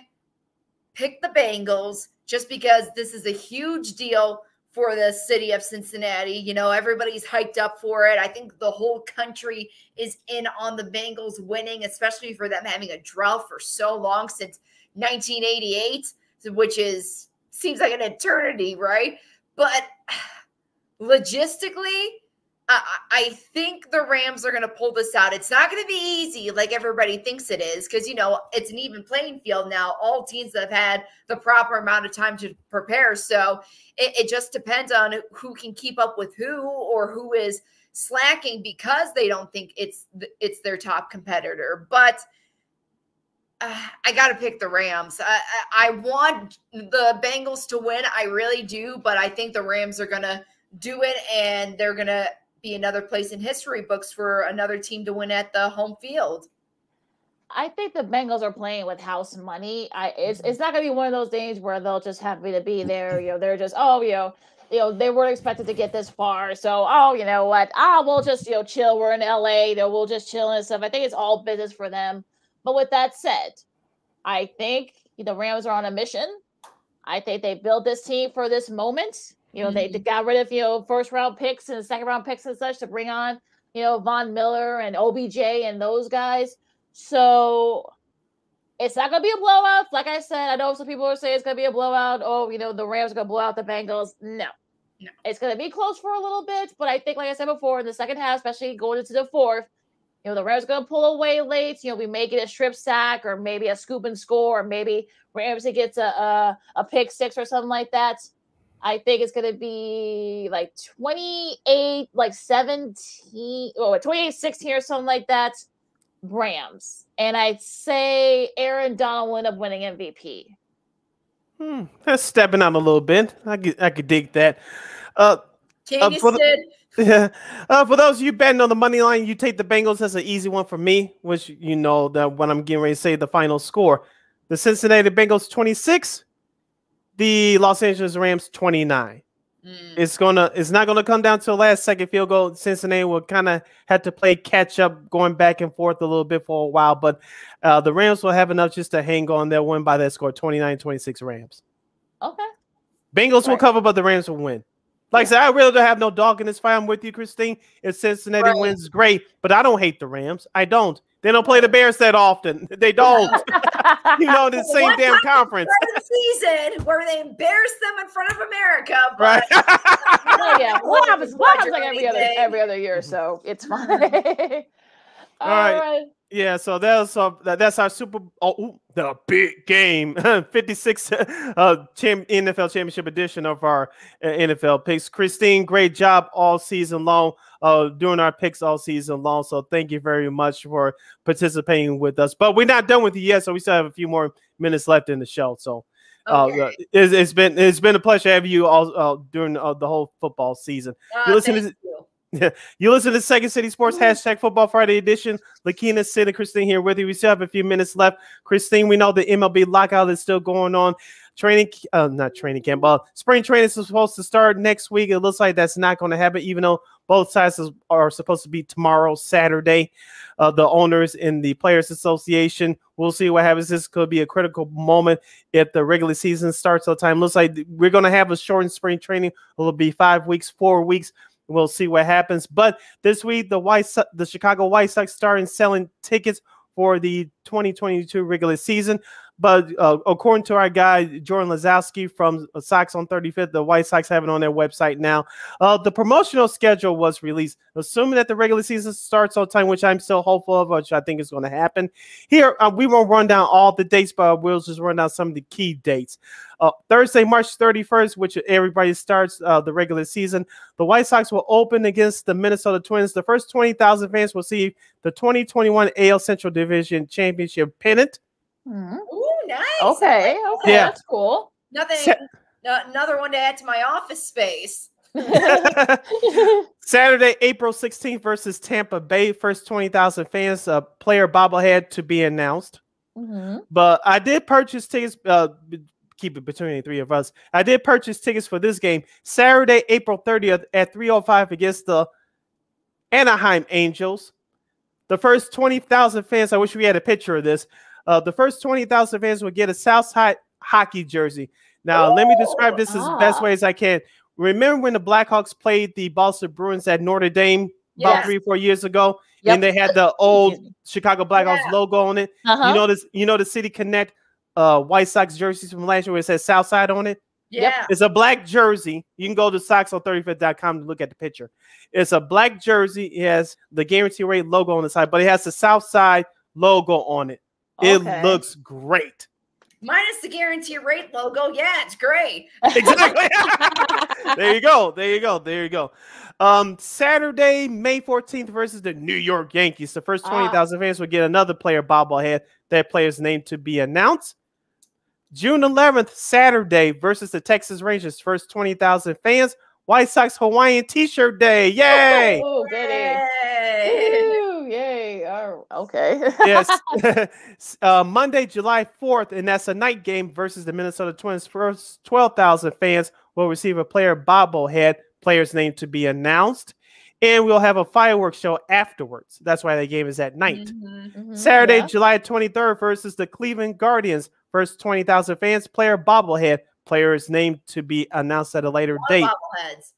pick the Bengals just because this is a huge deal for the city of Cincinnati. You know, everybody's hyped up for it. I think the whole country is in on the Bengals winning, especially for them having a drought for so long since 1988, which is seems like an eternity, right? But logistically, I, I think the Rams are going to pull this out. It's not going to be easy like everybody thinks it is because, you know, it's an even playing field now. All teams have had the proper amount of time to prepare. So it, it just depends on who can keep up with who or who is slacking because they don't think it's it's their top competitor. But uh, I got to pick the Rams. I, I, I want the Bengals to win. I really do. But I think the Rams are going to do it and they're going to be another place in history books for another team to win at the home field. I think the Bengals are playing with house money. I it's it's not gonna be one of those days where they'll just happy to be there. You know, they're just oh you know you know they weren't expected to get this far, so oh you know what ah we'll just you know chill. We're in LA, you know we'll just chill and stuff. I think it's all business for them. But with that said, I think the Rams are on a mission. I think they built this team for this moment. You know, mm-hmm. they, got rid of, you know, first round picks and second round picks and such to bring on, you know, Von Miller and OBJ and those guys. So it's not gonna be a blowout. Like I said, I know some people are saying it's gonna be a blowout. Oh, you know, the Rams are gonna blow out the Bengals. No. No. It's gonna be close for a little bit, but I think, like I said before, in the second half, especially going into the fourth, you know, the Rams are gonna pull away late. You know, we may get a strip sack or maybe a scoop and score, or maybe Ramsey gets a, a, a pick six or something like that. I think it's going to be like 28, like 17, or 28 16 or something like that. Rams. And I'd say Aaron Donald will end up winning MVP. Hmm, that's stepping out a little bit. I could, I could dig that. Uh, uh for, the, yeah. uh, for those of you betting on the money line, you take the Bengals. That's an easy one for me, which you know that when I'm getting ready to say the final score. The Cincinnati Bengals 26, the Los Angeles Rams 29. Mm. It's gonna it's not gonna come down to the last second field goal. Cincinnati will kind of have to play catch up, going back and forth a little bit for a while, but uh, the Rams will have enough just to hang on. They'll win by that score 29-26 Rams. Okay. Bengals right. will cover, but the Rams will win. Like. I said, I really don't have no dog in this fight. I'm with you, Christine. If Cincinnati right. wins, great, but I don't hate the Rams. I don't. They don't play the Bears that often. They don't. you know, the same One damn conference. during the season where they embarrass them in front of America. Right. But Oh yeah, what happens? What happens like every other every other year, so it's fine. All right. right. Yeah, so that's uh, that's our Super oh, ooh, the big game, 56 uh cham- NFL Championship edition of our uh, NFL picks. Christine, great job all season long, uh, doing our picks all season long. So thank you very much for participating with us. But we're not done with you yet, so we still have a few more minutes left in the show. So uh, Okay. it's, it's been it's been a pleasure having you all uh, during uh, the whole football season. Uh, you listen thank to- you. You listen to Second City Sports hashtag Football Friday edition. Lakina, Sid, and Christine here with you. We still have a few minutes left. Christine, we know the MLB lockout is still going on. Training, uh, not training camp, uh, spring training is supposed to start next week. It looks like that's not going to happen, even though both sides are supposed to be tomorrow, Saturday. Uh, the owners in the Players Association. We'll see what happens. This could be a critical moment if the regular season starts on time. Looks like we're going to have a shortened spring training. It'll be five weeks, four weeks. We'll see what happens. But this week, the White Sox, the Chicago White Sox starting selling tickets for the 2022 regular season. But uh, according to our guy Jordan Lazowski from Sox on 35th, the White Sox have it on their website now. Uh, the promotional schedule was released, assuming that the regular season starts on time, which I'm still hopeful of, which I think is going to happen. Here, uh, we won't run down all the dates, but we'll just run down some of the key dates. Uh, Thursday, March 31st, which everybody starts uh, the regular season, the White Sox will open against the Minnesota Twins. The first 20,000 fans will see the 2021 AL Central Division Championship pennant. Mhm. Ooh, nice. Okay, okay, Yeah. that's cool. Nothing. Sa- no- another one to add to my office space. Saturday, April 16th versus Tampa Bay. First 20,000 fans, uh, player bobblehead to be announced. Mhm. But I did purchase tickets. Uh, keep it between the three of us. I did purchase tickets for this game Saturday, April 30th at 3:05 against the Anaheim Angels. The first 20,000 fans. I wish we had a picture of this. Uh, the first 20,000 fans will get a Southside hockey jersey. Now, let me describe this as best ah. way as I can. Remember when the Blackhawks played the Boston Bruins at Notre Dame about Yes. three or four years ago, Yep. and they had the old Chicago Blackhawks Yeah. logo on it. Uh-huh. You know this. You know the City Connect uh, White Sox jerseys from last year where it says Southside on it. Yeah. It's a black jersey. You can go to soxon35.com to look at the picture. It's a black jersey. It has the Guaranteed Rate logo on the side, but it has the Southside logo on it. Okay. It looks great. Minus the Guaranteed Rate logo. Yeah, it's great. Exactly. there you go. There you go. There you go. Um, Saturday, May 14th versus the New York Yankees. The first Ah. 20,000 fans will get another player bobblehead. That player's name to be announced. June 11th, Saturday versus the Texas Rangers. First 20,000 fans. White Sox Hawaiian T-shirt day. Yay! Oh, goody. Yay. Ooh, yay. Oh, okay. yes. uh, Monday, July 4th, and that's a night game versus the Minnesota Twins. First 12,000 fans will receive a player bobblehead, player's name to be announced. And we'll have a fireworks show afterwards. That's why the game is at night. Mhm. Mhm, Saturday, yeah. July 23rd versus the Cleveland Guardians. First 20,000 fans, player bobblehead, player's name to be announced at a later date. bobbleheads.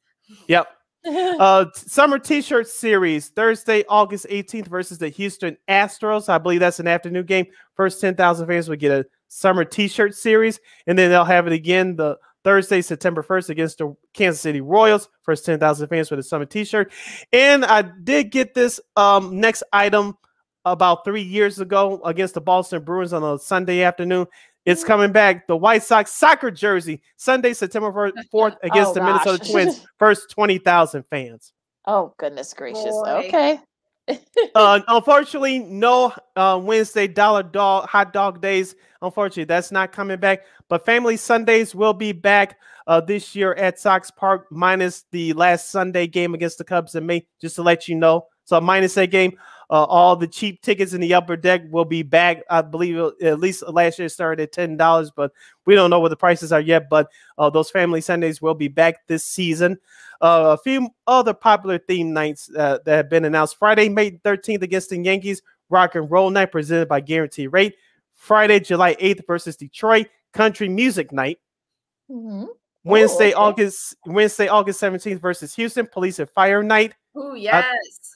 Yep. Uh, summer T-shirt series Thursday, August 18th versus the Houston Astros. I believe that's an afternoon game. First 10,000 fans will get a summer T-shirt series, and then they'll have it again the Thursday, September 1st against the Kansas City Royals. First 10,000 fans with a summer T-shirt. And I did get this um, next item about three years ago against the Boston Bruins on a Sunday afternoon. It's coming back. The White Sox soccer jersey, Sunday, September 4th against Oh, the Minnesota. Twins. First 20,000 fans. oh, goodness gracious. Boy. Okay. Uh, unfortunately, no uh, Wednesday dollar dog hot dog days. Unfortunately, that's not coming back. But Family Sundays will be back uh, this year at Sox Park, minus the last Sunday game against the Cubs in May. Just to let you know, so minus that game, uh, all the cheap tickets in the upper deck will be back. I believe at least last year it started at ten dollars, but we don't know what the prices are yet. But uh, those Family Sundays will be back this season. Uh, a few other popular theme nights uh, that have been announced. Friday, May 13th against the Yankees, Rock and Roll Night presented by Guaranteed Rate. Friday, July 8th versus Detroit, Country Music Night. Mhm. Wednesday, okay. August Wednesday, August 17th versus Houston, Police and Fire Night. Ooh, yes.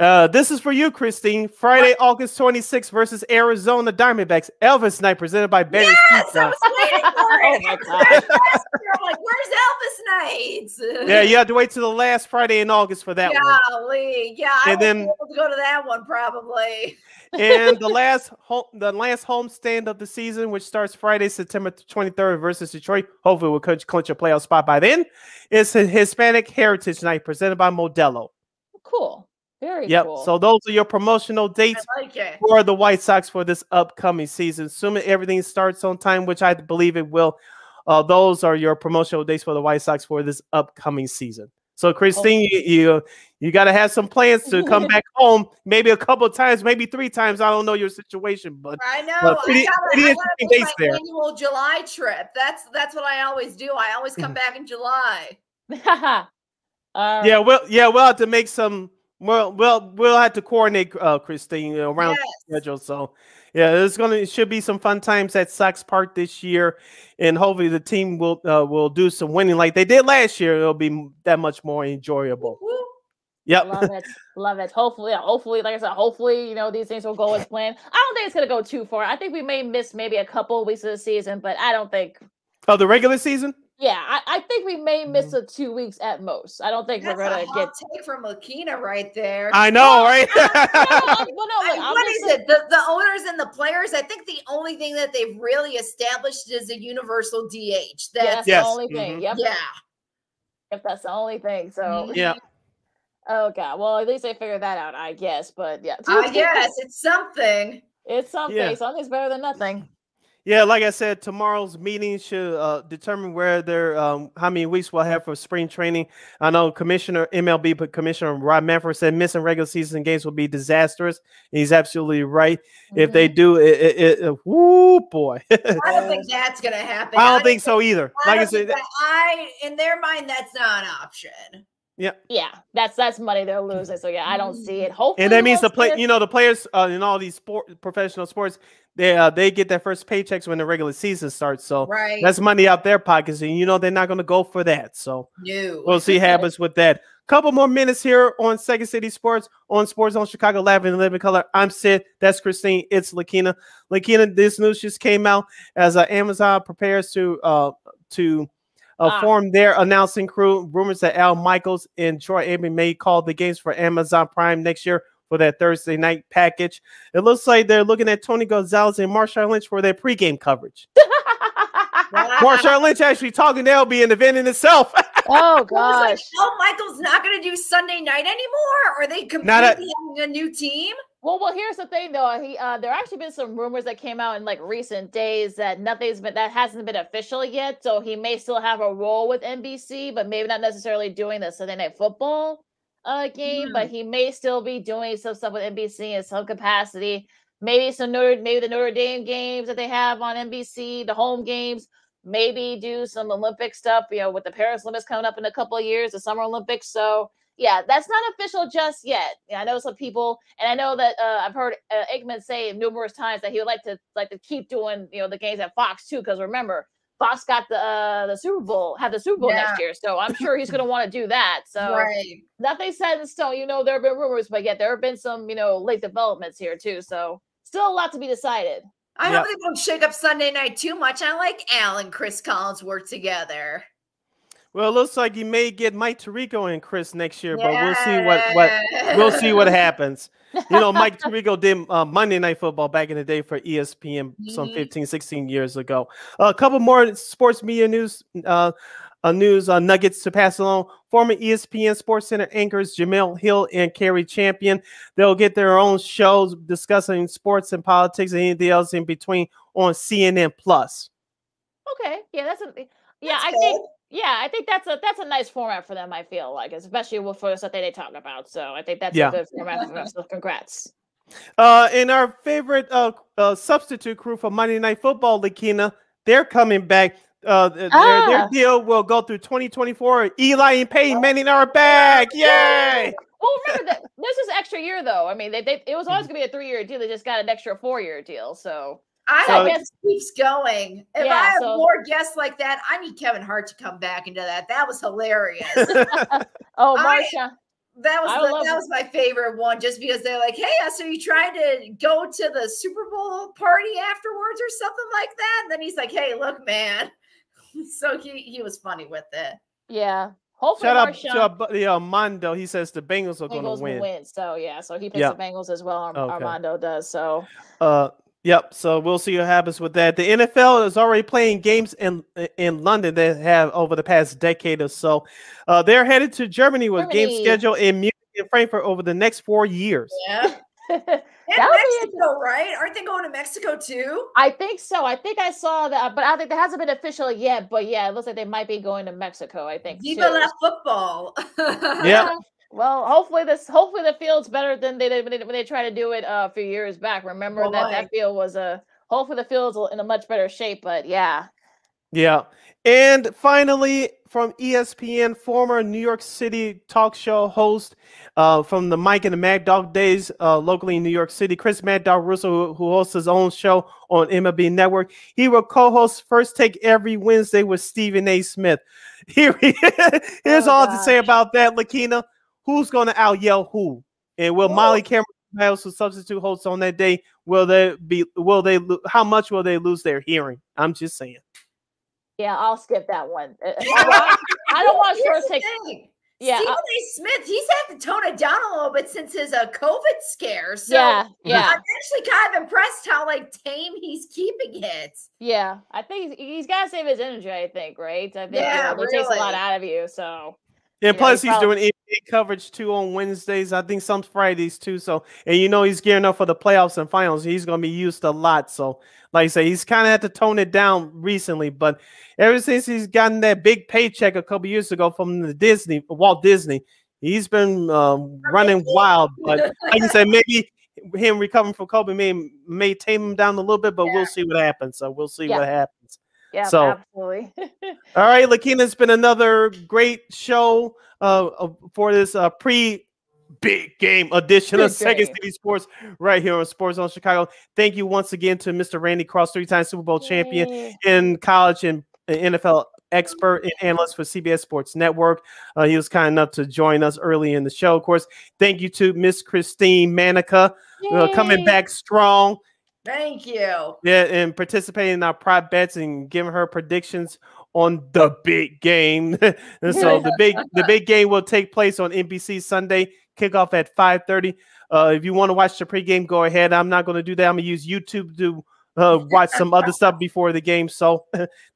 Uh, this is for you, Christine. Friday, what? August 26th versus Arizona Diamondbacks. Elvis Night presented by Barry. Yes, Pizza. I was waiting for it. oh my god! I'm like, where's Elvis Nights? yeah, you have to wait till the last Friday in August for that Golly. one. Yeah, I and then, be able to go to that one probably. and the last home, the last home stand of the season, which starts Friday, September 23rd versus Detroit. Hopefully, we'll clinch, clinch a playoff spot by then. It's a Hispanic Heritage Night presented by Modelo. Cool. Very yep. Cool. So those are your promotional dates like for the White Sox for this upcoming season. Assuming everything starts on time, which I believe it will. Uh, those are your promotional dates for the White Sox for this upcoming season. So, Christine, you you, you got to have some plans to come back home, maybe a couple times, maybe three times. I don't know your situation, but I know pretty, I pretty interesting dates there. Annual July trip. That's that's what I always do. I always come back in July. uh, yeah, well, yeah, we'll have to make some well, well, we'll have to coordinate, uh, Christine, around yes. schedule. So, yeah, there's gonna it should be some fun times at Sox Park this year, and hopefully the team will uh, will do some winning like they did last year. It'll be that much more enjoyable. Woo! Yep. Love it. Love it. Hopefully, hopefully, like I said, hopefully, you know, these things will go as planned. I don't think it's gonna go too far. I think we may miss maybe a couple weeks of the season, but I don't think. Oh, the regular season? Yeah, I, I, think we may miss mm-hmm. a two weeks at most. I don't think That's we're gonna get take from Lakina right there. I know, right? well, no, look, what is it? The the owners and the players. I think the only thing that they've really established is a universal DH. That's yeah, yes. the only thing. Mm-hmm. Yep. Yeah. If that's the only thing. So mm-hmm. yeah. Oh god. Well, at least they figured that out, I guess. But yeah. I guess it's something. It's something. Yeah. Something's better than nothing. Yeah, like I said, tomorrow's meeting should uh, determine where they're um, how many weeks we'll have for spring training. I know Commissioner MLB, but Commissioner Rob Manfred said missing regular season games will be disastrous. He's absolutely right. Mm-hmm. If they mm-hmm. do, it, it, it, it whoo boy. I don't think that's gonna happen. I don't, I don't think, think so either. I like I said, that, I in their mind that's not an option. Yeah. Yeah, that's that's money they're losing. So yeah, I don't see it. Hopefully, and that means the play. You know, the players uh, in all these sport professional sports, they uh, they get their first paychecks when the regular season starts. So right. that's money out their pockets, and you know they're not going to go for that. So no. we'll see happens with that. Couple more minutes here on Second City Sports on Sports Zone Chicago Live and Living Color. I'm Sid. That's Christine. It's Lakina. Lakina, this news just came out as uh, Amazon prepares to uh to uh, ah. formed their announcing crew. Rumors that Al Michaels and Troy Aikman may call the games for Amazon Prime next year for that Thursday night package. It looks like they're looking at Tony Gonzalez and Marshawn Lynch for their pregame coverage. Marshawn Lynch actually talking, they'll be an event in itself. oh gosh. Like, oh, Michael's not going to do Sunday night anymore. Are they completely a, having a new team? Well, well, here's the thing though. He uh there actually been some rumors that came out in like recent days that nothing's been that hasn't been official yet. So he may still have a role with NBC, but maybe not necessarily doing the Sunday night football uh game, but he may still be doing some stuff with NBC in some capacity. Maybe some Notre maybe the Notre Dame games that they have on NBC, the home games, maybe do some Olympic stuff, you know, with the Paris Olympics coming up in a couple of years, the Summer Olympics. So yeah, that's not official just yet. I know some people, and I know that uh, I've heard uh, Aikman say numerous times that he would like to like to keep doing you know the games at Fox too, because remember Fox got the uh, the Super Bowl, had the Super Bowl yeah. next year, so I'm sure he's going to want to do that. So right. nothing set in stone. You know, there have been rumors, but yet there have been some you know late developments here too. So still a lot to be decided. I yep. hope they don't shake up Sunday night too much. I like Al and Cris Collinsworth together. Well, it looks like you may get Mike Tirico and Chris next year, but we'll see what what we'll see what happens. You know, Mike Tirico did uh, Monday Night Football back in the day for ESPN mm-hmm. some 15, 16 years ago. Uh, a couple more sports media news. Uh, uh, news uh, nuggets to pass along. Former ESPN Sports Center anchors Jemele Hill and Cari Champion. They'll get their own shows discussing sports and politics and anything else in between on CNN Plus. Okay, yeah, that's a yeah. That's I good. think yeah, I think that's a that's a nice format for them. I feel like, especially with for something they talk about. So I think that's yeah. a good format for them. So congrats. Uh, and our favorite uh, uh, substitute crew for Monday Night Football, Lakina, they're coming back. Uh, ah. their, their, deal will go through 2024. Eli and Peyton Manning are back! Yay! Well, remember that this is extra year though. I mean, they, they it was always mm-hmm. going to be a three year deal. They just got an extra four year deal. So I so, guess keeps going. If yeah, I have so, more guests like that, I need Kevin Hart to come back into that. That was hilarious. oh, Marsha. that was the, that was my favorite one, just because they're like, "Hey, so you trying to go to the Super Bowl party afterwards or something like that?" And then he's like, "Hey, look, man." so he he was funny with it. Yeah. Hopefully, shout out to our buddy Armando. He says the Bengals are going to win. win. So yeah, so he picks yep. the Bengals as well. okay. Armando does. So. Uh, Yep. So we'll see what happens with that. The NFL is already playing games in in London that have over the past decade or so. Uh, they're headed to Germany with Germany. games scheduled in Munich and Frankfurt over the next four years. Yeah. Mexico, right? Aren't they going to Mexico too? I think so. I think I saw that, but I think that hasn't been official yet. But yeah, it looks like they might be going to Mexico. I think. Viva la football. yeah. Well, hopefully this hopefully the field's better than they did when they, when they tried to do it uh, a few years back. Remember that that field was a hopefully the field's in a much better shape. But yeah, yeah. And finally, from ESPN, former New York City talk show host uh, from the Mike and the Mad Dog days uh, locally in New York City, Chris Mad Dog Russo, who hosts his own show on MLB Network. He will co-host First Take every Wednesday with Stephen A. Smith. Here, here's oh, all gosh. to say about that, Lakina who's going to out yell who? And will Molly Cameron Miles, who substitute hosts on that day, will they be? Will they? How much will they lose their hearing? I'm just saying. Yeah, I'll skip that one. Uh, I, don't want first take. Yeah, Stephen A. Smith, he's had to tone it down a little bit since his uh, COVID scare. So yeah, yeah. I'm actually kind of impressed how like tame he's keeping it. Yeah, I think he's, he's got to save his energy. I think, right? I think yeah, you know, it really. takes a lot out of you. So yeah, plus he's probably... doing NBA coverage too on Wednesdays. I think some Fridays too. So, and you know he's gearing up for the playoffs and finals. He's going to be used a lot. So, like I say, he's kind of had to tone it down recently. But ever since he's gotten that big paycheck a couple years ago from the Disney, Walt Disney, he's been um, running wild. But like you said, maybe him recovering from COVID may may tame him down a little bit, but yeah. we'll see what happens. So we'll see yeah. what happens. Yeah, so, absolutely. all right, Lakina, it's been another great show uh, for this uh, pre big game edition big of Second City Sports right here on Sports Zone Chicago. Thank you once again to Mr. Randy Cross, three-time Super Bowl Yay. champion in college and NFL expert and analyst for CBS Sports Network. Uh, he was kind enough to join us early in the show. Of course, thank you to Miss Christine Manica uh, coming back strong. Thank you. Yeah, and participating in our prop bets and giving her predictions on the big game. and so the big the big game will take place on NBC Sunday, kickoff at 5:30. Uh, if you want to watch the pregame, go ahead. I'm not going to do that. I'm going to use YouTube to uh, watch some other stuff before the game. So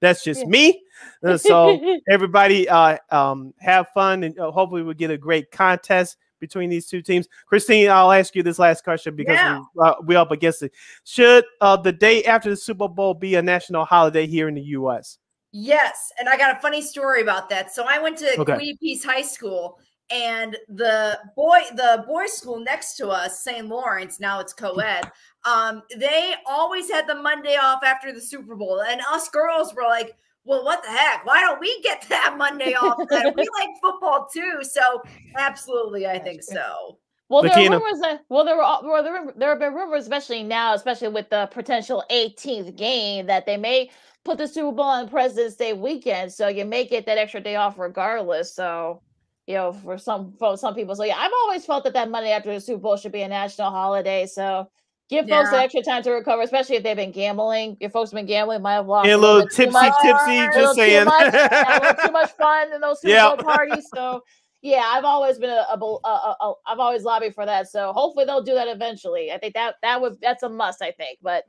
that's just me. Uh, so everybody, uh, um, have fun and uh, hopefully we'll get a great contest between these two teams. Christine, I'll ask you this last question because yeah. we, uh, we're up against it. Should uh, the day after the Super Bowl be a national holiday here in the U.S.? Yes, and I got a funny story about that. So I went to okay. Queen Peace High School, and the boy, the boys' school next to us, St. Lawrence, now it's co-ed. Um, they always had the Monday off after the Super Bowl, and us girls were like well, what the heck? Why don't we get that Monday off? we like football too. So absolutely, I think so. Well, there are rumors that well, there were well, there, there have been rumors, especially now, especially with the potential 18th game, that they may put the Super Bowl on President's Day weekend, so you may get that extra day off regardless. So, you know, for some for some people, so yeah, I've always felt that that Monday after the Super Bowl should be a national holiday. So Give yeah. folks extra time to recover, especially if they've been gambling. If folks have been gambling, might have lost yeah, a little, little tipsy, much, tipsy. Just saying, too much, yeah, too much fun in those Super yeah. Bowl parties. So, yeah, I've always been a, a, a, a, I've always lobbied for that. So hopefully they'll do that eventually. I think that that would that's a must. I think, but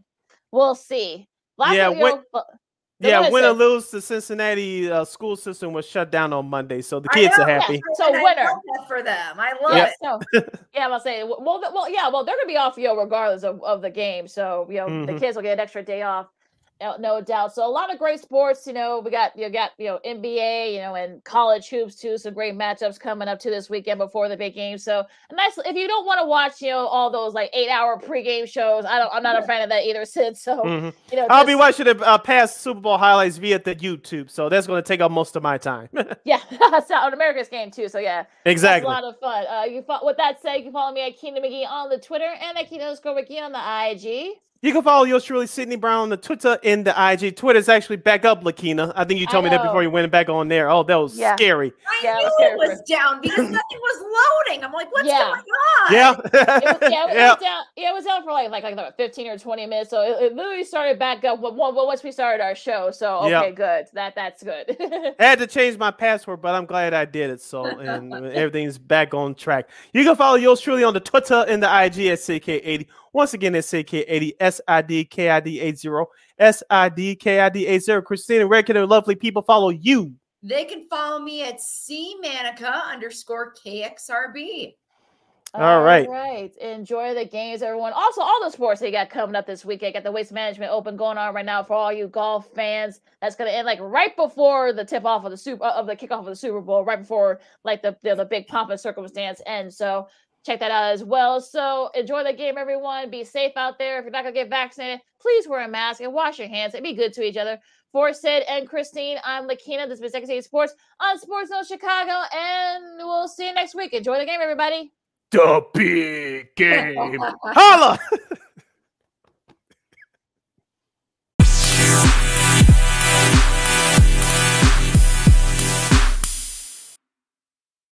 we'll see. Last yeah, when, yeah, win or lose, the Cincinnati uh, school system was shut down on Monday, so the kids are happy. Yeah, so winner for them. I love yeah. it. So, yeah, I'm gonna say, well, well, yeah, well, they're gonna be off, yo regardless of, of the game. So, you know, mm-hmm. the kids will get an extra day off no doubt. So a lot of great sports. You know, we got you got you know NBA, you know, and college hoops too. Some great matchups coming up to this weekend before the big game. So a nice. If you don't want to watch, you know, all those like eight hour pregame shows, I don't. I'm not a fan of that either, Sid. So mm-hmm. you know, I'll just, be watching the uh, past Super Bowl highlights via the YouTube. So that's going to take up most of my time. yeah, so on America's game too. So yeah, exactly. a lot of fun. Uh, you with that said, you can follow me at Keenan McGee on the Twitter and at Keenan underscore McGee on the IG. You can follow yours truly, Sydney Brown, on the Twitter and the IG. Twitter's actually back up, Lakina. I think you told me that oh. before you went back on there. Oh, that was yeah. scary. I yeah, knew it was, it was down because nothing was loading. I'm like, what's yeah. going on? Yeah. it was, yeah, it, yeah. Was down, yeah, it was down for like like, like 15 or 20 minutes. So it, it literally started back up once we started our show. So okay, yep. good. That that's good. I had to change my password, but I'm glad I did it. So and everything's back on track. You can follow yours truly on the Twitter and the IG at CK80. Once again, it's CK80, S-I-D-K-I-D 80, S-I-D-K-I-D 80. Christina, where can the lovely people follow you? They can follow me at C Manica underscore KXRB. all right. right. Enjoy the games, everyone. Also, all the sports they got coming up this weekend. Got the Waste Management Open going on right now for all you golf fans. That's going to end like right before the tip off of the super uh, of the kickoff of the Super Bowl, right before like the the, the big pomp and circumstance ends. So check that out as well. So enjoy the game, everyone. Be safe out there. If you're not gonna get vaccinated, please wear a mask and wash your hands and be good to each other. For Sid and Christine, I'm Lakina. This has been Second City Sports on Sports Zone Chicago, and we'll see you next week. Enjoy the game, everybody. The big game. Holla!